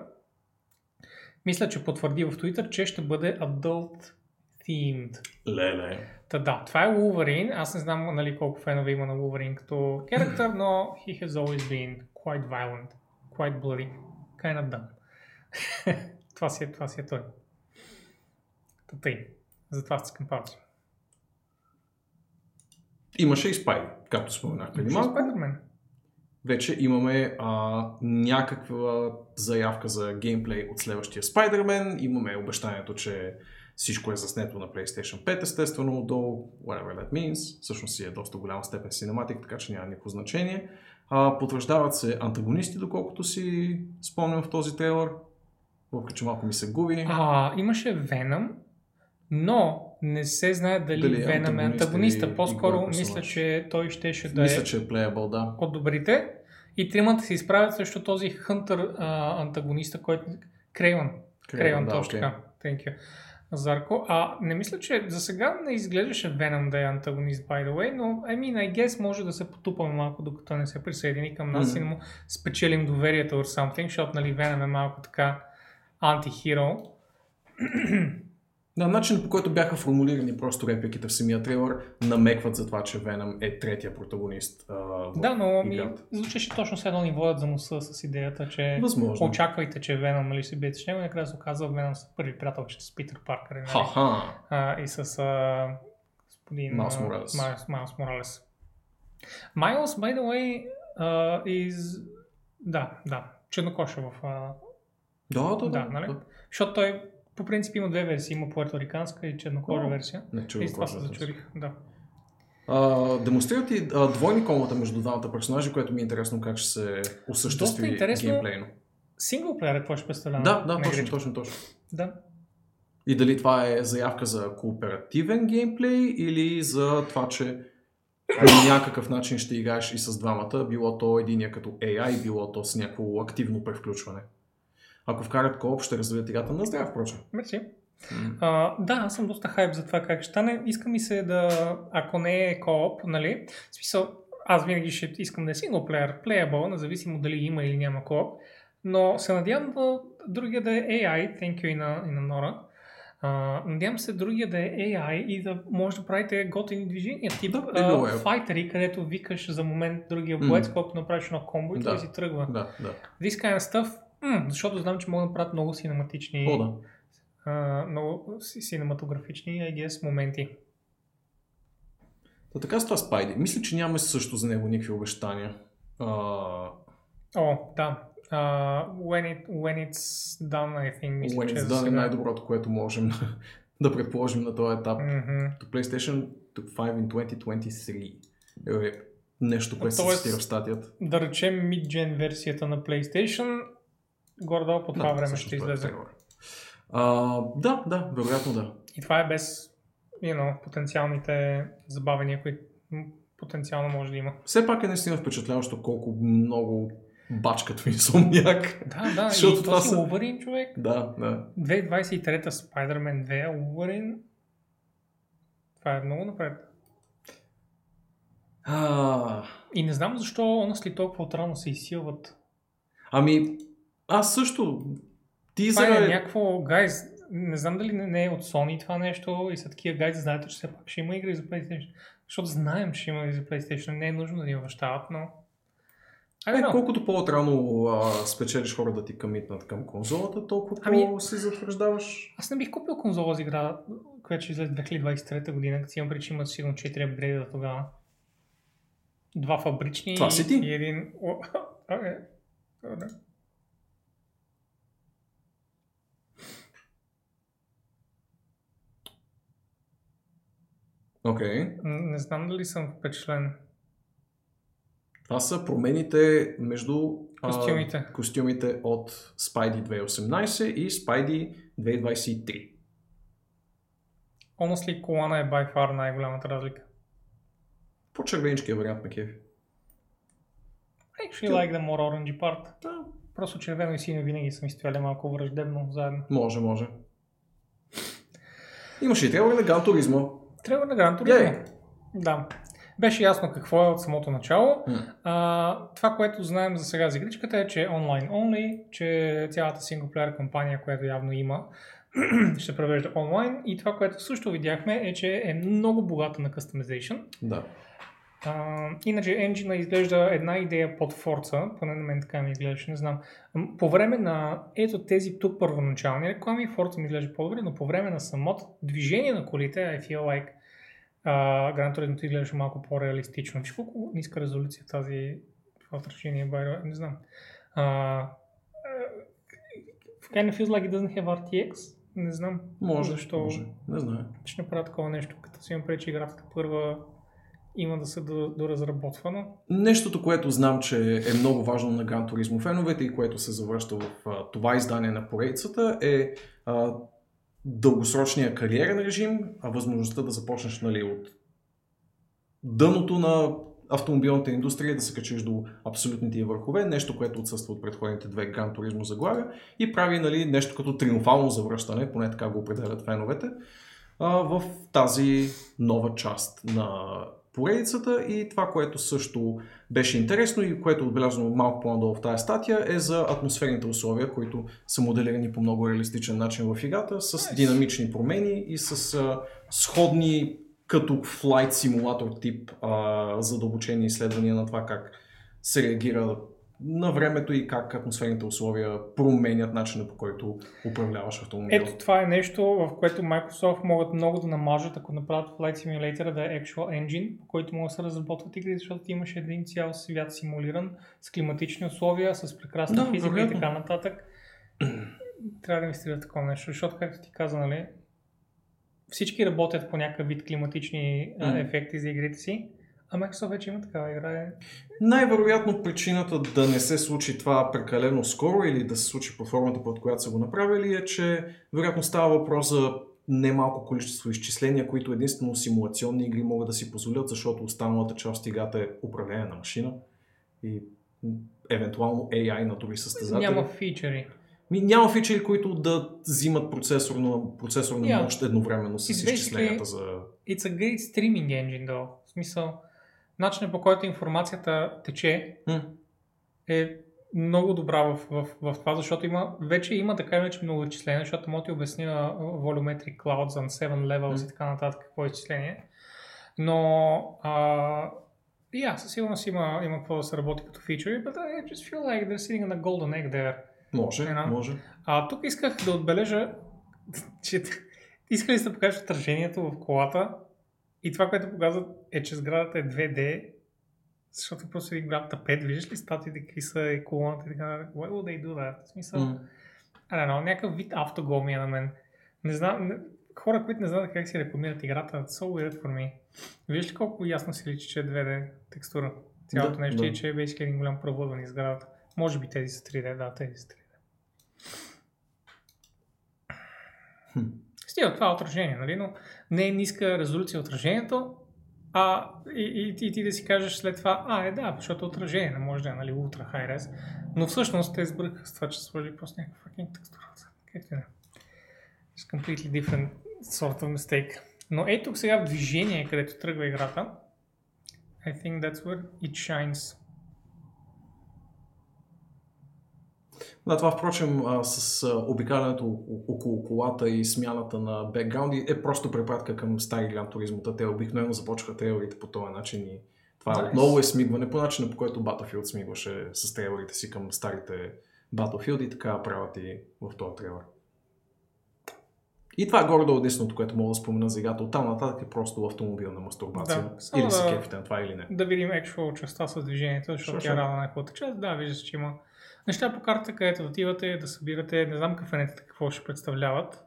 Speaker 1: мисля, че потвърди в Twitter, че ще бъде adult themed.
Speaker 2: Леле.
Speaker 1: Та да, това е Wolverine. Аз не знам нали, колко фенове има на Wolverine като характер, но he has always been quite violent, quite bloody, kind of dumb. това, си е, това си е той. Та тъй. Затова стискам палци.
Speaker 2: Имаше и Спайди, както споменах преди малко.
Speaker 1: Spider-Man.
Speaker 2: Вече имаме а, някаква заявка за геймплей от следващия Spider-Man. Имаме обещанието, че всичко е заснето на PlayStation 5, естествено, до whatever that means. Всъщност си е доста голяма степен синематик, така че няма никакво значение. А, потвърждават се антагонисти, доколкото си спомням в този трейлър. Въпреки, че малко ми се губи.
Speaker 1: А, имаше Venom, но не се знае дали,
Speaker 2: Дали е
Speaker 1: Venom е
Speaker 2: антагонист
Speaker 1: антагониста.
Speaker 2: или
Speaker 1: По-скоро мисля, че той щеше да
Speaker 2: Мисля,
Speaker 1: е
Speaker 2: че е playable, да.
Speaker 1: от добрите. И тримата се изправят срещу този Хънтър а, антагониста, който... Крейвън. Крейвън,
Speaker 2: да,
Speaker 1: точно така. Thank you. Зарко. А не мисля, че за сега не изглеждаше Venom да е антагонист, by the way, но I mean, I guess може да се потупаме малко, докато не се присъедини към нас
Speaker 2: Мгм.
Speaker 1: и да му спечелим доверието or something, защото нали, Venom е малко така антихиро.
Speaker 2: На начин по който бяха формулирани просто репликите в самия трейлър, намекват за това, че Веном е третия протагонист. А, в
Speaker 1: Да, но ми звучеше точно с едно ни водят за носа с идеята, че
Speaker 2: Възможно.
Speaker 1: очаквайте, че Venom нали, се биете с него и накрая се оказва Venom с първи приятелчета с Питър Паркър нали?
Speaker 2: Ха-ха.
Speaker 1: а, и с а, господин
Speaker 2: Майлс Моралес.
Speaker 1: Майлс, Майлс Моралес. Майлс, by the way, uh, is... Да, да. Чернокоша в... Uh,
Speaker 2: Да, да,
Speaker 1: да, нали? Защото той по принцип има две версии. Има пуерториканска и чернокожа версия.
Speaker 2: Не,
Speaker 1: И с това се зачурих. Да.
Speaker 2: А, демонстрират и а, двойни комата между двамата персонажи, което ми е интересно как ще се осъществи
Speaker 1: Доста интересно.
Speaker 2: геймплейно.
Speaker 1: Синглплеера какво ще представлява?
Speaker 2: Да, да, точно, точно, точно.
Speaker 1: Да.
Speaker 2: И дали това е заявка за кооперативен геймплей или за това, че по някакъв начин ще играеш и с двамата, било то единия като AI, било то с някакво активно превключване. Ако вкарат кооп, ще развият играта на здрав, впрочем.
Speaker 1: Мерси. А, да, аз съм доста хайп за това как ще стане. Иска ми се да, ако не е кооп, нали, в смисъл, аз винаги ще искам да е синглплеер, playable, независимо дали има или няма кооп, но се надявам да другия да е AI, thank you и на, и на Нора. А, надявам се другия да е AI и да може да правите готини движения, тип
Speaker 2: Да, е.
Speaker 1: а, файтери, където викаш за момент другия боец, колко направиш едно комбо и
Speaker 2: Да.
Speaker 1: той си тръгва.
Speaker 2: Да, да.
Speaker 1: This kind of stuff, м, защото знам, че могат да правят много синематични
Speaker 2: О, да.
Speaker 1: а, много си- синематографични, I guess, моменти.
Speaker 2: Та така с това Спайди. Мисля, че нямаме също за него никакви обещания. А,
Speaker 1: О, да. Uh, when, it, when it's done, I think, мисля,
Speaker 2: When
Speaker 1: че
Speaker 2: it's
Speaker 1: за
Speaker 2: done е
Speaker 1: сега.
Speaker 2: най-доброто, което можем да предположим на този етап.
Speaker 1: Мгм.
Speaker 2: To PlayStation to 5 in 2023. Е, нещо, което се цитира в статията.
Speaker 1: Да речем mid-gen версията на PlayStation, горе-долу по това време
Speaker 2: всъщност
Speaker 1: ще
Speaker 2: е
Speaker 1: излезе.
Speaker 2: А, да, да, вероятно да.
Speaker 1: И това е без you know, потенциалните забавения, които потенциално може да има.
Speaker 2: Все пак е наистина впечатляващо колко много бачкат инсомняк.
Speaker 1: Да, да,
Speaker 2: Защото
Speaker 1: и
Speaker 2: това
Speaker 1: то си
Speaker 2: са-
Speaker 1: Wolverine, човек.
Speaker 2: Да, да.
Speaker 1: 2023 Spider-Man 2, Wolverine. Това е много напред.
Speaker 2: А,
Speaker 1: И не знам защо honestly толкова отрано се изсилват.
Speaker 2: ами, аз също.
Speaker 1: Това
Speaker 2: Тизера
Speaker 1: е
Speaker 2: е...
Speaker 1: някакво, гайз, не знам дали не, е от Sony това нещо и са такива гайз, знаете, че все пак ще има игри за PlayStation. Защото знаем, че има игри за PlayStation, не е нужно да ни обещават, но...
Speaker 2: Е, колкото по-отрано а, спечелиш хора да ти камитнат към конзолата, толкова
Speaker 1: Ами-
Speaker 2: по-си затвърждаваш.
Speaker 1: Аз не бих купил конзола за игра, която ще излезе 2023 година, като имам че има сигурно 4 апгрейда тогава. Два фабрични
Speaker 2: Това си ти?
Speaker 1: и един... О, окей. Добре.
Speaker 2: Окей.
Speaker 1: М, Не знам дали съм впечатлен.
Speaker 2: Това са промените между а,
Speaker 1: Костюмите.
Speaker 2: костюмите от Spidey 2018 и Spidey 2023.
Speaker 1: Honestly, колана е by far най-голямата разлика.
Speaker 2: По-червеничкия вариант на кефи.
Speaker 1: Actually like the more orangey part.
Speaker 2: Да,
Speaker 1: Просто червено и синьо винаги са ми стояли малко враждебно заедно.
Speaker 2: може, може. Имаше и Gran Turismo.
Speaker 1: Трябва на Гран Туризмо.
Speaker 2: Yay.
Speaker 1: Да. Беше ясно какво е от самото начало.
Speaker 2: М.
Speaker 1: А, това, което знаем за сега за игричката е, че е онлайн only, че цялата синглплеер кампания, която явно има, ще превежда онлайн. И това, което също видяхме е, че е много богата на customization.
Speaker 2: Да.
Speaker 1: А, иначе енджина изглежда една идея под Forza, поне на мен така ми изглеждаше, не знам. По време на ето тези тук първоначални реклами, Forza ми изглежда по-добре, но по време на самото движение на колите, I feel like uh, Gran Turismo изглеждаше малко по-реалистично. Виж колко ниска резолюция тази това отражение, way, не знам. Uh, kind of feels like it doesn't have RTX. Не знам
Speaker 2: Може,
Speaker 1: защо
Speaker 2: може. Не знаю.
Speaker 1: ще направят такова нещо, като си имам преди, че играта първа има да се до- доразработва, но
Speaker 2: Нещото, което знам, че е много важно на Gran Turismo феновете и което се завръща в а, това издание на поредицата е а, дългосрочния кариерен режим, а възможността да започнеш нали, от дъното на автомобилната индустрия и да се качиш до абсолютните й върхове, нещо, което отсъства от предходните две Gran Turismo заглавия и прави нали, нещо като триумфално завръщане, поне така го определят феновете, а, в тази нова част на поредицата и това, което също беше интересно и което е отбелязано малко по-надолу в тази статия е за атмосферните условия, които са моделирани по много реалистичен начин в играта, с
Speaker 1: Nice.
Speaker 2: динамични промени и с а, сходни като флайт симулатор тип а, задълбочени изследвания на това как се реагира на времето и как атмосферните условия променят начина по който управляваш автомобил.
Speaker 1: Ето това е нещо, в което Microsoft могат много да намажат, ако направят Flight Simulator да е actual engine, по който могат да се разработват игри, защото имаш един цял свят симулиран с климатични условия, с прекрасна
Speaker 2: Да,
Speaker 1: физика и
Speaker 2: вероятно.
Speaker 1: така нататък. Трябва да инвестират такова нещо, защото, както ти каза, нали, всички работят по някакъв вид климатични
Speaker 2: Мгм.
Speaker 1: ефекти за игрите си, а Microsoft вече има такава игра. Е...
Speaker 2: Най-вероятно причината да не се случи това прекалено скоро или да се случи по формата, под която са го направили е, че вероятно става въпрос за немалко количество изчисления, които единствено симулационни игри могат да си позволят, защото останалата част от играта е управление на машина и евентуално AI на други състезатели.
Speaker 1: Няма фичери.
Speaker 2: Ми, няма фичери, които да взимат процесорна, процесорна
Speaker 1: Yeah.
Speaker 2: мощ едновременно с изчисленията за...
Speaker 1: It's a great streaming engine, though. В смисъл, начинът по който информацията тече
Speaker 2: М.
Speaker 1: е много добра в, в, в това, защото има, вече има така иначе много изчисления, защото мога ти обясня а, Volumetric Clouds on 7 levels
Speaker 2: М.
Speaker 1: и така нататък какво е изчисление. Но, а, yeah, със сигурност има, има какво да се работи като фичери, but I just feel like they're sitting on a golden egg there.
Speaker 2: Може,
Speaker 1: Една.
Speaker 2: може.
Speaker 1: А тук исках да отбележа, че искали да покажат отражението в колата и това, което показват е, че сградата е 2D, защото просто един голям тапет, виждаш ли статуите, какви са и колоната и така нататък. Why would they do that? В смисъл,
Speaker 2: М.
Speaker 1: I don't know, някакъв вид автогол ми е на мен. Не знам, не, хора, които не знаят как си рекламират играта, so weird for me. Виждаш ли колко ясно си личи, че е 2D текстура? Цялото
Speaker 2: Да,
Speaker 1: нещо
Speaker 2: да.
Speaker 1: и че е basically един голям правъдван из сградата. Може би тези са 3D, да, тези са 3D.
Speaker 2: Хм.
Speaker 1: Стига това е отражение, нали? но не е ниска резолюция отражението, а и, и, и, ти да си кажеш след това, а е да, защото отражение, не може да е нали, ултра хай рез. Но всъщност те избраха с това, че сложи просто някаква fucking текстура. Както и да е. It's completely different sort of mistake. Но ей тук сега в движение, където тръгва играта, I think that's where it shines.
Speaker 2: Да, това впрочем а, с а, обикалянето около колата и смяната на бекграунди е просто препратка към стари Gran Turismo. Те обикновено започнаха трейлерите по този начин и това
Speaker 1: Nice.
Speaker 2: отново е смигване по начина по който Battlefield смигваше с трейлерите си към старите Battlefield и така правят и в този трейлер. И това е горе-долу единственото, което мога да спомена за играта. Оттам нататък е просто автомобилна мастурбация.
Speaker 1: Да,
Speaker 2: Или се
Speaker 1: да-
Speaker 2: кефите на това или не.
Speaker 1: да видим actual частта с движението, защото тя е рано на някаква част. Да, виждаш, че има неща по картата, където отивате да събирате, не знам кафенетата какво ще представляват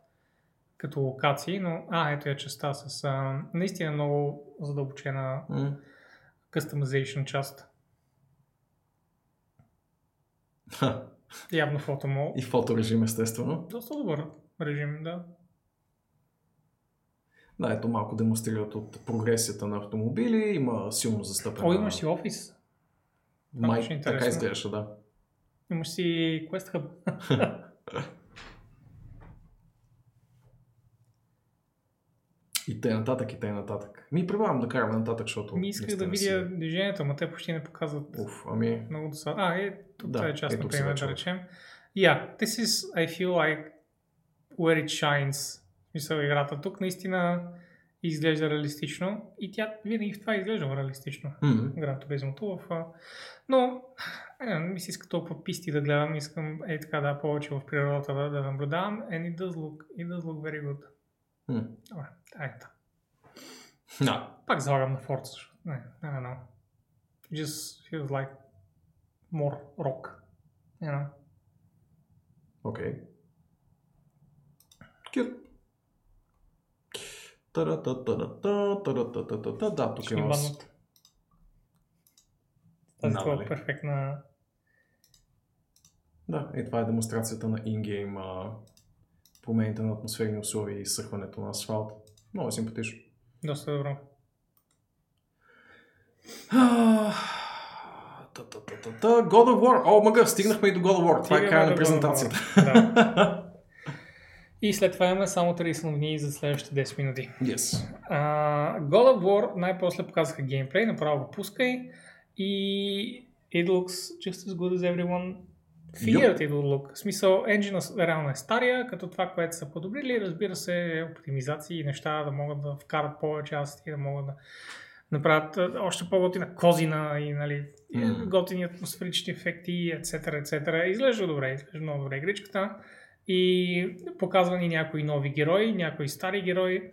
Speaker 1: като локации, но а, ето е частта с а, наистина много задълбочена
Speaker 2: М.
Speaker 1: customization част. Явно фотомол.
Speaker 2: И фоторежим естествено.
Speaker 1: Доста добър режим, да.
Speaker 2: Да, ето малко демонстрират от прогресията на автомобили, има силно застъпена...
Speaker 1: О, имаш си офис. Това
Speaker 2: Май, така изглеждаше, да.
Speaker 1: Имаш си Quest Hub.
Speaker 2: И те нататък, и те нататък. Ми предлагам да караме нататък, защото...
Speaker 1: Ми исках да видя движението, но те почти не показват
Speaker 2: Си... Уф, ами...
Speaker 1: много досадно. А, е, тук
Speaker 2: Да,
Speaker 1: е част,
Speaker 2: ето
Speaker 1: например, да речем. Yeah, this is, I feel like, where it shines. В Смисъл, играта тук наистина изглежда реалистично и тя винаги в това изглежда реалистично.
Speaker 2: М,
Speaker 1: Гран туризмото в... Но, е, не ми се иска толкова писти да гледам, искам е така да повече в природата да, да наблюдавам and it does look, it does look very good.
Speaker 2: м.
Speaker 1: Добре, айде.
Speaker 2: Да.
Speaker 1: Пак залагам на Forza, защото не, I don't know. It just feels like more rock. You know?
Speaker 2: Окей. Та-да-та-та-та-та. Да, тук
Speaker 1: Ще
Speaker 2: има...
Speaker 1: Тази
Speaker 2: Да,
Speaker 1: това е перфектна.
Speaker 2: Да, и това е демонстрацията на ингейм промените на атмосферни условия и съхването на асфалт. Много е симпатично.
Speaker 1: Доста добро.
Speaker 2: God of War. О, мъга, стигнахме и до God of War. Това е края на презентацията.
Speaker 1: Да. И след това имаме само 30 новини за следващите 10 минути.
Speaker 2: yes.
Speaker 1: Uh, God of War най-после показаха геймплей, направо го пускай и it looks just as good as everyone feared it would look. В смисъл, енджина реално е стария, като това, което са подобрили, разбира се, оптимизации и неща да могат да вкарат повече асети, да могат да направят още по-готина козина и нали,
Speaker 2: Мгм.
Speaker 1: готини атмосферични ефекти, etc. etc. Изглежда добре, изглежда много добре игричката. И показва ни някои нови герои, някои стари герои.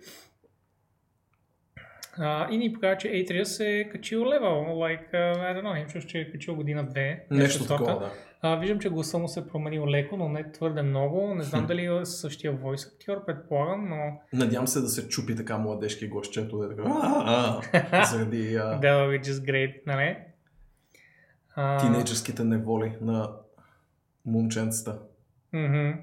Speaker 1: А, и ни показва, че Atreus е качил левел. Like, uh, I don't know, че е качил година-две.
Speaker 2: Нещо такова, да.
Speaker 1: А, виждам, че гласа му се е променил леко, но не твърде много. Не знам дали е същия войс актьор, предполагам, но
Speaker 2: Надявам се да се чупи така младежки гласчето, да е така. Заради а,
Speaker 1: that be just great, нали? А,
Speaker 2: тинейджерските неволи на момченцата.
Speaker 1: мгм.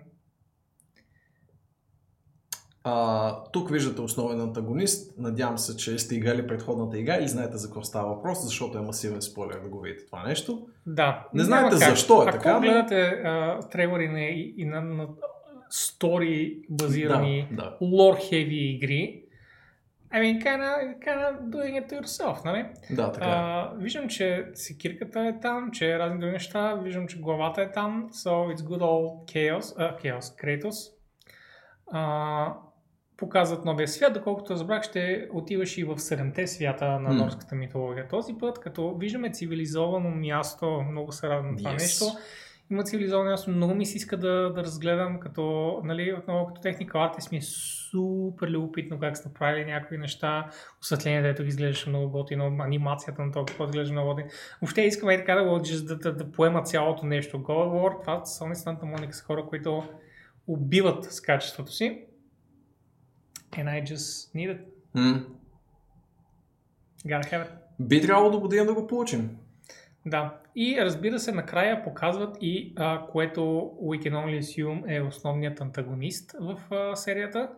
Speaker 2: А, тук виждате основен антагонист. Надявам се, че сте играли предходната игра или знаете за какво става въпрос, защото е масивен спойлер да го видите това нещо.
Speaker 1: Да.
Speaker 2: Не знаете
Speaker 1: как.
Speaker 2: защо е
Speaker 1: Ако
Speaker 2: така, но-
Speaker 1: гледате а, трейлери на, и, и на, на стори базирани
Speaker 2: Да, да.
Speaker 1: лор хеви игри, I mean, kinda, kinda doing it yourself, нали?
Speaker 2: Да, така е.
Speaker 1: А, виждам, че секирката е там, че разни други неща, виждам, че главата е там, so it's good old chaos, а, chaos, Kratos. А, показват новия свят, доколкото разбрах, ще отиваш и в седемте свята на норската митология. Този път, като виждаме цивилизовано място, много се радвам на това
Speaker 2: Yes.
Speaker 1: нещо, има цивилизовано място, много ми се иска да, да разгледам, като, нали, отново като техника артист ми е супер любопитно как са направили някои неща, осветлението, ето ги изглеждаше много готино, анимацията на този път изглежда много готино. Въобще искаме и така да, го, да, да, да поема цялото нещо. God War, това са Santa Monica са хора, които убиват с качеството си. And I just need it.
Speaker 2: М.
Speaker 1: Gotta have it.
Speaker 2: Би трябвало до година да го получим.
Speaker 1: Да. И разбира се, накрая показват и а, което We Can Only Assume е основният антагонист в а, серията.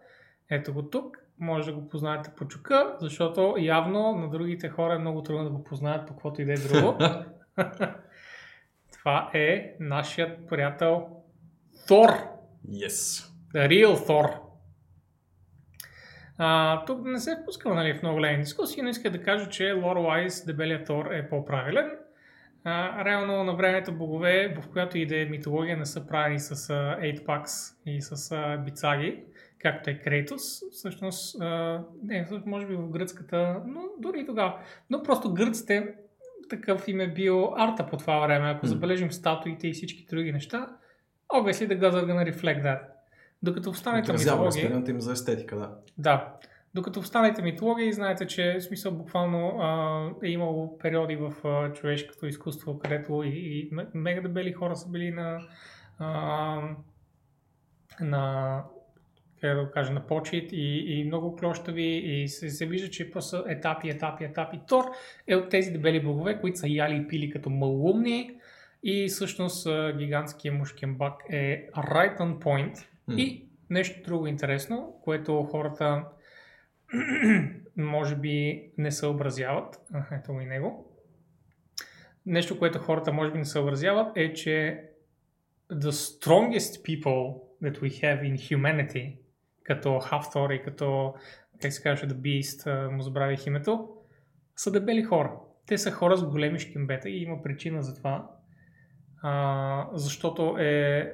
Speaker 1: Ето го тук. Може да го познаете по чука, защото явно на другите хора е много трудно да го познаят по каквото и да е друго. Това е нашият приятел Тор.
Speaker 2: Yes.
Speaker 1: The real Thor. А, тук не се впускам нали, в много големи дискусии, но иска да кажа, че lore-wise дебелият Тор е по-правилен. А, реално на времето богове, в която и да е митология, не са правени с а, 8 packs и с а, бицаги, както е Крейтос. Всъщност, а, не, всъщност, може би в гръцката, но дори и тогава. Но просто гръците, такъв им е бил арта по това време. Ако забележим статуите и всички други неща, the gods are gonna reflect that. Докато в останалите митологии...
Speaker 2: разбирането им за естетика, да.
Speaker 1: Да. Докато в останалите митологии, знаете, че в смисъл буквално а, е имало периоди в а, човешкото изкуство, където и, и мега дебели хора са били на, а, на как да кажа, на почет и, и много клощави и се, се вижда, че просто етапи, етапи, етапи. Тор е от тези дебели богове, които са яли и пили като малумни и всъщност гигантския мушкин бак е right on point.
Speaker 2: М.
Speaker 1: И нещо друго интересно, което хората може би не съобразяват. Ето и него. Нещо, което хората може би не съобразяват е, че the strongest people that we have in humanity, като Half-Thor и като, как се казваше, The Beast, му забравих името, са дебели хора. Те са хора с големи шкембета и има причина за това. А, защото е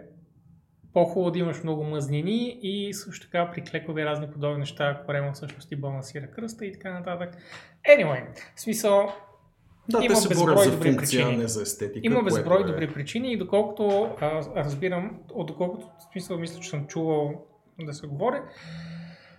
Speaker 1: по-хубаво да имаш много мъзнини и също така при клекове разни подобни неща, корема всъщност и балансира кръста и така нататък. Anyway, в смисъл,
Speaker 2: Да,
Speaker 1: Има
Speaker 2: те се
Speaker 1: безброй
Speaker 2: за
Speaker 1: добри
Speaker 2: функция,
Speaker 1: причини.
Speaker 2: не за естетика.
Speaker 1: има безброй
Speaker 2: е-
Speaker 1: добри причини и доколкото а, разбирам, от доколкото в смисъл мисля, че съм чувал да се говори,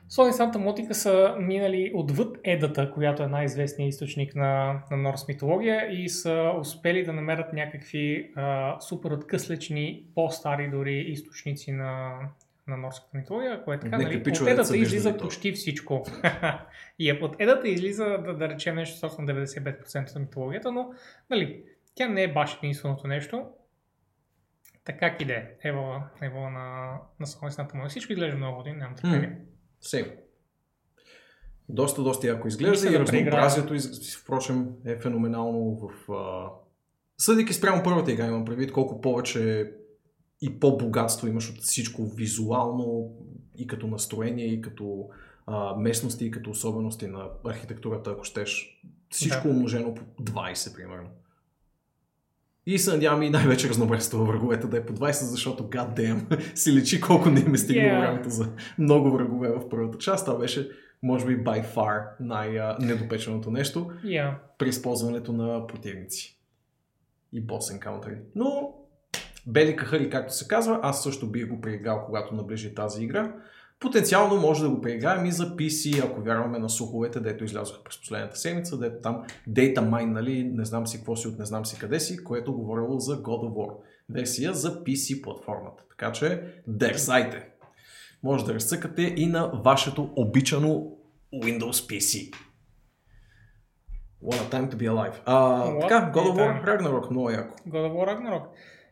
Speaker 1: Сони Санта Мотика са минали отвъд Едата, която е най-известният източник на, на норс митология и са успели да намерят някакви а, супер откъслечни, по-стари дори източници на, на норската митология, което така,
Speaker 2: Някакви
Speaker 1: нали, от Едата излиза
Speaker 2: виждали то.
Speaker 1: почти всичко. и е, от Едата излиза, да, да речем нещо собствено 95% от митологията, но нали, тя не е баш единственото нещо. Така и да е. Ево, ево на, на Санта Мотика. Всичко изглежда много години, нямам търпение.
Speaker 2: Сега. Доста, доста яко изглежда и
Speaker 1: да
Speaker 2: разнообразието, из- впрочем, е феноменално в... А... Съдейки спрямо първата игра, имам предвид колко повече и по-богатство имаш от всичко визуално и като настроение, и като а, местности, и като особености на архитектурата, ако щеш. Всичко
Speaker 1: Да.
Speaker 2: умножено по 20, примерно. И се надявам и най-вече разнообразието във враговете да е по 20, защото god damn, си лечи колко не им е стигнало
Speaker 1: Yeah.
Speaker 2: времето за много врагове в първата част. Това беше може би by far най-недопеченото нещо
Speaker 1: Yeah.
Speaker 2: при използването на противници и boss encounter. Но бели кахари, както се казва, аз също бих го преиграл, когато наближи тази игра. Потенциално може да го преиграем и за PC, ако вярваме на слуховете, дето излязоха през последната седмица, дето там Data Mine, нали, не знам си какво си от не знам си къде си, което говорило за God of War. Версия за PC платформата. Така че дерзайте! Може да разцъкате и на вашето обичано Windows PC. What a time to be alive. А,
Speaker 1: What
Speaker 2: така, God of War. Ragnarok, много яко.
Speaker 1: God of War Ragnarok.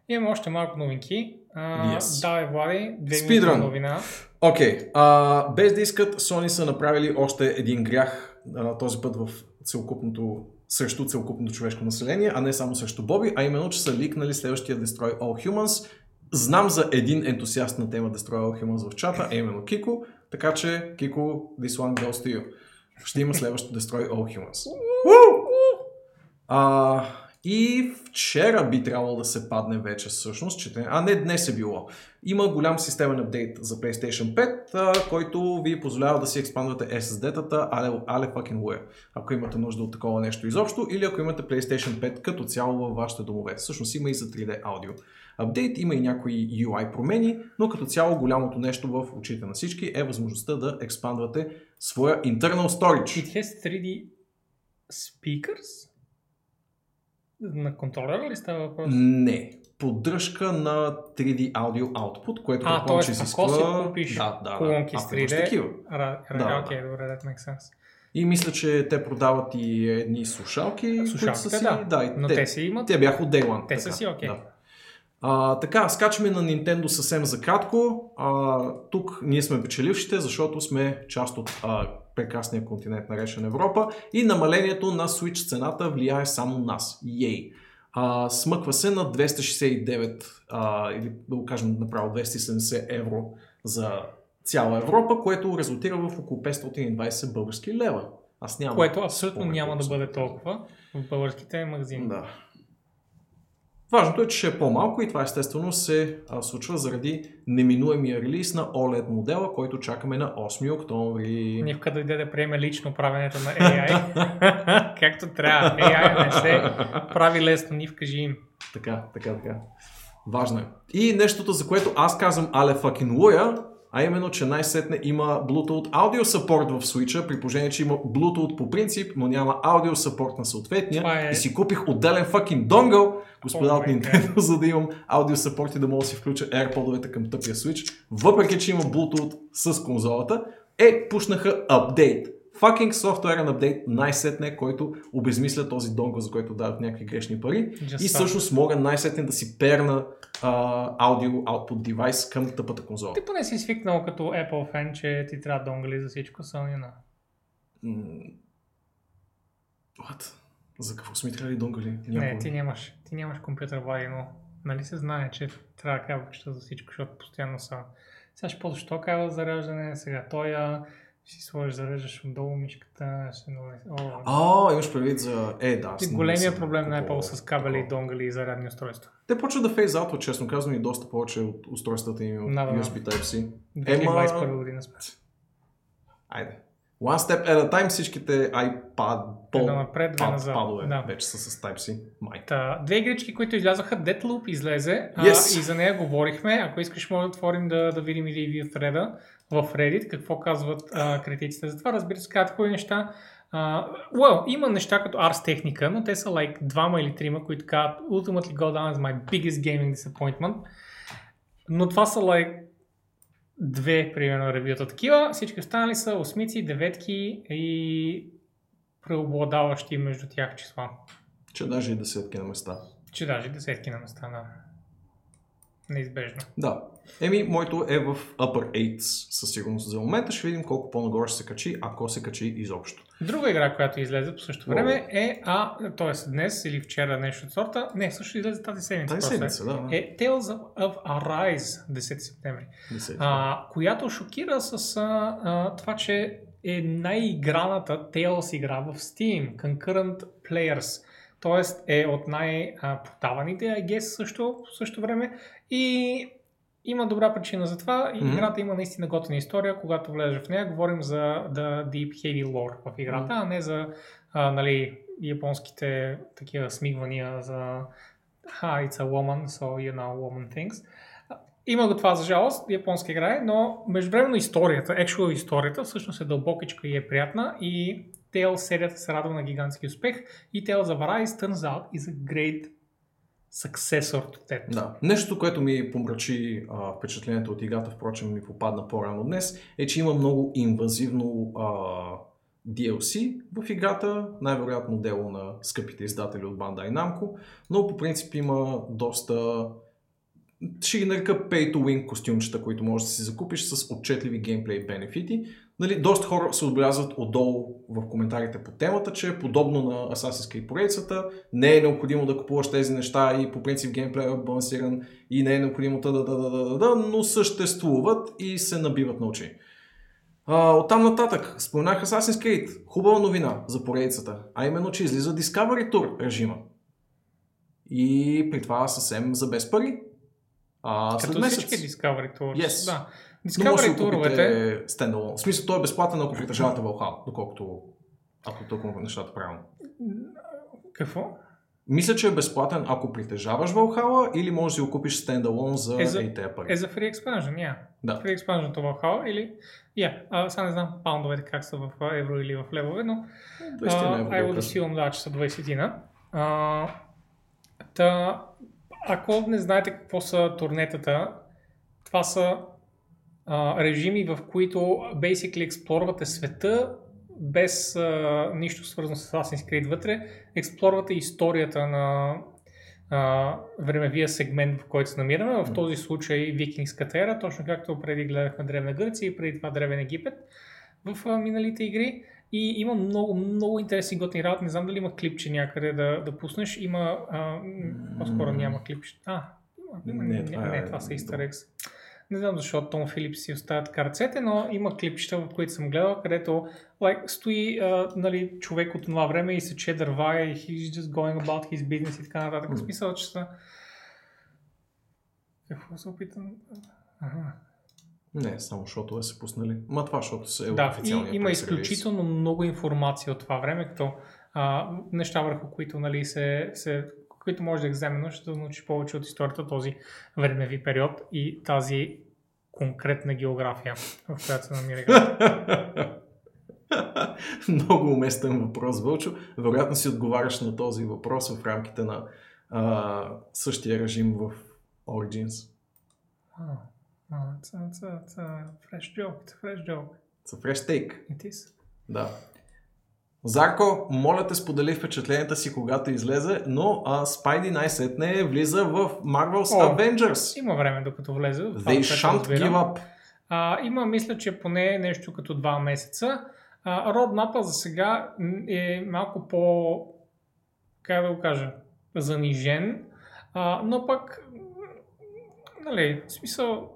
Speaker 1: Имаме още малко новинки. А,
Speaker 2: Yes.
Speaker 1: Давай, Влади, две
Speaker 2: Speedrun.
Speaker 1: новина.
Speaker 2: Окей, okay. без да искат, Sony са направили още един грях, а, този път в целокупното, срещу целокупното човешко население, а не само срещу Боби, а именно, че са ликнали следващия Destroy All Humans. Знам за един ентусиаст на тема Destroy All Humans в чата, а именно Кико, така че Кико, this one goes to you. Ще има следващо Destroy All Humans. А, и вчера би трябвало да се падне вече всъщност, че, а не днес е било. Има голям системен апдейт за PlayStation 5, а, който ви позволява да си експандвате SSD-тата, але, але fucking way. Ако имате нужда от такова нещо изобщо, или ако имате PlayStation 5 като цяло във вашите домове. Всъщност има и за 3D аудио. Апдейт има и някои UI промени, но като цяло голямото нещо в очите на всички е възможността да експандвате своя internal storage.
Speaker 1: It has 3D speakers? На контролера ли става въпрос?
Speaker 2: Не. Поддръжка на 3D Audio Output, което
Speaker 1: А,
Speaker 2: предполагам, че
Speaker 1: т.е.
Speaker 2: изисква...
Speaker 1: ако си купиш
Speaker 2: да, да,
Speaker 1: колонки
Speaker 2: да.
Speaker 1: с
Speaker 2: Ако имаш
Speaker 1: 3D,
Speaker 2: такива.
Speaker 1: Ра, ра,
Speaker 2: Да,
Speaker 1: окей, добре, that makes sense.
Speaker 2: И мисля, че те продават и едни слушалки, които са си...
Speaker 1: да.
Speaker 2: да и
Speaker 1: Но те си имат.
Speaker 2: Те бяха от Day One.
Speaker 1: Те са
Speaker 2: така,
Speaker 1: си окей.
Speaker 2: Да. А, така, скачаме на Nintendo съвсем за кратко. А, тук ние сме печелившите, защото сме част от а, прекрасния континент, наречен Европа. И намалението на Switch цената влияе само нас. Ей! А, смъква се на 269, а, или да го кажем направо 270 евро за цяла Европа, което резултира в около 520 български лева. Аз нямам.
Speaker 1: Което абсолютно няма да бъде толкова в българските магазини.
Speaker 2: Да. Важното е, че ще е по-малко и това естествено се случва заради неминуемия релиз на OLED модела, който чакаме на 8 октомври.
Speaker 1: Нивка дойде да приеме лично правенето на AI. Както трябва. AI не се прави лесно, ни вкажи им.
Speaker 2: Така, така, така. Важно е. И нещото, за което аз казвам Але fucking луя, а именно, че най-сетне има Bluetooth Audio Support в Switch, при положение, че има Bluetooth по принцип, но няма Audio Support на съответния.
Speaker 1: Е-
Speaker 2: И си купих отделен fucking донгъл, господа
Speaker 1: Oh
Speaker 2: от
Speaker 1: my
Speaker 2: Nintendo, за да имам Audio Support и да мога да си включа AirPod-овете към тъпия Switch. Въпреки, че има Bluetooth с конзолата, е, пушнаха апдейт. Fucking софтуерен апдейт, най-сетне, който обезмисля този донгъл, за който дават някакви грешни пари.
Speaker 1: Just
Speaker 2: и всъщност мога най-сетне да си перна а, аудио output девайс към тъпата конзола.
Speaker 1: Ти поне си свикнал като Apple фен, че ти трябва донгали за всичко Sony на.
Speaker 2: М, What? За какво сме трябвали донгали?
Speaker 1: Не, ти нямаш, ти нямаш компютър влади, но нали се знае, че трябва кабелчета за всичко, защото постоянно са. Сега ще ползваш то кабел за зареждане, сега той си сложиш, зареждаш отдолу мишката, ще нали... О,
Speaker 2: А, имаш предвид за... Е, да. не
Speaker 1: големия проблем на Apple с кабели,
Speaker 2: такова.
Speaker 1: донгали и зарядни устройства.
Speaker 2: Те почват да фейзаутват, честно казвам, и доста повече от устройствата им от
Speaker 1: да.
Speaker 2: USB Type-C.
Speaker 1: 2021 година сме.
Speaker 2: Айде. One step at a time всичките iPad,
Speaker 1: напред, две
Speaker 2: pad,
Speaker 1: назад.
Speaker 2: падове
Speaker 1: Да.
Speaker 2: вече са с Type-C. Май.
Speaker 1: Та, две игрички, които излязоха, Deathloop излезе
Speaker 2: Yes.
Speaker 1: а, и за нея говорихме. Ако искаш, може да отворим да, да видим и ревю thread в Reddit, какво казват а, критиците за това. Разбира се, казват хубави неща. Uh, well, има неща като Ars Technica, но те са like двама или трима, които казват Ultimately go down as my biggest gaming disappointment. Но това са like две, примерно, ревюта такива. Всички останали са осмици, деветки и преобладаващи между тях числа.
Speaker 2: Че даже и десетки на места.
Speaker 1: Че даже десетки на места, да. Неизбежно.
Speaker 2: Да. Еми, моето е в Upper 8 със сигурност за момента. Ще видим колко по-нагоре ще се качи, ако се качи изобщо.
Speaker 1: Друга игра, която излезе по същото време е, а, т.е. днес или вчера нещо от сорта, не, също излезе тази седмица.
Speaker 2: Тази
Speaker 1: е.
Speaker 2: седмица, да.
Speaker 1: Е Tales of, Arise, 10 септември.
Speaker 2: Десетки.
Speaker 1: а, която шокира с а, а, това, че е най-играната Tales игра в Steam, Concurrent Players. Тоест е от най-продаваните, I guess, също, в същото време. И има добра причина за това.
Speaker 2: Мгм.
Speaker 1: играта има наистина готина история. Когато влезеш в нея, говорим за the deep heavy lore в играта, а не за а, нали, японските такива смигвания за ha, it's a woman, so you know woman things. Има го това за жалост, японска игра е, но междувременно историята, actual историята, всъщност е дълбокичка и е приятна и Tales серията се радва на гигантски успех и Tales of Arise turns out is a great successor to that.
Speaker 2: Да. Нещо, което ми помрачи а, впечатлението от играта, впрочем ми попадна по-рано днес, е, че има много инвазивно а, DLC в играта, най-вероятно дело на скъпите издатели от Bandai Namco, но по принцип има доста ще ги нарека pay to win костюмчета, които можеш да си закупиш с отчетливи геймплей бенефити. Нали, доста хора се отбелязват отдолу в коментарите по темата, че подобно на Assassin's Creed поредицата, не е необходимо да купуваш тези неща и по принцип геймплея е балансиран и не е необходимо да, да, да, да, да, да, но съществуват и се набиват на очи. А, оттам нататък, споменах Assassin's Creed, хубава новина за поредицата, а именно, че излиза Discovery Tour режима. И при това съвсем за без пари. А, след
Speaker 1: Като
Speaker 2: месец.
Speaker 1: всички Discovery Tours.
Speaker 2: Yes.
Speaker 1: Да.
Speaker 2: Да
Speaker 1: Discovery туровете,
Speaker 2: стендалон. В смисъл, той е безплатен, ако притежавате Valhalla, доколкото ако толкова нещата правилно.
Speaker 1: какво?
Speaker 2: Мисля, че е безплатен, ако притежаваш Valhalla или можеш да го купиш стендалон за
Speaker 1: Е, за-
Speaker 2: ей тези пари.
Speaker 1: Е за Free Expansion, yeah.
Speaker 2: Да.
Speaker 1: Free Expansion това Valhalla или... Yeah, а, сега не знам паундовете как са в евро или в левове, но
Speaker 2: 20
Speaker 1: а,
Speaker 2: евро.
Speaker 1: I would
Speaker 2: колко е.
Speaker 1: да, че са 20 а, Та, ако не знаете какво са турнетата, това са а, режими, в които basically експлорвате света без а, нищо свързано с Assassin's Creed вътре. Експлорвате историята на а, времевия сегмент, в който се намираме. В този случай викингската ера, точно както преди гледахме Древна Гърция и преди това Древен Египет в а, миналите игри. И има много, много интересни готини работи. Не знам дали има клипче някъде да, да пуснеш. Има, а, по-скоро няма клипче. А, има,
Speaker 2: Не,
Speaker 1: не,
Speaker 2: това
Speaker 1: не,
Speaker 2: е-
Speaker 1: това са Easter. Не знам защо Том Филипс си оставя така ръцете, но има клипчета, в които съм гледал, където like, стои а, нали, човек от това време и сече дърва и he's just going about his business и така нататък. В смисъл, че са... Какво се опитам? Ага.
Speaker 2: Не, само защото е се пуснали. Ма това, защото се е
Speaker 1: Да, и има изключително много информация от това време, като а, неща върху които, нали, се, се, които може да екзаменуваш, ще да научиш повече от историята този времеви период и тази конкретна география, в която се намира играта.
Speaker 2: Много уместен въпрос, Вълчо. Вероятно си отговаряш на този въпрос в рамките на а, същия режим в Origins.
Speaker 1: Wow. Wow, it's, a, it's, a, it's a fresh joke. It's a fresh joke.
Speaker 2: It's a fresh take.
Speaker 1: It is.
Speaker 2: Да. Зарко, моля те сподели впечатленията си, когато излезе, но а, Spidey най-сетне влиза в Marvel's
Speaker 1: О,
Speaker 2: Avengers.
Speaker 1: Има време докато влезе.
Speaker 2: They shan't give up.
Speaker 1: А, има, мисля, че поне нещо като два месеца. А, родмапа за сега е малко по, как да го кажа, занижен, а, но пък, нали, в смисъл,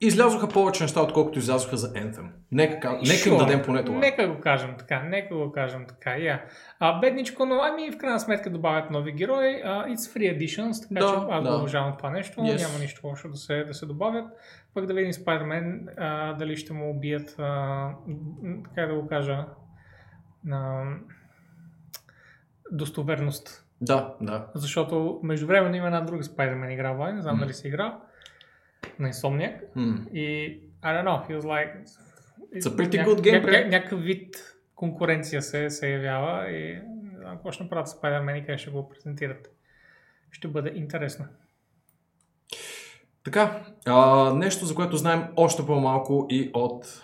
Speaker 2: Излязоха повече неща, отколкото излязоха за Anthem. Нека, ка- нека им
Speaker 1: sure,
Speaker 2: дадем поне това.
Speaker 1: Нека го кажем така, нека го кажем така, yeah. а, бедничко, но ами в крайна сметка добавят нови герои, а, it's free editions, така
Speaker 2: Да,
Speaker 1: че аз
Speaker 2: да.
Speaker 1: го уважавам това нещо,
Speaker 2: Yes.
Speaker 1: няма нищо лошо да се, да се добавят. Пък да видим Spider-Man, а, дали ще му убият, а, как да го кажа, а, достоверност.
Speaker 2: Да, да.
Speaker 1: Защото междувременно има една друга Spider-Man игра, Вай, не знам
Speaker 2: М.
Speaker 1: дали си игра, на Insomniac.
Speaker 2: М.
Speaker 1: И, I don't know, feels like...
Speaker 2: It's a pretty good game,
Speaker 1: някакъв вид конкуренция се, се явява и не знам какво ще направят Spider-Man и как ще го презентират. Ще бъде интересно.
Speaker 2: Така, а, нещо, за което знаем още по-малко и от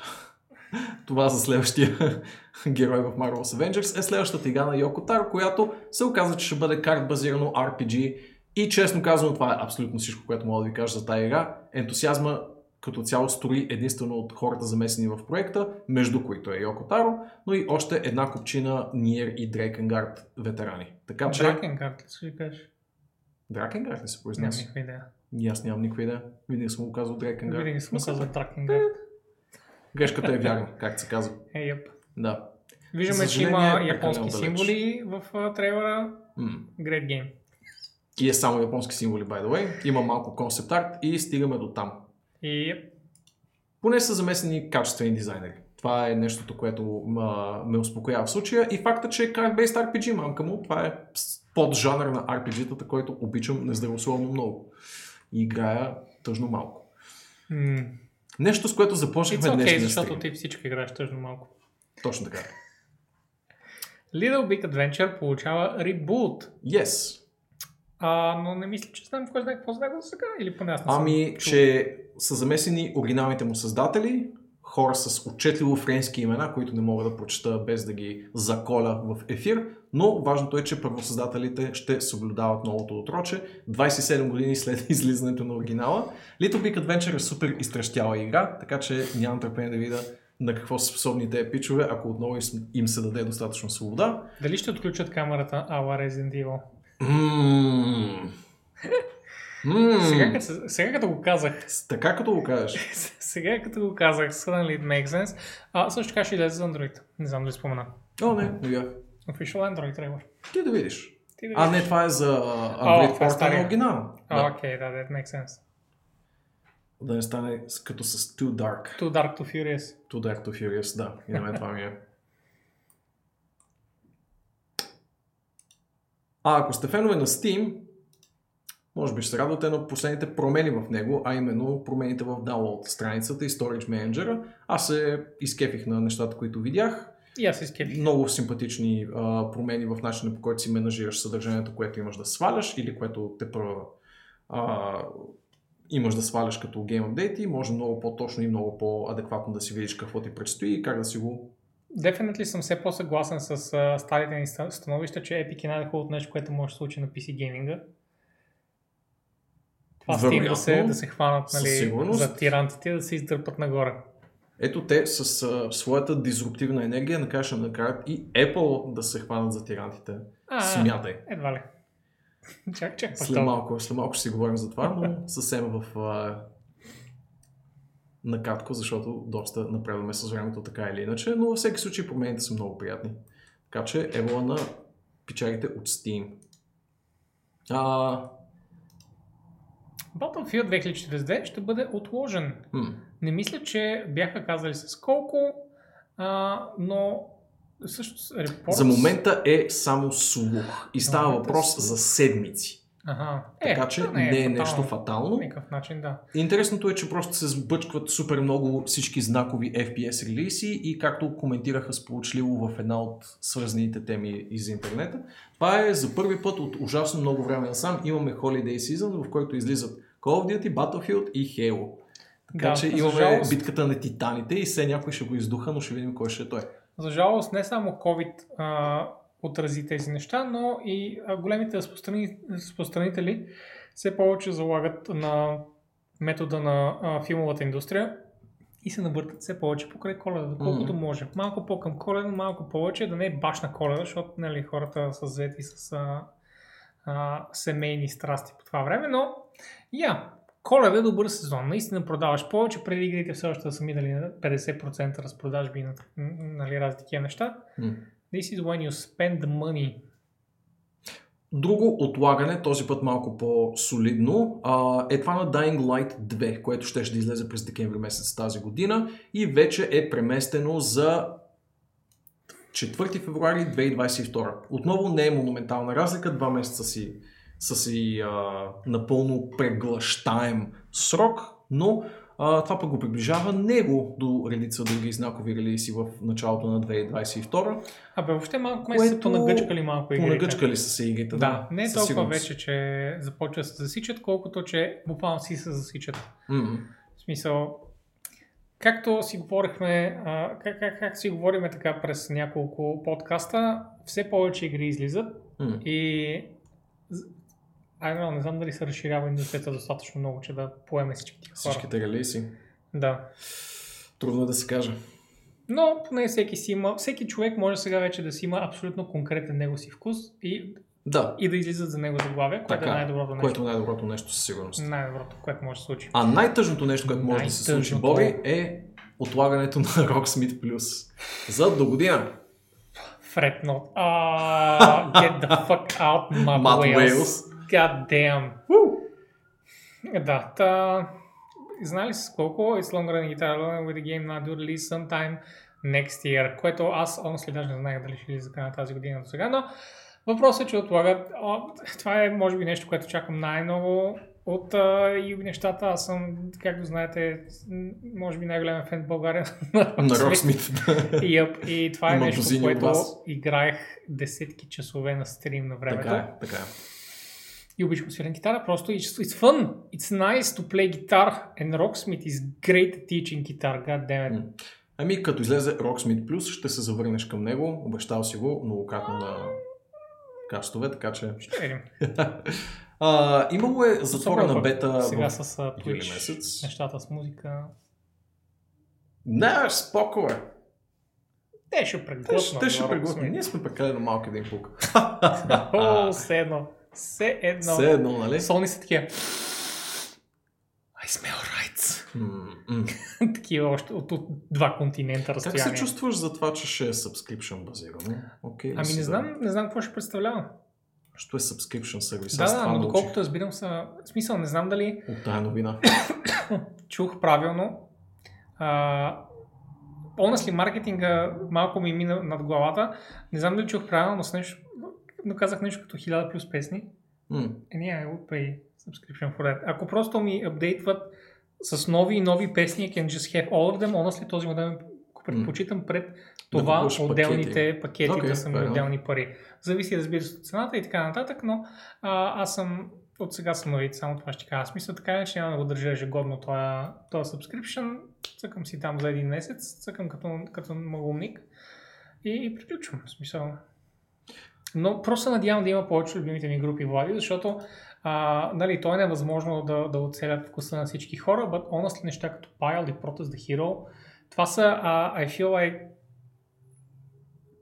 Speaker 2: това за следващия герой в Marvel's Avengers е следващата игра на Йоко Таро, която се оказа, че ще бъде карт базирано RPG и честно казано това е абсолютно всичко, което мога да ви кажа за тази игра. Ентусиазма като цяло строи единствено от хората замесени в проекта, между които е Йоко Таро, но и още една купчина Ниер и Дрекенгард ветерани. Така че...
Speaker 1: Дракенгард ли ще кажеш?
Speaker 2: Дракенгард ли се
Speaker 1: Нямам
Speaker 2: произнася?
Speaker 1: никаква идея.
Speaker 2: И аз нямам никаква идея. Винаги съм го казал Дрекенгард.
Speaker 1: Винаги съм
Speaker 2: се-
Speaker 1: казал Дракенгард.
Speaker 2: Грешката е вярна, както се казва.
Speaker 1: Е, yep.
Speaker 2: Да.
Speaker 1: Виждаме, че има японски символи в трейлера.
Speaker 2: М.
Speaker 1: Great game.
Speaker 2: И е само японски символи, by the way. Има малко концепт арт и стигаме до там.
Speaker 1: И
Speaker 2: Поне са замесени качествени дизайнери. Това е нещото, което ма, ме успокоява в случая. И факта, че е card-based RPG, мамка му, това е под жанър на RPG-тата, който обичам нездравословно много. И играя тъжно малко.
Speaker 1: м,
Speaker 2: Нещо, с което започнахме
Speaker 1: okay,
Speaker 2: днешния
Speaker 1: защото
Speaker 2: стрим.
Speaker 1: ти всички играеш тъжно малко.
Speaker 2: Точно така.
Speaker 1: Little Big Adventure получава ребут.
Speaker 2: Yes.
Speaker 1: А, но не мисля, че знам кой знае какво знае сега. Или поне аз не съм
Speaker 2: Ами,
Speaker 1: чул.
Speaker 2: че са замесени оригиналните му създатели, хора с отчетливо френски имена, които не мога да прочета без да ги заколя в ефир, но важното е, че първосъздателите ще съблюдават новото отроче 27 години след излизането на оригинала. Little Big Adventure е супер изтрещяла игра, така че нямам търпение да видя на какво са способни тези пичове, ако отново им- им се даде достатъчно свобода.
Speaker 1: Дали ще отключат камерата ала Resident Evil?
Speaker 2: Ммм. Ммм.
Speaker 1: Сега, като, се- сега като го казах,
Speaker 2: Така като го кажеш.
Speaker 1: сега като го казах, suddenly it makes sense. А, също така ще излезе за Android. Не знам дали спомена.
Speaker 2: О, не, не бях.
Speaker 1: Official Android трейлър.
Speaker 2: Ти да видиш.
Speaker 1: Ти да
Speaker 2: А,
Speaker 1: видиш.
Speaker 2: не, това е за Android
Speaker 1: е
Speaker 2: порта
Speaker 1: стария.
Speaker 2: на оригинал.
Speaker 1: А, окей, да, that makes sense.
Speaker 2: да не стане като с Too Dark.
Speaker 1: Too Dark to Furious.
Speaker 2: Too Dark to Furious, да. И на мен това ми е. А ако сте фенове на Steam, може би ще се радвате на последните промени в него, а именно промените в download страницата и Storage Manager. Аз се изкефих на нещата, които видях.
Speaker 1: И аз изкепих.
Speaker 2: Много симпатични а, промени в начина по който си менажираш съдържанието, което имаш да сваляш или което те първа а, имаш да сваляш като гейм апдейти. Може много по-точно и много по-адекватно да си видиш какво ти предстои и как да си го...
Speaker 1: Definitely съм все по-съгласен с а, старите ни ста- становища, че Epic е най-хубавото нещо, което може да се случи на PC гейминга. Това Steam да се, да се хванат нали, за тирантите да се издърпат нагоре.
Speaker 2: Ето те с а, своята дизруптивна енергия накрая ще накарат и Apple да се хванат за тирантите.
Speaker 1: А,
Speaker 2: Смятай.
Speaker 1: Едва ли. чак, чак,
Speaker 2: След малко, след малко ще си говорим за това, но съвсем в а, накратко, защото доста напредваме с времето така или иначе, но във всеки случай промените са много приятни. Така че ево на печалите от Steam. А,
Speaker 1: Battlefield 2042 ще бъде отложен.
Speaker 2: м,
Speaker 1: Не мисля, че бяха казали с колко, а, но всъщност репорт...
Speaker 2: за момента е само слух и става
Speaker 1: е
Speaker 2: въпрос за седмици.
Speaker 1: Ага.
Speaker 2: Така че
Speaker 1: това
Speaker 2: не е,
Speaker 1: фатално.
Speaker 2: нещо фатално.
Speaker 1: Никакъв начин, да.
Speaker 2: Интересното е, че просто се сбъчкват супер много всички знакови FPS релиси и както коментираха сполучливо в една от свързаните теми из интернета, това е за първи път от ужасно много време насам имаме Holiday Season, в който излизат Call of Duty, Battlefield и Halo. Така
Speaker 1: Да,
Speaker 2: че имаме
Speaker 1: жалост-
Speaker 2: битката на титаните и все някой ще го издуха, но ще видим кой ще е той.
Speaker 1: За жалост не само COVID а, отрази тези неща, но и големите разпространи... разпространители все повече залагат на метода на а, филмовата индустрия и се навъртат все повече покрай коледа, доколкото може. Малко по-към коледа, малко повече, да не е баш на коледа, защото нали, хората са заети с а, а, семейни страсти по това време, но я, Коледа е добър сезон. Наистина продаваш повече, преди игрите все още да са минали на 50% разпродажби и на нали, разни такива неща.
Speaker 2: М.
Speaker 1: This is when you spend money.
Speaker 2: Друго отлагане, този път малко по-солидно, е това на Dying Light 2, което ще, ще излезе през декември месец тази година и вече е преместено за 4 февруари 2022. Отново не е монументална разлика, два месеца си, са си а, напълно преглъщаем срок, но а, това пък го приближава него до редица други знакови релиси в началото на 2022.
Speaker 1: Абе, въобще малко
Speaker 2: Което
Speaker 1: са понагъчкали малко игрите.
Speaker 2: Понагъчкали са се игрите.
Speaker 1: Да, не е толкова
Speaker 2: сигурност.
Speaker 1: вече, че започва да се засичат, колкото че буквално си се засичат.
Speaker 2: М.
Speaker 1: В смисъл, както си говорихме, а, как, как, как си говориме така през няколко подкаста, все повече игри излизат
Speaker 2: М.
Speaker 1: и I know, не знам дали се разширява индустрията достатъчно много, че да поеме всички тия хора.
Speaker 2: Всичките релиси.
Speaker 1: Да.
Speaker 2: Трудно е да се каже.
Speaker 1: Но поне всеки си има, всеки човек може сега вече да си има абсолютно конкретен него си вкус и,
Speaker 2: Да,
Speaker 1: и да излизат за него заглавия, което
Speaker 2: така,
Speaker 1: е най-доброто нещо.
Speaker 2: което е най-доброто нещо със сигурност.
Speaker 1: Най-доброто, което може да се случи.
Speaker 2: А най-тъжното нещо, което може да се случи. Боби, е отлагането на Rocksmith Plus. За до година.
Speaker 1: Fret not. Ah, get the fuck out, Matt
Speaker 2: Matt
Speaker 1: Wales.
Speaker 2: Wales.
Speaker 1: God damn. Да, та... Знали с колко? It's longer than guitar alone with the game not due release sometime next year, което аз honestly даже не знаех дали ще излиза на тази година до сега, но въпросът е, че отлагат. О, това е може би нещо, което чакам най-много от а, юби нещата. Аз съм, както знаете, може би най-голям фен в България на. Rocksmith. Yep, и това е
Speaker 2: Има
Speaker 1: нещо, което играех десетки часове на стрим на времето.
Speaker 2: така е, така е.
Speaker 1: И обичам да свирам китара, просто it's, it's fun. It's nice to play guitar and Rocksmith is great at teaching guitar, god damn it.
Speaker 2: Ами, като излезе Rocksmith Plus, ще се завърнеш към него. Обещал си го многократно на кастове, така че...
Speaker 1: Ще видим.
Speaker 2: А, имало е затворена бета
Speaker 1: Сега с Twitch,
Speaker 2: месец.
Speaker 1: нещата с музика.
Speaker 2: Не, споко е.
Speaker 1: Те ще
Speaker 2: Те,
Speaker 1: преглътнат.
Speaker 2: ще- те ще преглътнат.
Speaker 1: Rocksmith.
Speaker 2: Ние сме прекалено малки да им пука.
Speaker 1: О, все едно. Все едно.
Speaker 2: Все едно, нали?
Speaker 1: Сони са такива. I smell
Speaker 2: м.
Speaker 1: такива още от, от два континента
Speaker 2: Как
Speaker 1: разстояние.
Speaker 2: се чувстваш за това, че ще е subscription базирано? Ли
Speaker 1: Ами не
Speaker 2: да-
Speaker 1: знам, не знам какво ще представлява.
Speaker 2: Що е subscription сервис?
Speaker 1: Да, да, но доколкото разбирам са... Смисъл, не знам дали
Speaker 2: От тая новина.
Speaker 1: чух правилно. А, honestly, маркетинга малко ми мина над главата. Не знам дали чух правилно, но, с нещо, но казах нещо като 1000 плюс песни.
Speaker 2: М,
Speaker 1: Е, не, I would pay subscription for that. Ако просто ми апдейтват с нови и нови песни, I can just have all of them, honestly, този модел го предпочитам пред това
Speaker 2: купуваш
Speaker 1: отделните пакети,
Speaker 2: Окей,
Speaker 1: да са ми отделни пари. Зависи, разбира се, от цената и така нататък, но а, аз съм от сега съм новит, само това ще кажа. Мисля така, иначе няма да го държа ежегодно този, този subscription. Цъкам си там за един месец, цъкам като, като малумник и, и приключвам. В смисъл. Но просто надявам да има повече любимите ми групи Влади, защото а, нали, то е невъзможно да, да оцелят вкуса на всички хора, but honestly неща като Pile и Protest the Hero, това са, uh, I feel like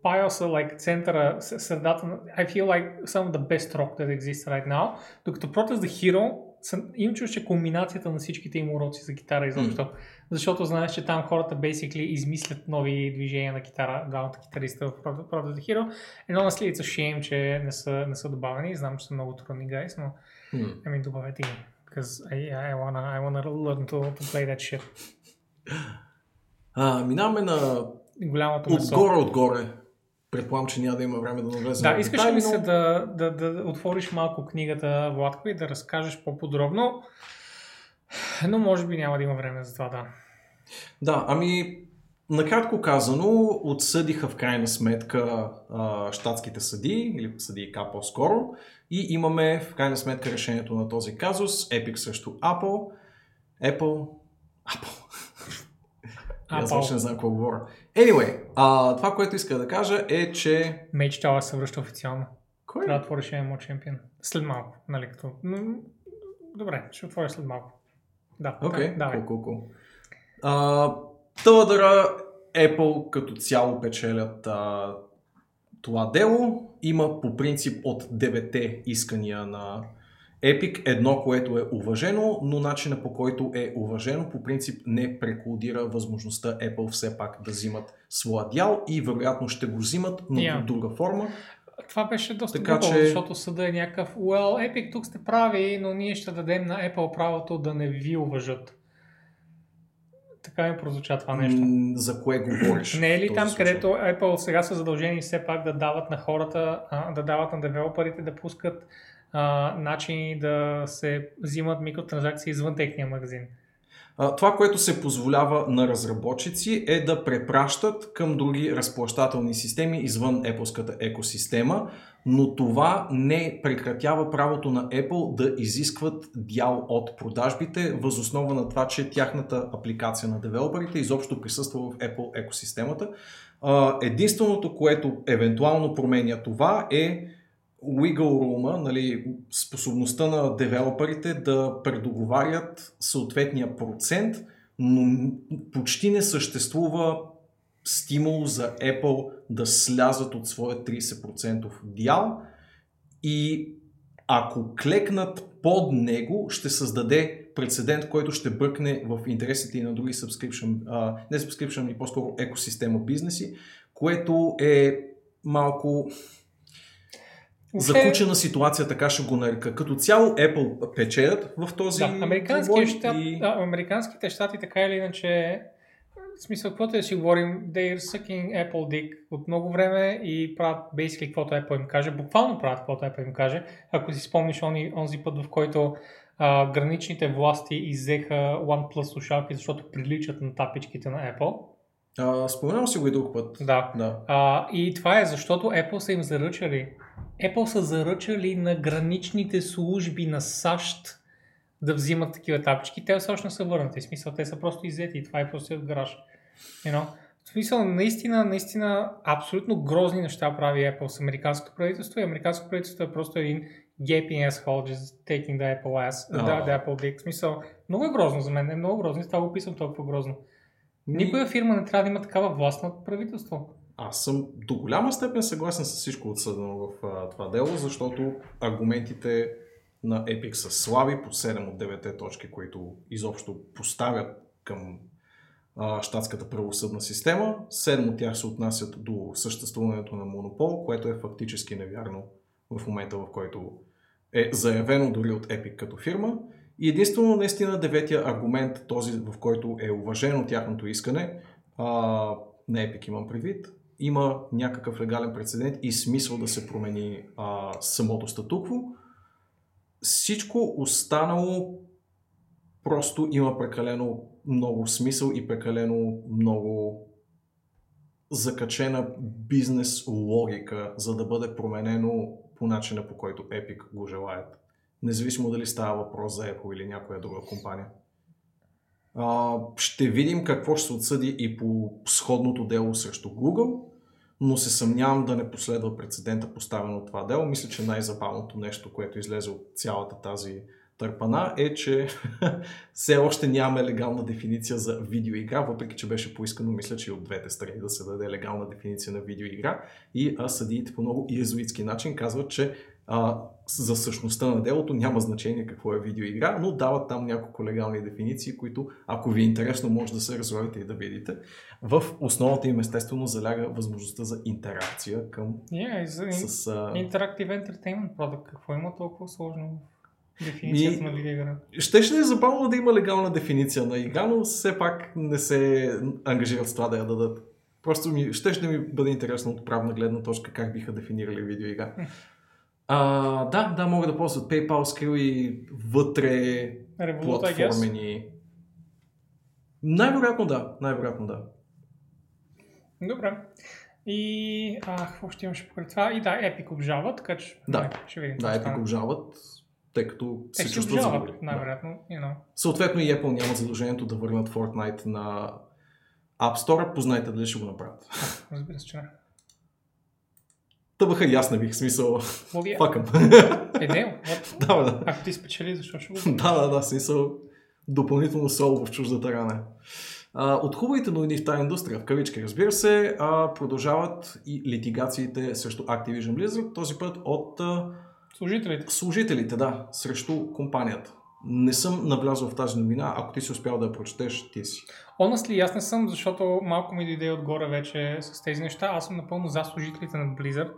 Speaker 1: Pile са like центъра, средата I feel like some of the best rock that exists right now, докато Protest the Hero съм, им чуш, че комбинацията на всичките им уроци за китара изобщо. Защото знаеш, че там хората basically измислят нови движения на китара, двамата китариста в Protest the Hero. Едно на след са shame, че не са, не са добавени. Знам, че са много трудни guys, но
Speaker 2: м.
Speaker 1: ами добавете ги. Because I, I, wanna, I wanna learn to, to play that shit.
Speaker 2: А, минаваме на
Speaker 1: Голямото месо.
Speaker 2: отгоре, отгоре. Предполагам, че няма да има време да навлезем.
Speaker 1: Да, искаш ли се
Speaker 2: но-
Speaker 1: да, да, да отвориш малко книгата, Владко, и да разкажеш по-подробно? Но може би няма да има време за това, да.
Speaker 2: Да, ами, накратко казано, отсъдиха в крайна сметка а, щатските съди, или съдийка по-скоро, и имаме в крайна сметка решението на този казус, Epic срещу Apple, Apple, Apple. Аз вече не знам какво говоря. Anyway, а, това, което иска да кажа е, че...
Speaker 1: Трябва да се връща официално.
Speaker 2: Кой?
Speaker 1: Трябва да отвориш MMO Champion. След малко, нали като... Добре, ще отворя след малко. Да,
Speaker 2: Окей,
Speaker 1: да,
Speaker 2: cool, cool, cool. А, Тълдъра, Apple като цяло печелят а, това дело. Има по принцип от 9 искания на Epic едно, което е уважено, но начина по който е уважено по принцип не преклудира възможността Apple все пак да взимат своя дял и вероятно ще го взимат, но
Speaker 1: Yeah.
Speaker 2: друга форма.
Speaker 1: Това беше доста
Speaker 2: Така
Speaker 1: глупаво,
Speaker 2: че-
Speaker 1: защото съда е някакъв Well, Epic тук сте прави, но ние ще дадем на Apple правото да не ви уважат. Така ми прозвуча това нещо.
Speaker 2: За кое говориш?
Speaker 1: Не е ли там,
Speaker 2: случай?
Speaker 1: където Apple сега са задължени все пак да дават на хората, да дават на девелоперите да пускат а, начини да се взимат микротранзакции извън техния магазин?
Speaker 2: Това, което се позволява на разработчици е да препращат към други разплащателни системи извън Apple-ската екосистема, но това не прекратява правото на Apple да изискват дял от продажбите, възоснова на това, че тяхната апликация на девелоперите изобщо присъства в Apple екосистемата. Единственото, което евентуално променя това е wiggle room нали, способността на девелоперите да предоговарят съответния процент, но почти не съществува стимул за Apple да слязат от своя 30% дял и ако клекнат под него, ще създаде прецедент, който ще бъкне в интересите и на други subscription, а, не subscription, и по-скоро екосистема бизнеси, което е малко закучена ситуация, така ще го нарека. Като цяло Apple печелят в този
Speaker 1: Да, американския щат,
Speaker 2: и...
Speaker 1: да, американските щати така или иначе, в смисъл, каквото да си говорим, they are sucking Apple dick от много време и правят basically каквото Apple им каже, буквално правят каквото Apple им каже. Ако си спомниш они, онзи път, в който а, граничните власти иззеха OnePlus слушалки, защото приличат на тапичките на Apple.
Speaker 2: А, споменавам си го и друг път.
Speaker 1: Да.
Speaker 2: Да.
Speaker 1: А, и това е защото Apple са им заръчали. Apple са заръчали на граничните служби на САЩ да взимат такива тапчики. Те още не са върнати. В смисъл, те са просто иззети и това е просто от гараж. You know? В смисъл, наистина, наистина, абсолютно грозни неща прави Apple с американското правителство и американското правителство е просто един gaping asshole just taking the Apple ass,
Speaker 2: А.
Speaker 1: the, the Apple dick. В смисъл, много е грозно за мен, е много грозно и това го описвам толкова грозно. Никоя фирма не трябва да има такава власт над правителство.
Speaker 2: Аз съм до голяма степен съгласен с всичко отсъдено в а, това дело, защото аргументите на Epic са слаби по 7 от 9 точки, които изобщо поставят към а, щатската правосъдна система. 7 от тях се отнасят до съществуването на монопол, което е фактически невярно в момента, в който е заявено дори от Epic като фирма. И единствено, наистина, деветия аргумент, този в който е уважено тяхното искане, а, на Epic имам предвид, има някакъв легален прецедент и смисъл да се промени а, самото статукво. Всичко останало просто има прекалено много смисъл и прекалено много закачена бизнес логика, за да бъде променено по начина по който Epic го желаят. Независимо дали става въпрос за Apple или някоя друга компания. А, ще видим какво ще се отсъди и по сходното дело срещу Google, но се съмнявам да не последва прецедента поставен от това дело. Мисля, че най-забавното нещо, което излезе от цялата тази търпана е, че все още нямаме легална дефиниция за видеоигра, въпреки че беше поискано, мисля, че и от двете страни да се даде легална дефиниция на видеоигра. И съдиите по много иезуитски начин казват, че а, за същността на делото няма значение какво е видеоигра, но дават там няколко легални дефиниции, които, ако ви е интересно, може да се разровите и да видите. В основата им естествено заляга възможността за интеракция към
Speaker 1: Yeah,
Speaker 2: с... А...
Speaker 1: Interactive Entertainment Product. Какво има толкова сложно дефиницията
Speaker 2: Ми-
Speaker 1: на видеоигра?
Speaker 2: Ще ще е забавно да има легална дефиниция на игра, но все пак не се ангажират с това да я дадат. Просто ми, ще ще ми бъде интересно от правна гледна точка как биха дефинирали видеоигра. А, да, да, могат да ползват PayPal Skill и вътре
Speaker 1: guess.
Speaker 2: платформени. Най-вероятно да, най-вероятно да.
Speaker 1: Добре. И а, какво ще имаше покрай това? И да, Epic обжалва, така че
Speaker 2: Да.
Speaker 1: ще видим.
Speaker 2: Да, Epic обжалват, тъй като се
Speaker 1: ще
Speaker 2: чувстват
Speaker 1: обжалват,
Speaker 2: загубили. Да.
Speaker 1: най-вероятно. You know.
Speaker 2: Съответно и Apple нямат задължението да върнат Fortnite на App Store. Познайте дали ще го направят.
Speaker 1: Разбира се, че не.
Speaker 2: Тъбаха и аз не бих смисъл. Факъм.
Speaker 1: Е, не,
Speaker 2: да, да.
Speaker 1: ако ти спечели, защо ще го
Speaker 2: да, да, да, смисъл. Допълнително соло в чуждата рана. А, от хубавите новини в тази индустрия, в кавички разбира се, а, продължават и литигациите срещу Activision Blizzard, този път от а,
Speaker 1: Служителите.
Speaker 2: служителите, да, срещу компанията. Не съм навлязъл в тази новина, ако ти си успял да я прочетеш, ти си.
Speaker 1: Honestly, аз не съм, защото малко ми дойде отгоре вече с тези неща. Аз съм напълно за служителите на Blizzard.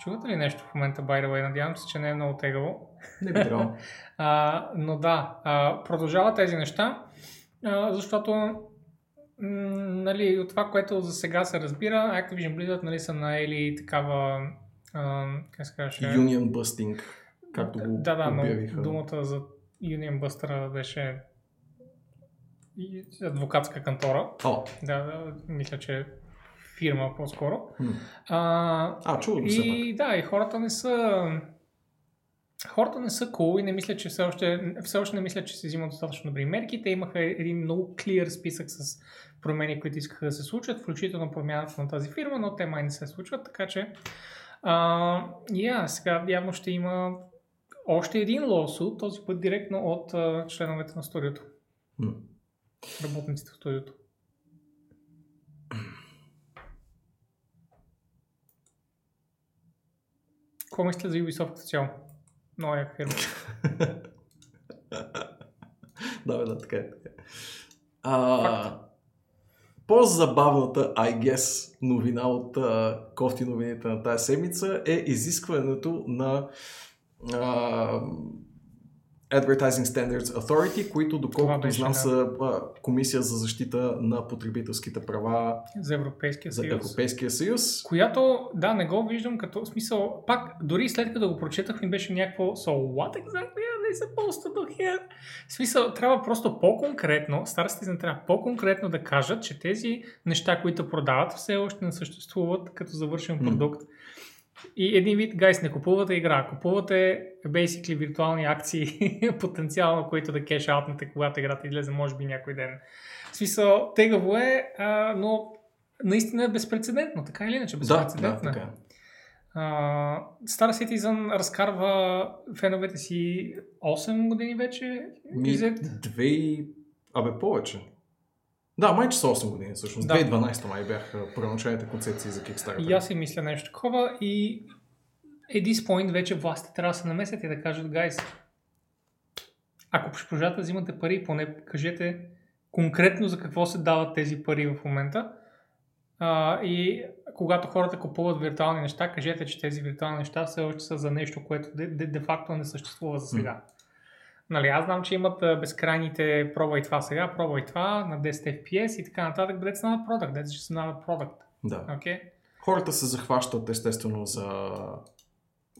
Speaker 1: Чувате ли нещо в момента, by the way? Надявам се, че не е много тегаво.
Speaker 2: Не би трябвало.
Speaker 1: А, но да, а, продължават тези неща, а, защото м- нали, от това, което за сега се разбира, Activision Blizzard нали, са наели такава, а, как се казваше?
Speaker 2: Union Busting, както го
Speaker 1: Да, да, но
Speaker 2: обявиха.
Speaker 1: думата за Union Buster беше адвокатска кантора.
Speaker 2: О,
Speaker 1: Да, да, мисля, че фирма по-скоро. А,
Speaker 2: а, пак.
Speaker 1: и да, и хората не са... Хората не са cool и не мисля, че все още, все още не мисля, че се взимат достатъчно добри мерки. Те имаха един много clear списък с промени, които искаха да се случат, включително промяната на тази фирма, но те май не се случват, така че а, yeah, сега явно ще има още един лосу, този път директно от а, членовете на студиото,
Speaker 2: М.
Speaker 1: работниците в студиото. Какво мислите за Ubisoft като цяло? Много яка фирма.
Speaker 2: да, бе, да, така е. Така. е. А, по-забавната, I guess, новина от а, кофти новините на тази седмица е изискването на а, Advertising Standards Authority, които доколкото
Speaker 1: беше,
Speaker 2: знам
Speaker 1: да.
Speaker 2: са а, Комисия за защита на потребителските права
Speaker 1: За Европейския
Speaker 2: за. Европейския съюз.
Speaker 1: Която, да, не го виждам като смисъл. Пак, дори след като го прочетах, ми беше някакво So what exactly are they supposed to do here? Смисъл, трябва просто по-конкретно, Star Citizen трябва по-конкретно да кажат, че тези неща, които продават, все още не съществуват като завършен продукт. И един вид, гайс, не купувате игра, купувате basically виртуални акции, потенциално, които да кеш аутнете, когато играта излезе, може би някой ден. В смисъл, тегаво е, а, но наистина е безпредседентно, така или иначе
Speaker 2: Да,
Speaker 1: безпредседентно.
Speaker 2: да,
Speaker 1: е.
Speaker 2: така.
Speaker 1: А, Star Citizen разкарва феновете си 8 години вече.
Speaker 2: Ми, две и... Абе, повече. Да, май че са 8 години всъщност.
Speaker 1: Да.
Speaker 2: 2012 май бяха първоначалните концепции за Kickstarter.
Speaker 1: И аз си мисля нещо такова и at this point вече властите трябва да се намесят и да кажат, гайс, ако продължавате да взимате пари, поне кажете конкретно за какво се дават тези пари в момента. А, и когато хората купуват виртуални неща, кажете, че тези виртуални неща все още са за нещо, което де, де, де не съществува за сега. Нали, аз знам, че имат безкрайните пробвай това сега, пробвай това на 10 FPS и така нататък, a product, that's just not a product.
Speaker 2: Да.
Speaker 1: Okay?
Speaker 2: Хората се захващат естествено за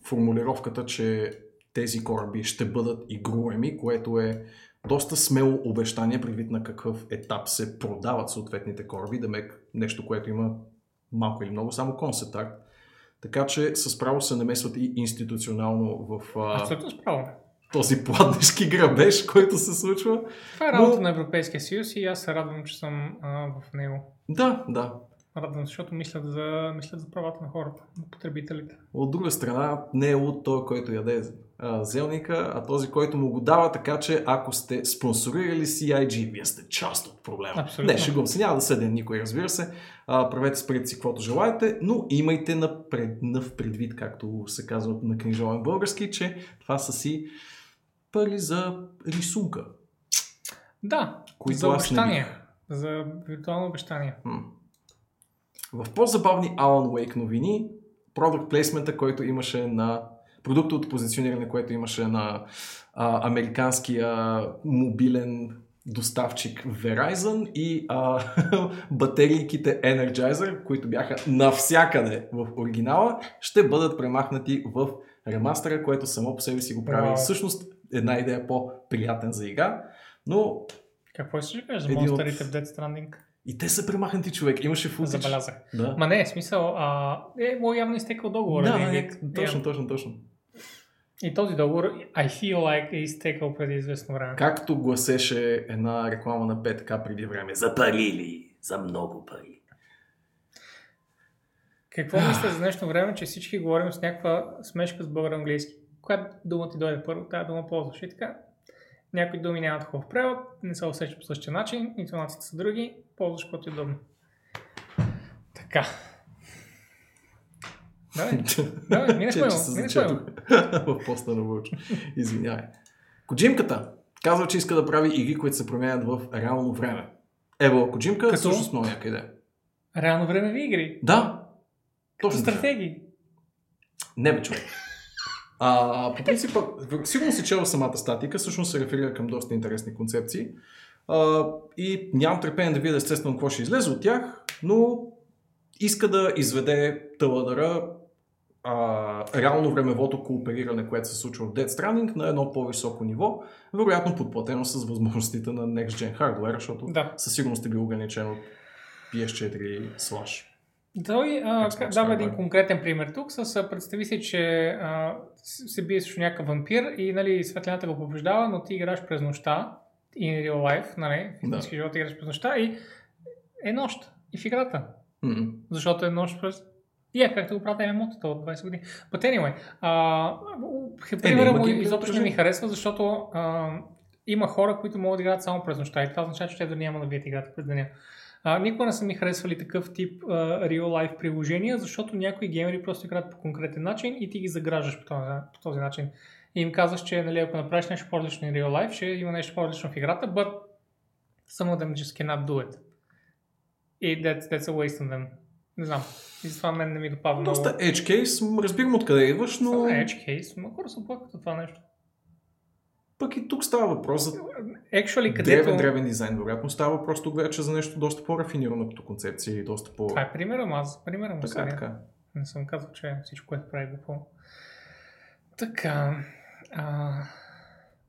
Speaker 2: формулировката, че тези кораби ще бъдат игруеми, което е доста смело обещание, предвид на какъв етап се продават съответните кораби, да мек нещо, което има малко или много само концепт. Така че с право се намесват и институционално в а,
Speaker 1: Абсолютно справо.
Speaker 2: Този пладнешки грабеж, който се случва.
Speaker 1: Това е работа
Speaker 2: Но-
Speaker 1: на Европейския съюз и аз се радвам, че съм а, в него.
Speaker 2: Да, да.
Speaker 1: Радвам, се, защото мислят за, мислят за правата на хората, на потребителите.
Speaker 2: От друга страна, не е от той, който яде а, зелника, а този, който му го дава, така че ако сте спонсорирали CIG, вие сте част от проблема.
Speaker 1: Абсолютно.
Speaker 2: Не, шегувам се, няма да съдя никой, разбира се. А, правете с парите си каквото желаете, но имайте на пред, в предвид, както се казва на книжовен български, че това са си пари за рисунка.
Speaker 1: Да,
Speaker 2: Които
Speaker 1: за
Speaker 2: не бих.
Speaker 1: За виртуално обещание.
Speaker 2: М. В по-забавни Alan Wake новини, продукт плейсмента, който имаше на продуктовото позициониране, което имаше на а, американския мобилен доставчик Verizon и а, батерийките Energizer, които бяха навсякъде в оригинала, ще бъдат премахнати в ремастера, което само по себе си го прави
Speaker 1: Вау.
Speaker 2: всъщност една идея по-приятен за игра. Но
Speaker 1: Какво ще кажеш за
Speaker 2: Един от-
Speaker 1: монстрите в Dead Stranding?
Speaker 2: и те са премахнати човек. Имаше футич.
Speaker 1: Забелязах.
Speaker 2: Да.
Speaker 1: Ма не, смисъл, а, е, му явно изтекал договор.
Speaker 2: Да, не, точно,
Speaker 1: Е,
Speaker 2: точно, точно.
Speaker 1: И този договор, I feel like е изтекал преди известно време.
Speaker 2: Както гласеше една реклама на ПТК преди време. За пари ли? За много пари.
Speaker 1: Какво мисля за днешно време, че всички говорим с някаква смешка с българ-английски? Когато дума ти дойде първо, тази дума ползваш и така. Някои думи нямат хубав превод, не се усеща по същия начин, интонациите са други, ползваш каквото е удобно. Така. Давай, давай, минахме го, минахме го.
Speaker 2: в поста на Вълчо. Извинявай. Коджимката казва, че иска да прави игри, които се променят в реално време. Ево, Коджимка
Speaker 1: Като?
Speaker 2: всъщност много яка идея.
Speaker 1: Реално времеви игри.
Speaker 2: Да. Точно така.
Speaker 1: Стратегии.
Speaker 2: Не бе, човек. А, по принцип, сигурно си чел самата статика, всъщност се реферира към доста интересни концепции. А, и нямам търпение да видя естествено какво ще излезе от тях, но иска да изведе тъладъра а, реално времевото коопериране, което се случва в Dead Stranding на едно по-високо ниво, вероятно подплатено с възможностите на Next Gen hardware, защото
Speaker 1: Да.
Speaker 2: със сигурност е бил ограничен от PS4 Slash.
Speaker 1: Той а, дава един конкретен пример тук. С, представи си, че а, се бие срещу някакъв вампир и нали, светлината го побеждава, но ти играш през нощта. In real life, нали, в истински живот играш през нощта и е нощ. И в играта.
Speaker 2: М.
Speaker 1: Защото е нощ през... И е, както го правят MMO-тата от 20 години. But anyway, а, примера
Speaker 2: има
Speaker 1: му изобщо не ми харесва, защото а, има хора, които могат да играят само през нощта и това означава, че те дори няма да бият играта през деня. А, никога не са ми харесвали такъв тип а, real life приложения, защото някои геймери просто играят по конкретен начин и ти ги заграждаш по този, по този начин. И им казваш, че нали, ако направиш нещо по-различно in real life, ще има нещо по-различно в играта, but some of them just cannot do it. И that's, that's a waste on them. Не знам. И затова мен не ми допада
Speaker 2: Доста
Speaker 1: много.
Speaker 2: edge case, разбирам откъде идваш, но
Speaker 1: Това е edge case, но хора се плакат от това нещо.
Speaker 2: Пък и тук става въпрос за
Speaker 1: Actually, където...
Speaker 2: древен, древен дизайн. Вероятно става въпрос тук вече за нещо доста по-рафинирано като концепция и доста по...
Speaker 1: Това е примера аз примера му
Speaker 2: Така, така.
Speaker 1: Не съм казал, че всичко, което прави е глупо. Така. А,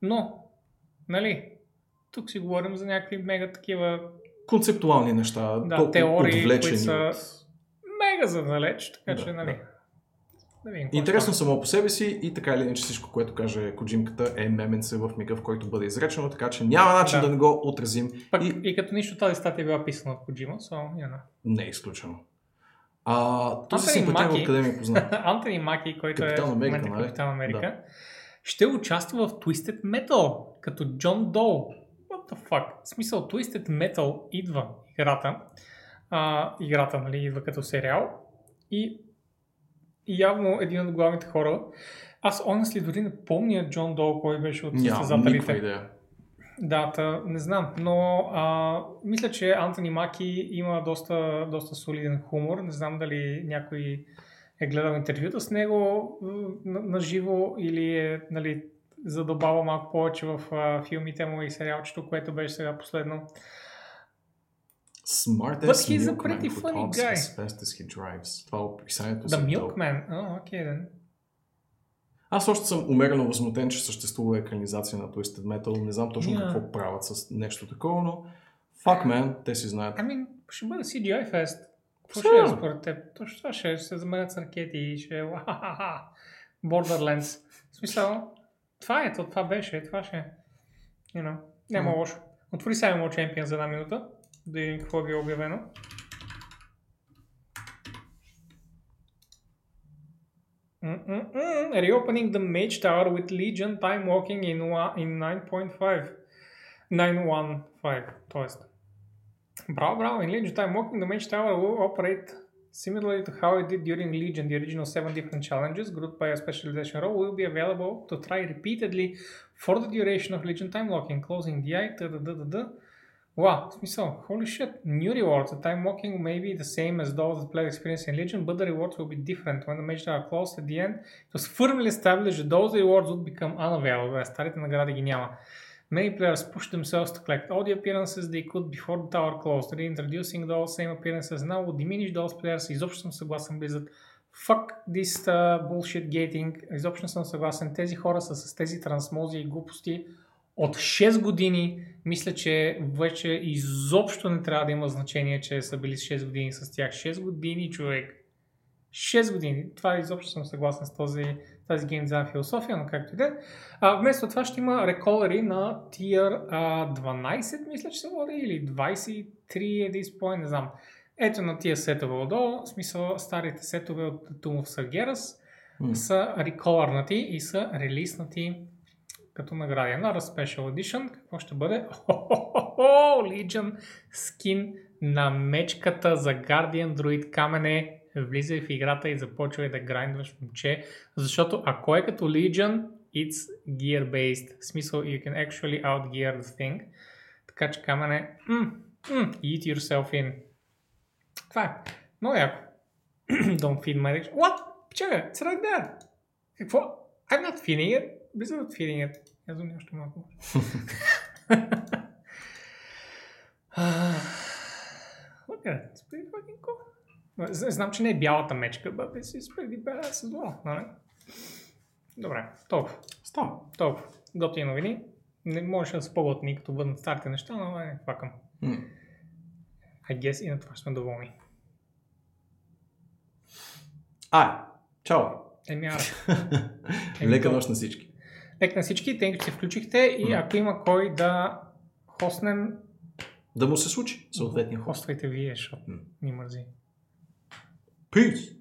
Speaker 1: но, нали, тук си говорим за някакви мега такива,
Speaker 2: Концептуални неща,
Speaker 1: Да, теории, които са-
Speaker 2: от...
Speaker 1: мега задалеч, така
Speaker 2: Да,
Speaker 1: че, нали.
Speaker 2: да.
Speaker 1: Да видим
Speaker 2: Интересно само по себе си и така или иначе всичко, което каже Коджимката е меменце в мига, в който бъде изречено, така че няма начин да,
Speaker 1: Да.
Speaker 2: не го отразим
Speaker 1: Пък,
Speaker 2: и
Speaker 1: и... като нищо тази статия е била писана от Kojima, so, you know.
Speaker 2: не е изключено. А, този симпатия откъде ми е познат?
Speaker 1: Антони Маки, който
Speaker 2: Капитан
Speaker 1: е в
Speaker 2: Америка,
Speaker 1: момента
Speaker 2: нали?
Speaker 1: Капитан Америка,
Speaker 2: Да.
Speaker 1: ще участва в Twisted Metal, като Джон Доу. What the fuck? В смисъл, Twisted Metal идва играта. А, играта, нали, идва като сериал. И явно един от главните хора. Аз, honestly, дори не помня Джон Доу, кой беше от състезателите.
Speaker 2: идея.
Speaker 1: Да, та, не знам, но а, мисля, че Антони Маки има доста, доста солиден хумор. Не знам дали някой е гледал интервюта с него на, на живо или е нали, задълбава малко повече в а, филмите му и сериалчето, което беше сега последно.
Speaker 2: Smart
Speaker 1: But he's a pretty funny guy.
Speaker 2: as fast as he drives. Това е описанието
Speaker 1: The. Milkman. О, окей, okay,
Speaker 2: Аз още съм умерено възмутен, че съществува екранизация на Twisted Metal. Не знам точно
Speaker 1: Yeah.
Speaker 2: какво правят с нещо такова, но fuck man, те си знаят.
Speaker 1: I mean, ще бъде CGI Fest. Какво ще е според теб? Точно това ще е. Ще се заменят с ракети и ще е. Borderlands. В смисъл, това е, то, това беше, това ще е. You know, няма
Speaker 2: М.
Speaker 1: лошо. Отвори Animal Champion за една минута, да видим какво ви е обявено. Mm-mm-mm. Reopening the Mage Tower with Legion time walking in, wa- in 9.5. 915, т.е. Браво, браво. In Legion time walking, the Mage Tower will operate similarly to how it did during Legion. The original seven different challenges, grouped by a specialization role, will be available to try repeatedly for the duration of Legion time walking, closing the eye, т.д. Wow, в смисъл, holy shit, new rewards. The time walking may be the same as those that players experience in Legion, but the rewards will be different. When the mages are closed at the end, it was firmly established that those rewards would become unavailable. Е, Старите награди ги няма. Many players pushed themselves to collect all the appearances they could before the tower closed. Reintroducing those same appearances now will diminish those players. Изобщо съм съгласен, Blizzard. Fuck this uh, bullshit gating. Изобщо не съм съгласен. Тези хора са с тези трансмози и глупости От 6 години. Мисля, че вече изобщо не трябва да има значение, че са били с 6 години с тях. 6 години, човек. 6 години. Това изобщо съм съгласен с този, тази гейм дизайн философия, но както и да е. А, Вместо това ще има реколери на Tier а, 12, мисля, че се води, или 23 at this point, не знам. Ето на тия сетове отдолу, в смисъл старите сетове от Tomb of Sargeras
Speaker 2: М.
Speaker 1: са реколърнати и са релиснати като награди. На Special Edition, какво ще бъде? Хо-хо-хо-хо! Legion скин на мечката за Guardian Druid Камене. Влизай в играта и започвай да грайндваш момче. Защото ако е като Legion, it's gear based. В смисъл, you can actually outgear the thing. Така че камене, mm, mm, eat yourself in. Това е. Много яко. Don't feed my addiction. What? Чакай, it's right there. Какво? I'm not feeding it. Blizzard not feeding it. Казвам нещо малко. Look at it. It's pretty fucking cool. Знам, че не е бялата мечка, but this is pretty badass as well, нали? Добре, толкова.
Speaker 2: Става.
Speaker 1: Толкова. Готини новини. Не можеше да са по-готини, като бъдат старите неща, но е, факъм.
Speaker 2: М.
Speaker 1: I guess и на това сме доволни.
Speaker 2: А, чао.
Speaker 1: Еми,
Speaker 2: Лека нощ на всички.
Speaker 1: Лек на всички, тъй като се включихте и ако има кой да хоснем,
Speaker 2: Да му се случи съответния хост.
Speaker 1: хоствайте вие, защото ни мързи.
Speaker 2: Peace!